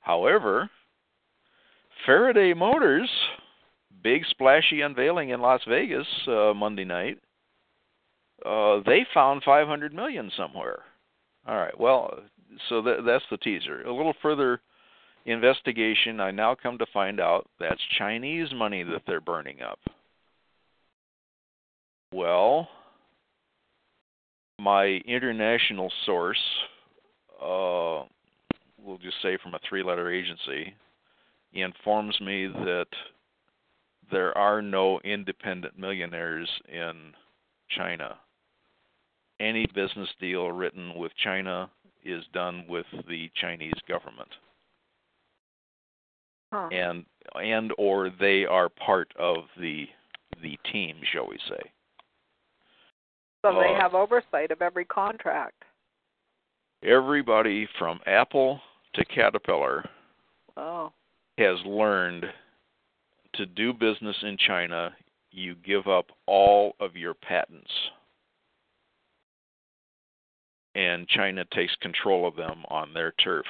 However, Faraday Motors big splashy unveiling in Las Vegas uh, Monday night. Uh, they found 500 million somewhere. All right. Well, so that, that's the teaser. A little further investigation, I now come to find out that's Chinese money that they're burning up. Well, my international source, uh, we'll just say from a three letter agency, informs me that there are no independent millionaires in China. Any business deal written with China is done with the Chinese government. Huh. And and or they are part of the the team, shall we say. So they Uh, have oversight of every contract. Everybody from Apple to Caterpillar Oh. has learned to do business in China, you give up all of your patents. And China takes control of them on their turf.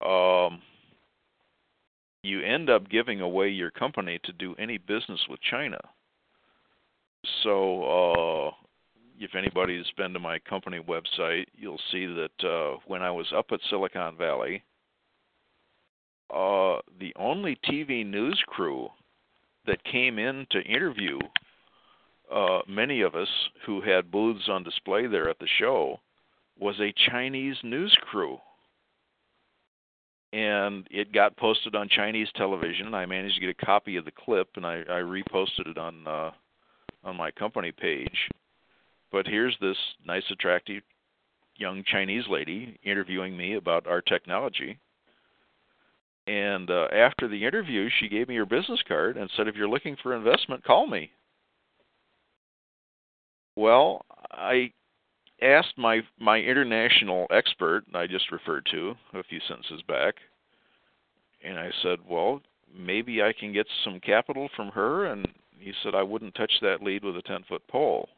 Um, you end up giving away your company to do any business with China. So, uh, if anybody's been to my company website, you'll see that uh, when I was up at Silicon Valley, uh, the only TV news crew that came in to interview uh, many of us who had booths on display there at the show was a Chinese news crew. And it got posted on Chinese television. I managed to get a copy of the clip, and I, I reposted it on uh, on my company page. But here's this nice, attractive young Chinese lady interviewing me about our technology and uh, after the interview, she gave me her business card and said, "If you're looking for investment, call me." Well, I asked my my international expert I just referred to a few sentences back, and I said, "Well, maybe I can get some capital from her." And he said, "I wouldn't touch that lead with a ten foot pole."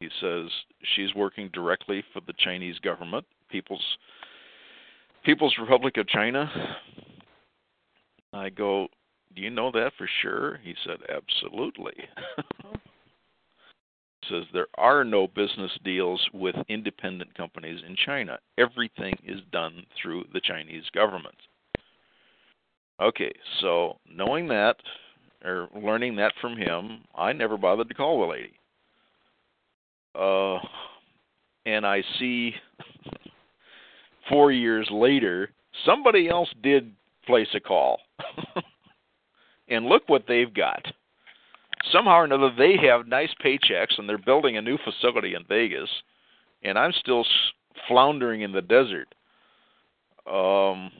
He says she's working directly for the Chinese government, People's People's Republic of China. I go, Do you know that for sure? He said, Absolutely. [laughs] says there are no business deals with independent companies in China. Everything is done through the Chinese government. Okay, so knowing that or learning that from him, I never bothered to call the lady. Uh and I see [laughs] four years later, somebody else did place a call. [laughs] and look what they've got. Somehow or another, they have nice paychecks and they're building a new facility in Vegas, and I'm still floundering in the desert. Um,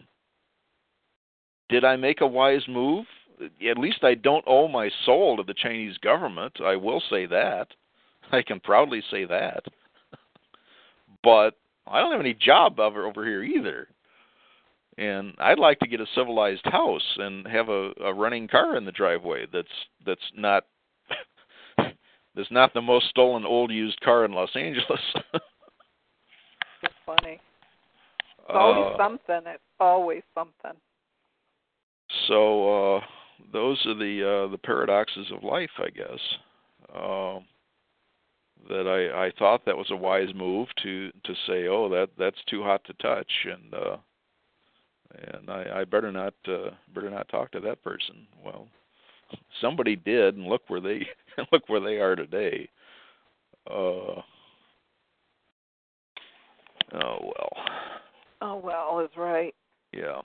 did I make a wise move? At least I don't owe my soul to the Chinese government. I will say that. I can proudly say that. [laughs] but I don't have any job over over here either. And I'd like to get a civilized house and have a, a running car in the driveway that's that's not [laughs] that's not the most stolen old used car in Los Angeles. [laughs] it's funny. It's always Uh, something. It's always something. So uh, those are the uh, the paradoxes of life, I guess. Uh, that I, I thought that was a wise move to to say, oh, that that's too hot to touch, and uh, and I, I better not uh, better not talk to that person. Well, somebody did, and look where they [laughs] look where they are today. Uh, oh well. Oh well, is right. Yeah.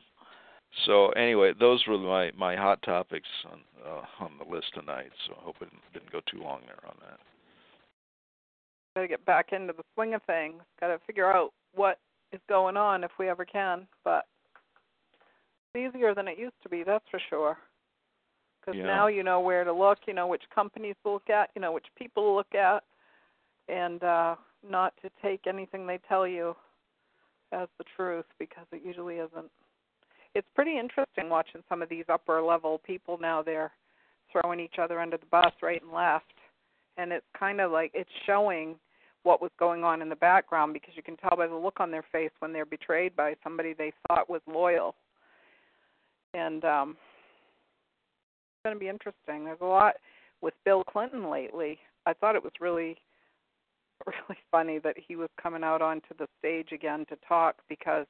So anyway, those were my my hot topics on uh, on the list tonight. So I hope it didn't go too long there on that. Got to get back into the swing of things. Got to figure out what is going on if we ever can. But it's easier than it used to be. That's for sure. Because Yeah. now you know where to look. You know which companies to look at. You know which people to look at, and uh, not to take anything they tell you as the truth because it usually isn't. It's pretty interesting watching some of these upper level people now. They're throwing each other under the bus right and left and it's kind of like it's showing what was going on in the background because you can tell by the look on their face when they're betrayed by somebody they thought was loyal. And um it's going to be interesting. There's a lot with Bill Clinton lately. I thought it was really [laughs] really funny that he was coming out onto the stage again to talk because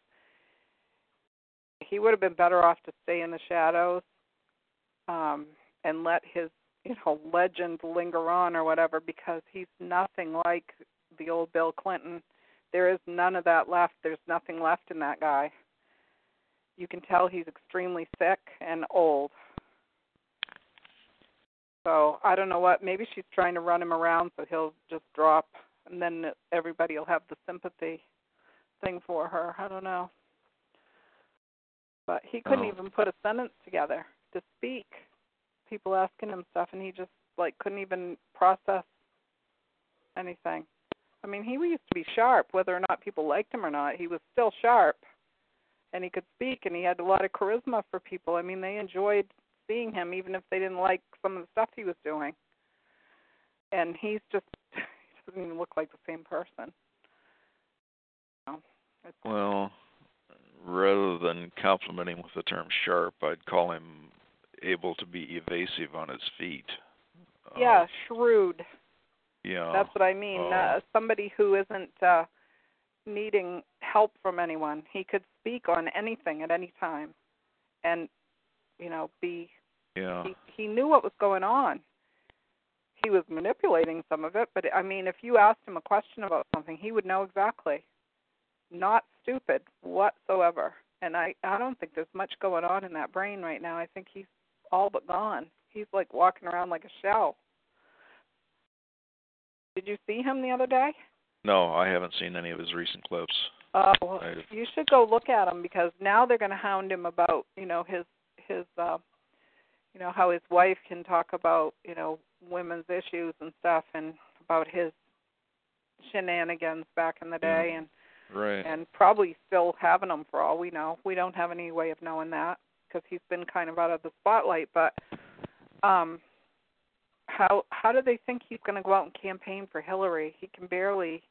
he would have been better off to stay in the shadows um and let his you know legend linger on or whatever because he's nothing like the old Bill Clinton. There is none of that left. There's nothing left in that guy. You can tell he's extremely sick and old. So I don't know what. Maybe she's trying to run him around so he'll just drop, and then everybody will have the sympathy thing for her. I don't know. But he couldn't Oh. even put a sentence together to speak people asking him stuff and he just like couldn't even process anything. I mean, he used to be sharp whether or not people liked him or not. He was still sharp and he could speak and he had a lot of charisma for people. I mean, they enjoyed seeing him even if they didn't like some of the stuff he was doing. And he's just [laughs] he doesn't even look like the same person. You know, it's, Well, rather than complimenting with the term sharp, I'd call him able to be evasive on his feet. Uh, yeah, shrewd. Yeah. That's what I mean. Oh. Uh, somebody who isn't uh, needing help from anyone. He could speak on anything at any time, and you know, be. yeah. He he knew what was going on. He was manipulating some of it, but I mean, if you asked him a question about something, he would know exactly. Not stupid whatsoever. And I I don't think there's much going on in that brain right now. I think he's all but gone. He's like walking around like a shell. Did you see him the other day? No, I haven't seen any of his recent clips. Oh, well, I- you should go look at him because now they're going to hound him about, you know, his his uh you know how his wife can talk about, you know, women's issues and stuff and about his shenanigans back in the Yeah. day and Right. and probably still having them for all we know. We don't have any way of knowing that because he's been kind of out of the spotlight, but um how how do they think he's going to go out and campaign for Hillary? He can barely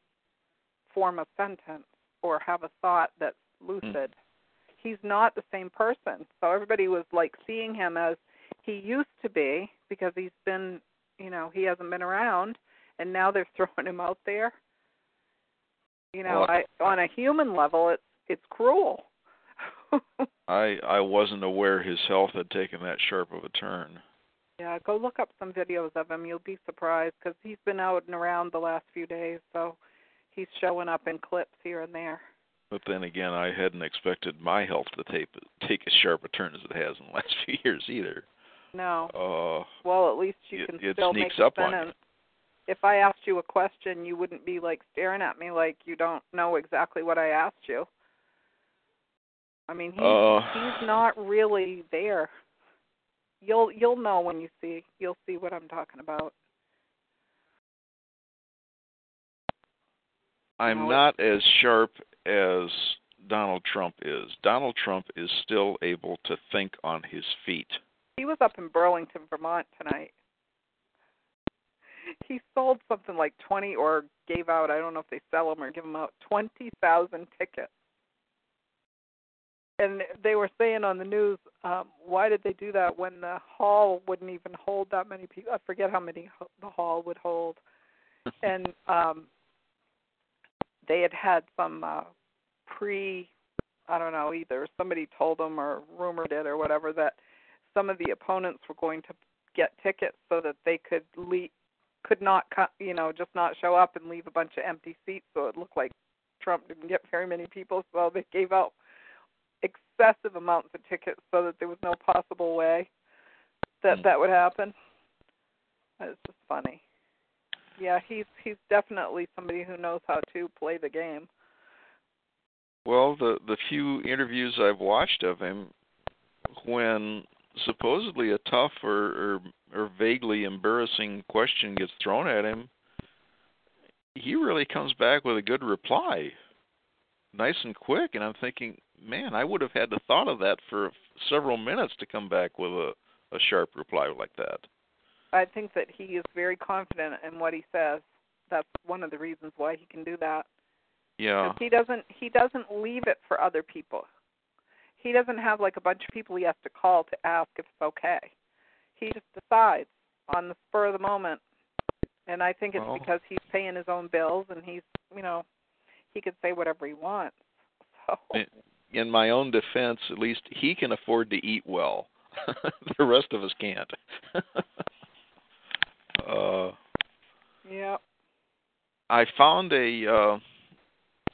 form a sentence or have a thought that's lucid. He's not the same person. So everybody was like seeing him as he used to be because he's been, you know, he hasn't been around and now they're [laughs] throwing him out there. You know, Well, I on a human level it's it's cruel. [laughs] I I wasn't aware his health had taken that sharp of a turn. yeah, go look up some videos of him. You'll be surprised because he's been out and around the last few days, so he's showing up in clips here and there. But then again, I hadn't expected my health to take take as sharp a turn as it has in the last [laughs] few years either. No, Uh, well, at least you it- can it still sneaks make a up on you. sentence. If I asked you a question, you wouldn't be like staring at me like you don't know exactly what I asked you. I mean, he's Uh, he's not really there. You'll you'll know when you see you'll see what I'm talking about. I'm No, it- not as sharp as Donald Trump is. Donald Trump is still able to think on his feet. He was up in Burlington, Vermont tonight. He sold something like 20 or gave out, I don't know if they sell them or give them out, 20,000 tickets. And they were saying on the news, um, why did they do that when the hall wouldn't even hold that many people? I forget how many the hall would hold. [laughs] and um they had had some uh pre I don't know either somebody told them or rumored it or whatever that some of the opponents were going to get tickets so that they could leave, could not you know just not show up and leave a bunch of empty seats so it looked like Trump didn't get very many people so they gave out excessive amounts of tickets so that there was no possible way that that would happen. It's just funny. Yeah, he's he's definitely somebody who knows how to play the game. Well, the the few interviews I've watched of him, when supposedly a tough or, or or vaguely embarrassing question gets thrown at him, he really comes back with a good reply, nice and quick. And I'm thinking, man, I would have had to thought of that for several minutes to come back with a a sharp reply like that. I think that he is very confident in what he says. That's one of the reasons why he can do that. Yeah. he doesn't he doesn't leave it for other people. He doesn't have like a bunch of people he has to call to ask if it's okay. He just decides on the spur of the moment. And I think it's Well- because he's paying his own bills and he's you know, he could say whatever he wants. [laughs] So In- In my own defense, at least he can afford to eat well. [laughs] the rest of us can't. [laughs] uh yeah. I found a uh,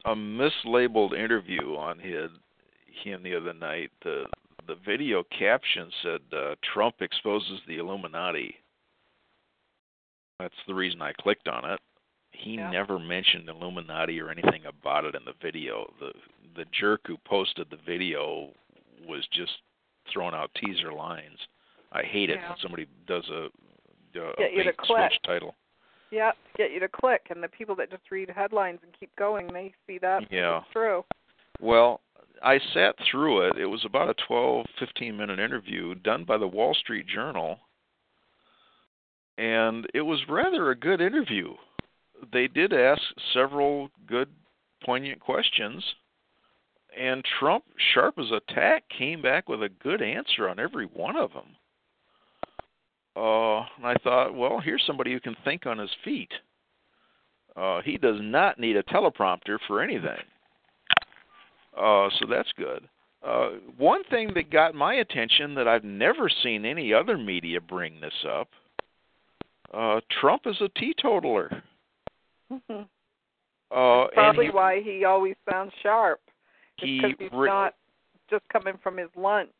a mislabeled interview on his him the other night. The the video caption said uh, Trump exposes the Illuminati. That's the reason I clicked on it. He Yeah. never mentioned Illuminati or anything about it in the video. The the jerk who posted the video was just throwing out teaser lines. I hate it Yeah. when somebody does a, a, a Get you to bait switch click. title. Yeah, to get you to click and the people that just read headlines and keep going, they see that Yeah. it's true. Well, I sat through it. It was about a 12, 15 minute interview done by the Wall Street Journal. And it was rather a good interview. They did ask several good, poignant questions. And Trump, sharp as a tack, came back with a good answer on every one of them. Uh, and I thought, well, here's somebody who can think on his feet. Uh, he does not need a teleprompter for anything. Uh, so that's good. Uh, one thing that got my attention that I've never seen any other media bring this up uh, Trump is a teetotaler. Mhm. [laughs] Uh, Probably and why he always sounds sharp. he, because he, he's ra- not just coming from his lunch.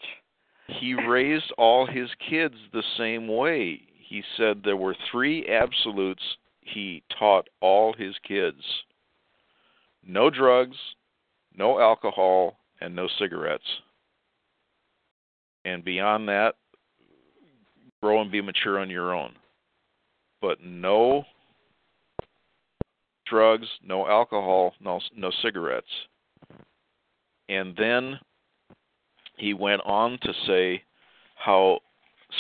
he raised all his kids the same way. He said there were three absolutes he taught all his kids no drugs, no alcohol, and no cigarettes. And beyond that, grow and be mature on your own. But no drugs, no alcohol, no no cigarettes. And then he went on to say how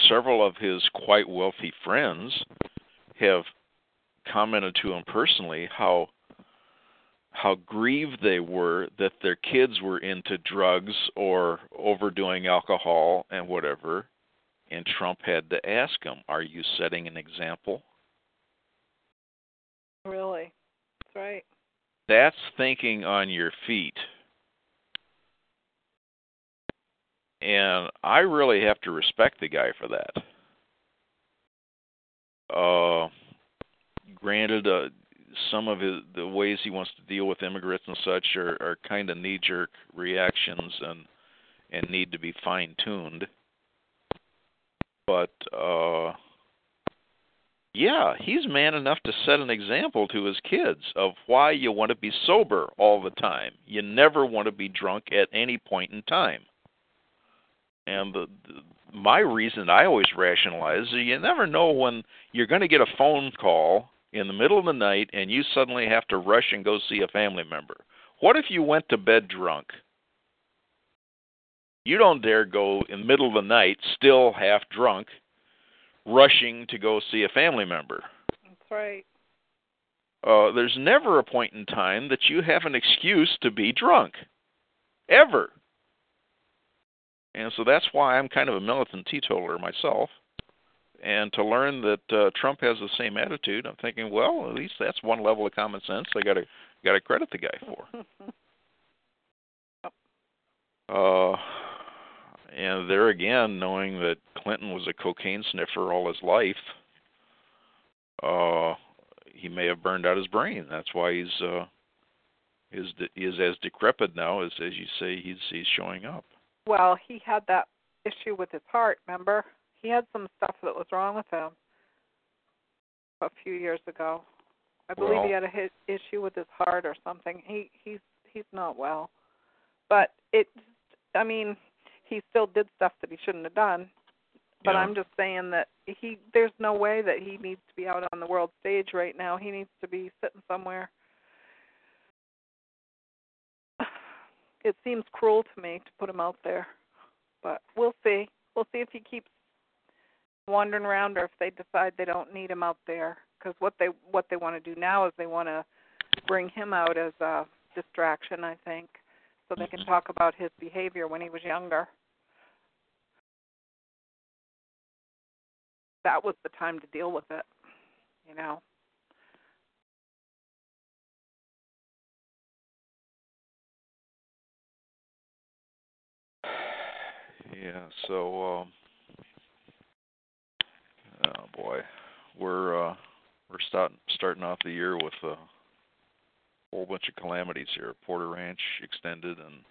several of his quite wealthy friends have commented to him personally how how grieved they were that their kids were into drugs or overdoing alcohol and whatever and Trump had to ask them, are you setting an example Really. That's right. that's thinking on your feet and I really have to respect the guy for that. Uh, granted, uh, some of his the ways he wants to deal with immigrants and such are, are kind of knee-jerk reactions and and need to be fine-tuned. But uh, yeah, he's man enough to set an example to his kids of why you want to be sober all the time. You never want to be drunk at any point in time. And the, the my reason I always rationalize is you never know when you're going to get a phone call in the middle of the night and you suddenly have to rush and go see a family member. What if you went to bed drunk? You don't dare go in the middle of the night, still half drunk, rushing to go see a family member. That's right. Uh, there's never a point in time that you have an excuse to be drunk, ever. And so that's why I'm kind of a militant teetotaler myself. And to learn that uh, Trump has the same attitude, I'm thinking, well, at least that's one level of common sense I got to got to credit the guy for. [laughs] uh, and there again, knowing that Clinton was a cocaine sniffer all his life, uh, he may have burned out his brain. That's why he's uh, is is as decrepit now as as you say he's he's showing up. Well, he had that issue with his heart. Remember, he had some stuff that was wrong with him a few years ago. I believe well, he had a hit issue with his heart or something. He he's he's not well, but it. I mean, he still did stuff that he shouldn't have done. But yeah. I'm just saying that he there's no way that he needs to be out on the world stage right now. He needs to be sitting somewhere. [sighs] It seems cruel to me to put him out there, but we'll see. We'll see if he keeps wandering around or if they decide they don't need him out there. Because what they what they want to do now is they want to bring him out as a distraction. I think so they can talk about his behavior when he was younger. That was the time to deal with it, you know. [sighs] Yeah, so um oh boy. We're uh we're starting starting off the year with a whole bunch of calamities here. Porter Ranch extended and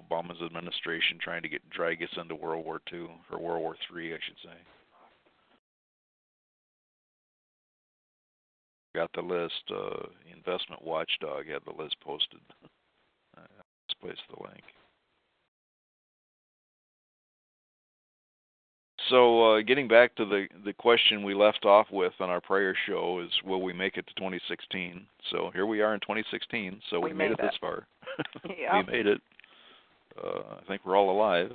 Obama's administration trying to get drag us into World War II or World War Three, I should say. Got the list. Uh, Investment Watchdog had the list posted. [laughs] Let's place the link. So, uh, getting back to the the question we left off with on our prior show is, will we make it to 2016? So here we are in 2016. So we, we made, made it, this far. [laughs] yep. we made it. Uh, I think we're all alive.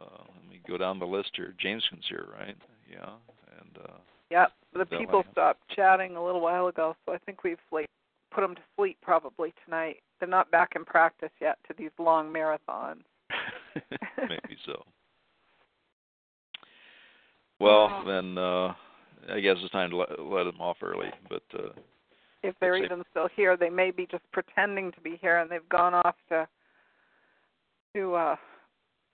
Uh, let me go down the list here. Jameson's here, right? Yeah, and. Uh, Yep. The people stopped chatting a little while ago, so I think we've like put them to sleep probably tonight. They're not back in practice yet to these long marathons. [laughs] Maybe so. Well, Oh. then uh I guess it's time to let, let them off early. But uh If they're even still here, they may be just pretending to be here and they've gone off to to uh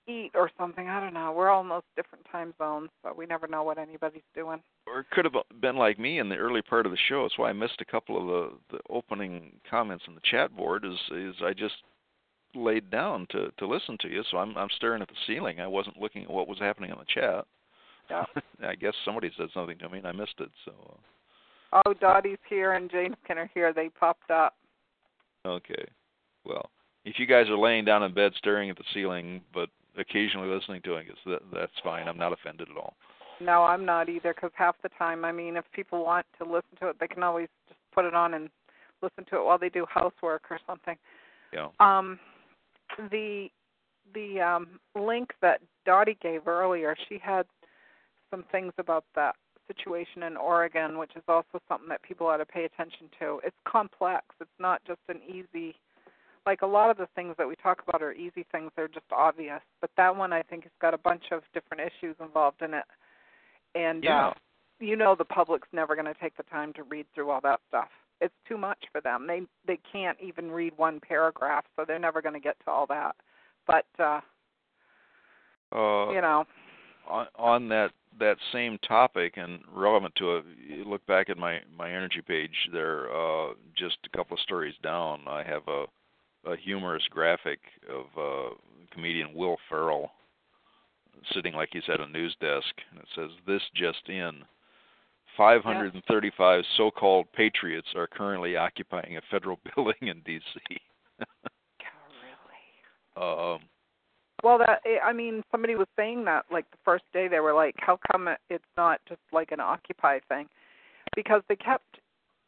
eat or something. I don't know. We're all in those different time zones, so we never know what anybody's doing. or it could have been like me in the early part of the show. That's why I missed a couple of the the opening comments on the chat board. Is is I just laid down to to listen to you, so I'm I'm staring at the ceiling. I wasn't looking at what was happening in the chat. Yeah. [laughs] I guess somebody said something to me and I missed it. So Oh, Dottie's here and James are here. They popped up. uh, okay, well, if you guys are laying down in bed staring at the ceiling, but occasionally listening to it, that, that's fine. I'm not offended at all. No, I'm not either because half the time, I mean, if people want to listen to it, they can always just put it on and listen to it while they do housework or something. Yeah. Um, the the um, link that Dottie gave earlier, she had some things about that situation in Oregon, which is also something that people ought to pay attention to. It's complex. It's not just an easy like a lot of the things that we talk about are easy things, they're just obvious. But that one I think has got a bunch of different issues involved in it. And Yeah. uh you know the public's never going to take the time to read through all that stuff. It's too much for them. They they can't even read one paragraph, so they're never going to get to all that. But uh Uh, you know, on, on that that same topic and relevant to it, you look back at my my energy page there. Uh, just a couple of stories down, I have a a humorous graphic of uh, comedian Will Ferrell sitting like he's at a news desk, and it says, "This just in: 535 so-called patriots are currently occupying a federal [laughs] building in D.C. God, really? um, Well, that eh, I mean, somebody was saying that like the first day they were like, "How come it's not just like an Occupy thing?" Because they kept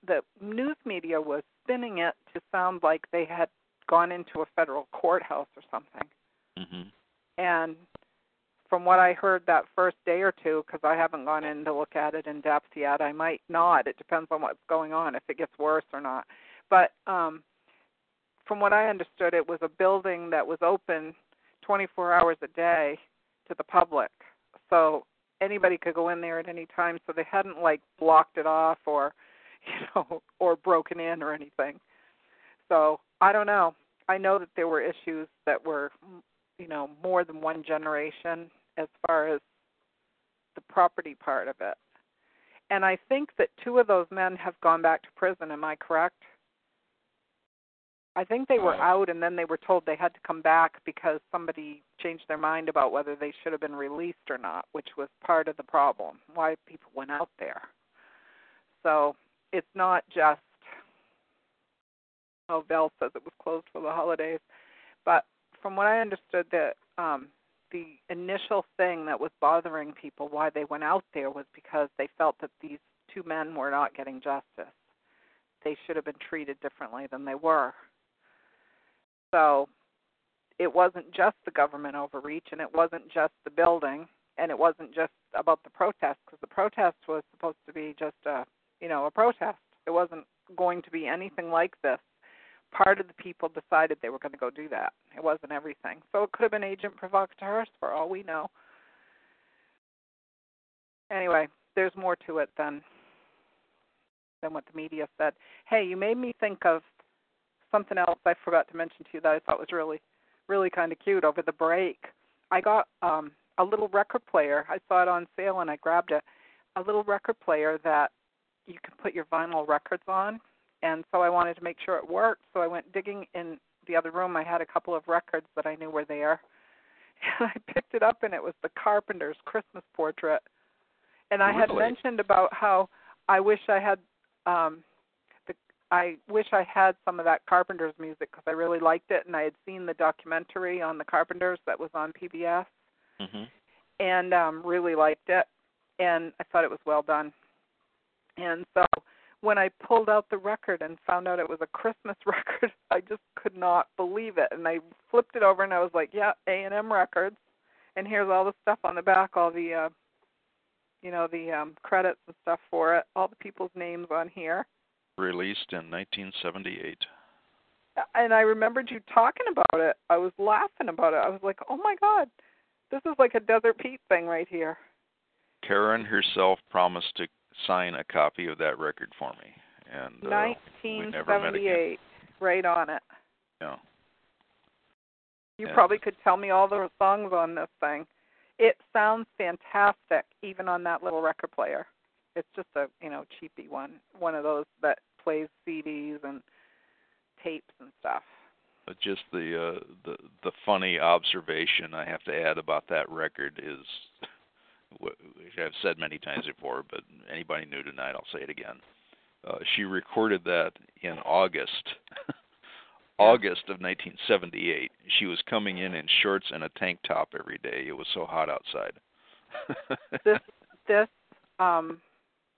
the news media was spinning it to sound like they had gone into a federal courthouse or something. mhm. And from what I heard that first day or two, because I haven't gone in to look at it in depth yet, I might not. It depends on what's going on, if it gets worse or not. But um, from what I understood, it was a building that was open 24 hours a day to the public. So anybody could go in there at any time. So they hadn't like blocked it off or, [laughs] you know, or broken in or anything. So I don't know. I know that there were issues that were, you know, more than one generation as far as the property part of it. And I think that two of those men have gone back to prison. Am I correct? I think they were out and then they were told they had to come back because somebody changed their mind about whether they should have been released or not, which was part of the problem, why people went out there. So it's not just, oh, Bell says it was closed for the holidays. But from what I understood, that um, the initial thing that was bothering people why they went out there was because they felt that these two men were not getting justice. They should have been treated differently than they were. So it wasn't just the government overreach and it wasn't just the building and it wasn't just about the protest because the protest was supposed to be just a you know a protest. It wasn't going to be anything like this. Part of the people decided they were going to go do that. It wasn't everything. So it could have been agent provocateurs for all we know. Anyway there's more to it than than what the media said. Hey you made me think of something else i forgot to mention to you that i thought was really really kind of cute over the break i got um a little record player. I saw it on sale and I grabbed it. A little record player that you can put your vinyl records on. And so I wanted to make sure it worked. So I went digging in the other room. I had a couple of records that I knew were there. [laughs] And I picked it up and it was the Carpenter's Christmas portrait. And I had mentioned about how I wish I had um I wish I had some of that Carpenter's music because I really liked it and I had seen the documentary on the Carpenters that was on PBS Mhm. and um really liked it and I thought it was well done. And so when I pulled out the record and found out it was a Christmas [laughs] record, I just could not believe it. And I flipped it over and I was like, "Yeah, A&M Records." And here's all the stuff on the back, all the uh you know, the um credits and stuff for it, all the people's names on here. Released in 1978. And I remembered you talking about it. I was laughing about it. I was like, "Oh my god. This is like a Desert Pete thing right here." Karen herself promised to sign a copy of that record for me, and uh, we never met again. 1978, right on it. Yeah. You Yeah. probably could tell me all the songs on this thing. It sounds fantastic, even on that little record player. It's just a you know cheapy one, one of those that plays CDs and tapes and stuff. But just the uh, the the funny observation I have to add about that record is, [laughs] wh- which I've said many times before, but anybody new tonight, I'll say it again. Uh, she recorded that in August, [laughs] August of 1978. She was coming in in shorts and a tank top every day. It was so hot outside. [laughs] This this um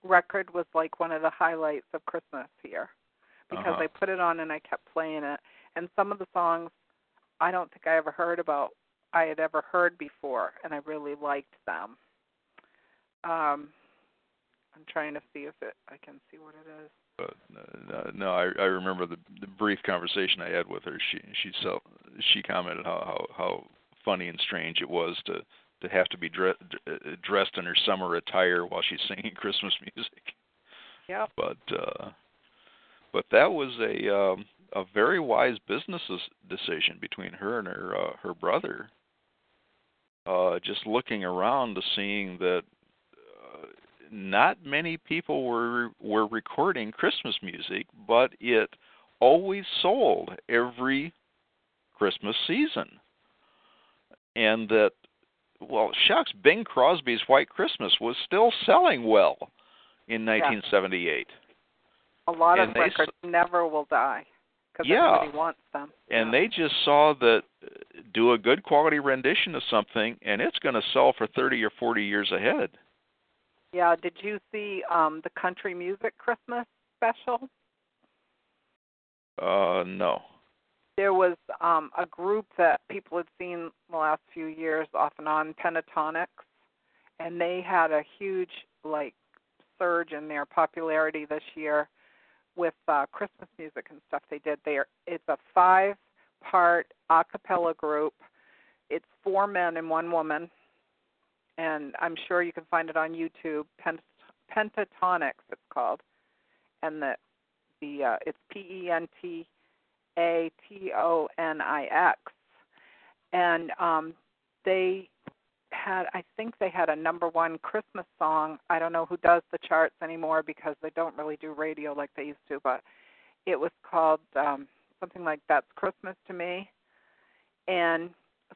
record was like one of the highlights of Christmas here because Uh-huh. I put it on and I kept playing it. And some of the songs I don't think I ever heard about I had ever heard before and I really liked them. Um I'm trying to see if it I can see what it is. but uh, no, I I remember the the brief conversation I had with her. She she so she commented how how how funny and strange it was to to have to be dre- uh, dressed in her summer attire while she's singing [laughs] Christmas music. Yep. But uh but that was a um a very wise business decision between her and her uh, her brother. Uh just looking around to seeing that uh, not many people were were recording Christmas music, but it always sold every Christmas season. And that well, shucks, Bing Crosby's White Christmas was still selling well. in 1978. A lot And of they s- records never will die because Yeah. everybody wants them. And yeah. they just saw that uh, do a good quality rendition of something, and it's going to sell for 30 or 40 years ahead. Yeah, did you see um the country music Christmas special? Uh, no. There was um a group that people had seen the last few years off and on, Pentatonix, and they had a huge like surge in their popularity this year with uh Christmas music and stuff they did there. It's a five part a cappella group. It's four men and one woman. And I'm sure you can find it on YouTube. Pent- Pentatonix it's called. And the the uh it's P E N T A T O N I X. And um they had I think they had a number one Christmas song. I don't know who does the charts anymore because they don't really do radio like they used to, but it was called um something like That's Christmas to Me. And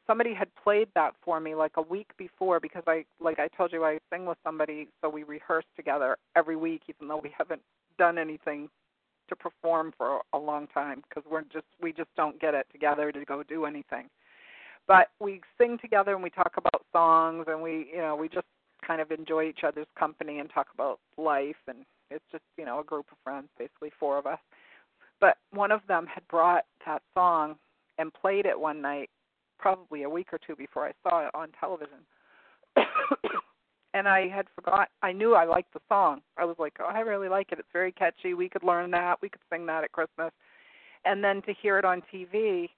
somebody had played that for me like a week before because I like I told you I sing with somebody so we rehearse together every week even though we haven't done anything to perform for a long time because we're just we just don't get it together to go do anything. But we sing together and we talk about songs and we you know we just kind of enjoy each other's company and talk about life and it's just you know a group of friends basically four of us. But one of them had brought that song and played it one night probably a week or two before I saw it on television and I had forgot I knew I liked the song. I was like, "Oh, I really like it. It's very catchy. We could learn that. We could sing that at Christmas." And then to hear it on TV,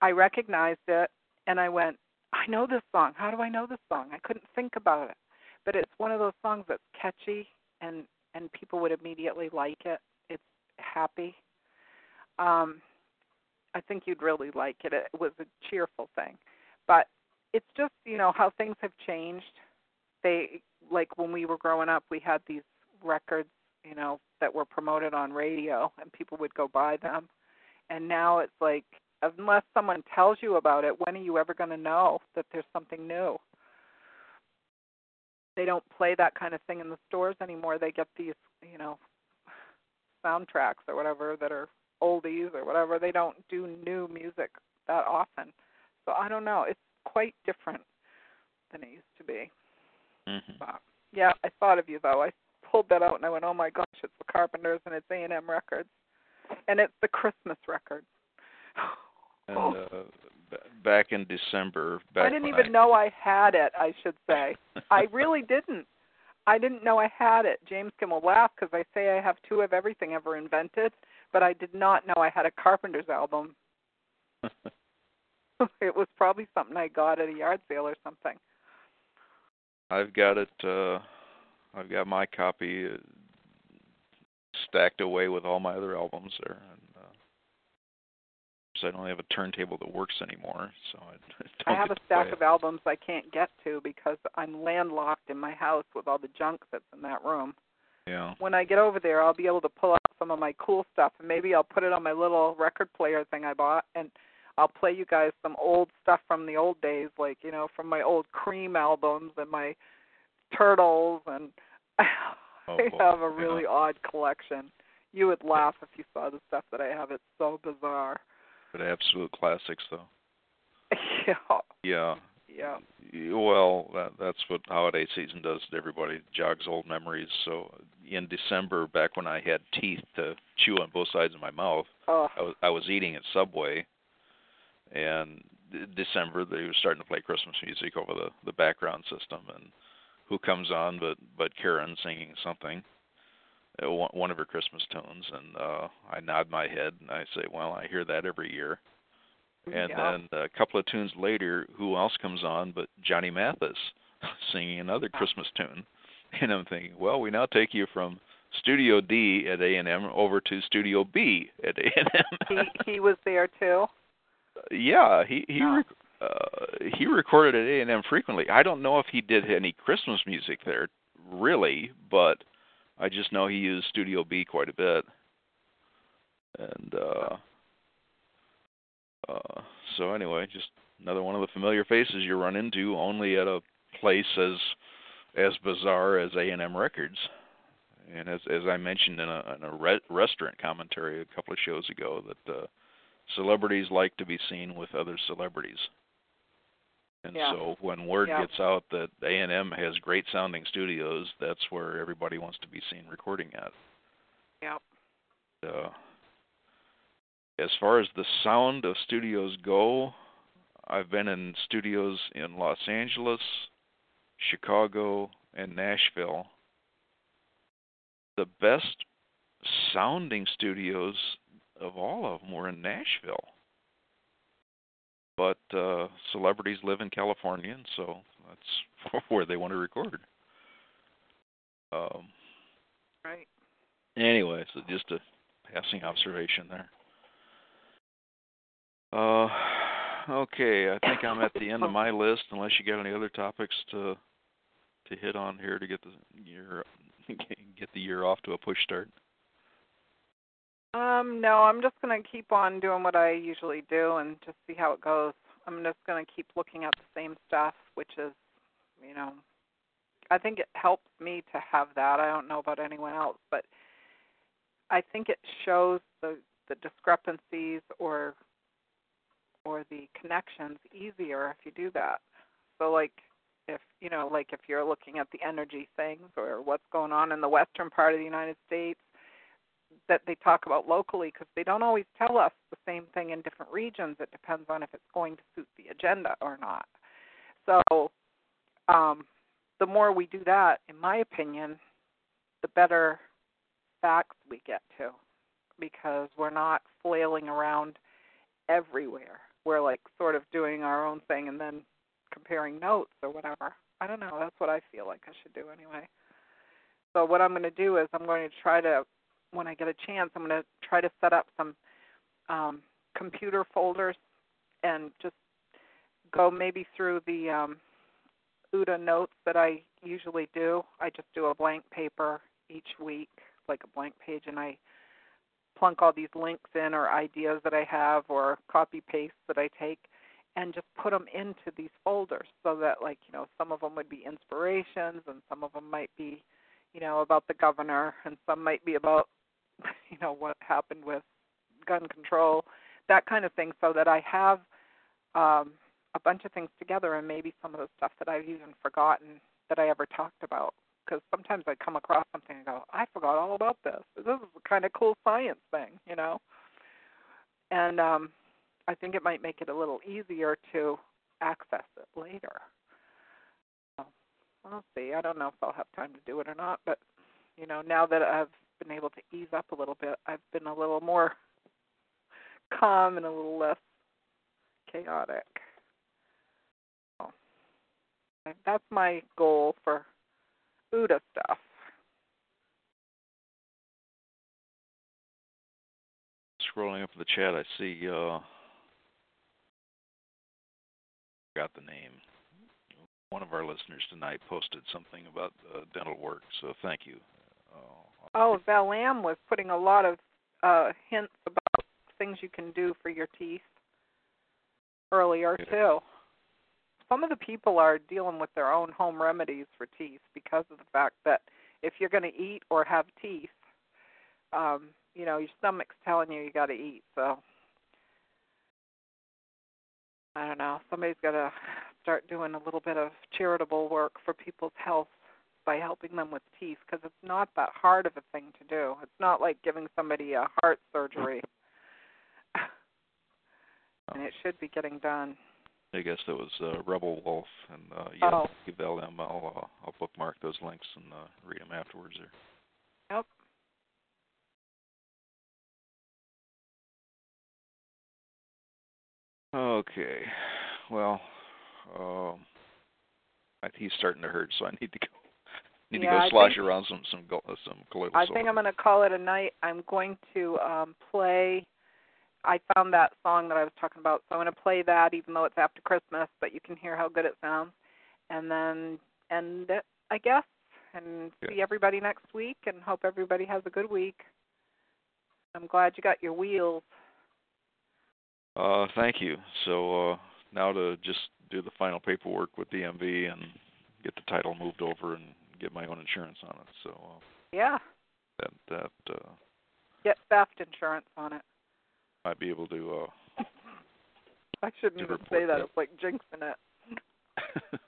I recognized it and I went, "I know this song. How do I know this song?" I couldn't think about it. But it's one of those songs that's catchy and and people would immediately like it. It's happy. Um I think you'd really like it. It was a cheerful thing. But it's just, you know, how things have changed they like when we were growing up we had these records you know that were promoted on radio and people would go buy them. And now it's like unless someone tells you about it when are you ever going to know that there's something new? They don't play that kind of thing in the stores anymore. They get these you know soundtracks or whatever that are oldies or whatever. They don't do new music that often. So i don't know. It's quite different than it used to be Mhm. Bob. Yeah, I thought of you though. I pulled that out and I went, "Oh my gosh, it's the Carpenters and it's A and M Records, and it's the Christmas record." [sighs] And uh, b- back in December, back I didn't even know I had it. I should say [laughs] I really didn't. I didn't know I had it. James Kim will laugh because I say I have two of everything ever invented, but I did not know I had a Carpenters album. [laughs] [laughs] it was probably something I got at a yard sale or something. I've got it. uh I've got my copy uh, stacked away with all my other albums there. And, uh, so I don't have a turntable that works anymore, so I, [laughs] don't I have a stack of albums I can't get to because I'm landlocked in my house with all the junk that's in that room. Yeah. When I get over there, I'll be able to pull out some of my cool stuff and maybe I'll put it on my little record player thing I bought and I'll play you guys some old stuff from the old days, like, you know, from my old Cream albums and my Turtles and [laughs] Oh, I have a Yeah. really odd collection. You would laugh if you saw the stuff that I have. It's so bizarre. But absolute classics, though. [laughs] yeah. Yeah. Yeah. Well, that, that's what holiday season does to everybody. Jogs old memories. So in December, back when I had teeth to chew on both sides of my mouth, Oh. I was I was eating at Subway, and December they were starting to play Christmas music over the the background system, and who comes on but but Karen singing something, uh, one one of her Christmas tunes, and uh I nod my head and I say, well, I hear that every year. And yeah. then a couple of tunes later, who else comes on but Johnny Mathis [laughs] singing another Christmas tune? [laughs] And I'm thinking, well, we now take you from Studio D at A&M over to Studio B at A&M. he he was there too. Yeah, he he rec- uh, he recorded at A&M frequently. I don't know if he did any Christmas music there, really, but I just know he used Studio B quite a bit. And uh uh so anyway, just another one of the familiar faces you run into only at a place as as bizarre as A&M Records. and as as I mentioned in a, in a re- restaurant commentary a couple of shows ago, that uh, celebrities like to be seen with other celebrities. And Yeah. so when word Yeah. gets out that A&M has great sounding studios, that's where everybody wants to be seen recording at. Yep. Uh, as far as the sound of studios go, I've been in studios in Los Angeles, Chicago, and Nashville. The best sounding studios of all of them were in Nashville. But uh celebrities live in California, and so that's [laughs] where they want to record. Um Right. anyway, so just a passing observation there. Uh, okay, I think I'm at the end of my list. Unless you got any other topics to to hit on here to get the year [laughs] get the year off to a push start. Um, no, I'm just to keep on doing what I usually do and just see how it goes. I'm just to keep looking at the same stuff, which is, you know, I think it helps me to have that. I don't know about anyone else, but I think it shows the the discrepancies or or the connections easier if you do that. So like if you know like if you're looking at the energy things or what's going on in the western part of the United States that they talk about locally because they don't always tell us the same thing in different regions. It depends on if it's going to suit the agenda or not. So, um, the more we do that, in my opinion, the better facts we get to because we're not flailing around everywhere. We're like sort of doing our own thing and then comparing notes or whatever. I don't know. That's what I feel like I should do anyway. So what I'm going to do is I'm going to try to when I get a chance, I'm going to try to set up some um, computer folders and just go maybe through the um, OODA notes that I usually do. I just do a blank paper each week, like a blank page, and I plunk all these links in or ideas that I have or copy paste that I take and just put them into these folders so that like you know some of them would be inspirations and some of them might be you know about the governor and some might be about [laughs] you know what happened with gun control, that kind of thing, so that I have um, a bunch of things together and maybe some of the stuff that I've even forgotten that I ever talked about. Because sometimes I come across something and go, I forgot all about this. This is a kind of cool science thing, you know. And um, I think it might make it a little easier to access it later. So, we'll see. I don't know if I'll have time to do it or not, but you know, now that I've been able to ease up a little bit, I've been a little more [laughs] calm and a little less chaotic. So, that's my goal for OODA stuff. Scrolling up in the chat, I see uh got the name. One of our listeners tonight posted something about uh, dental work, so thank you. Uh, Oh, Val Lam was putting a lot of uh hints about things you can do for your teeth earlier Yeah. too. Some of the people are dealing with their own home remedies for teeth because of the fact that if you're going to eat or have teeth, um, you know, your stomach's telling you you got to eat. So I don't know. Somebody's got to start doing a little bit of charitable work for people's health by helping them with teeth because it's not that hard of a thing to do. It's not like giving somebody a heart surgery. [laughs] and it should be getting done. I guess that was uh, Rebel Wolf, and uh, yeah, Oh. give them. I'll uh, I'll bookmark those links and uh, read them afterwards. There. Yep. Okay. Well, um, my teeth's starting to hurt, so I need to go. Need Yeah, to I go slosh think- around some some uh, some colloidal I think I'm going to call it a night. I'm going to um play I found that song that I was talking about, so I'm going to play that even though it's after Christmas, but you can hear how good it sounds. And then end it, I guess, and Yeah. see everybody next week and hope everybody has a good week. I'm glad you got your wheels. Uh, thank you. So uh, now to just do the final paperwork with DMV and get the title moved over and get my own insurance on it. So uh, Yeah. That that uh, Get theft insurance on it. might be able to. Uh, I shouldn't even say that. that. It's like jinxing it.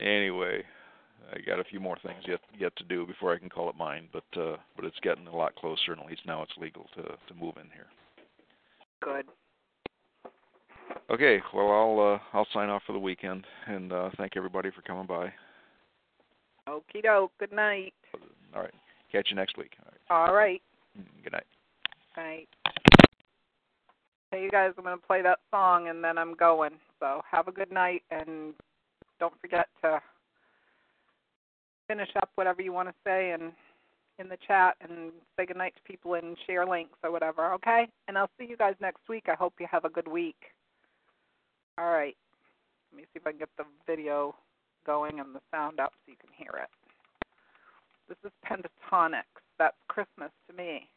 [laughs] anyway, I got a few more things yet yet to do before I can call it mine, but uh, but it's getting a lot closer, and at least now it's legal to to move in here. Good. Okay, well I'll uh, I'll sign off for the weekend, and uh, thank everybody for coming by. Okie doke. Good night. All right, catch you next week. All right, All right. Mm, good night. Night. Hey, you guys, I'm going to play that song and then I'm going. So have a good night and don't forget to finish up whatever you want to say and in the chat and say good night to people and share links or whatever, okay? And I'll see you guys next week. I hope you have a good week. All right. Let me see if I can get the video going and the sound up so you can hear it. This is Pentatonix. That's Christmas to me.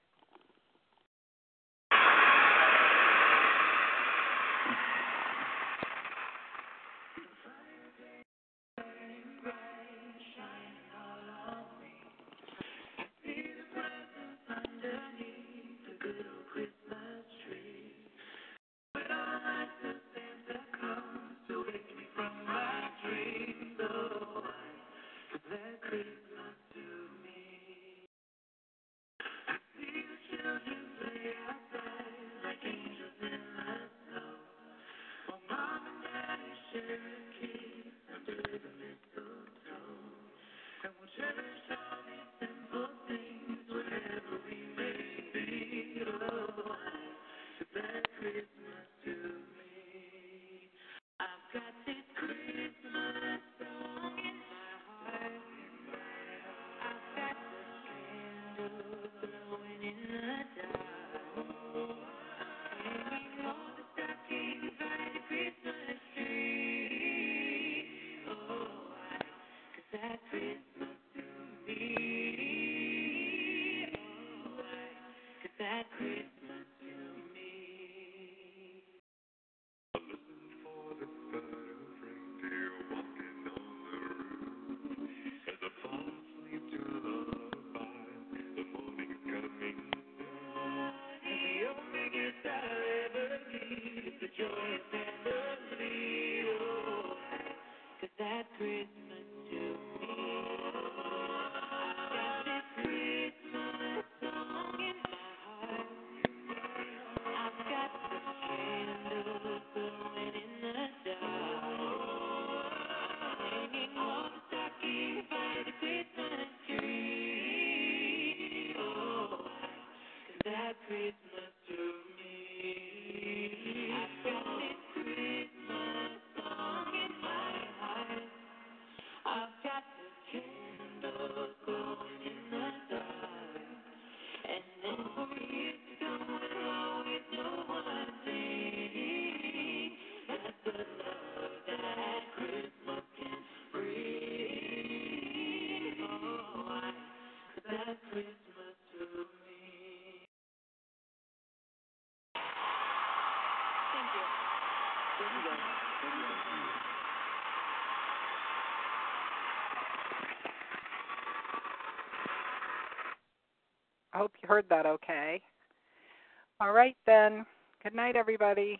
Christmas to me. I hope you heard that okay. All right, then. Good night, everybody.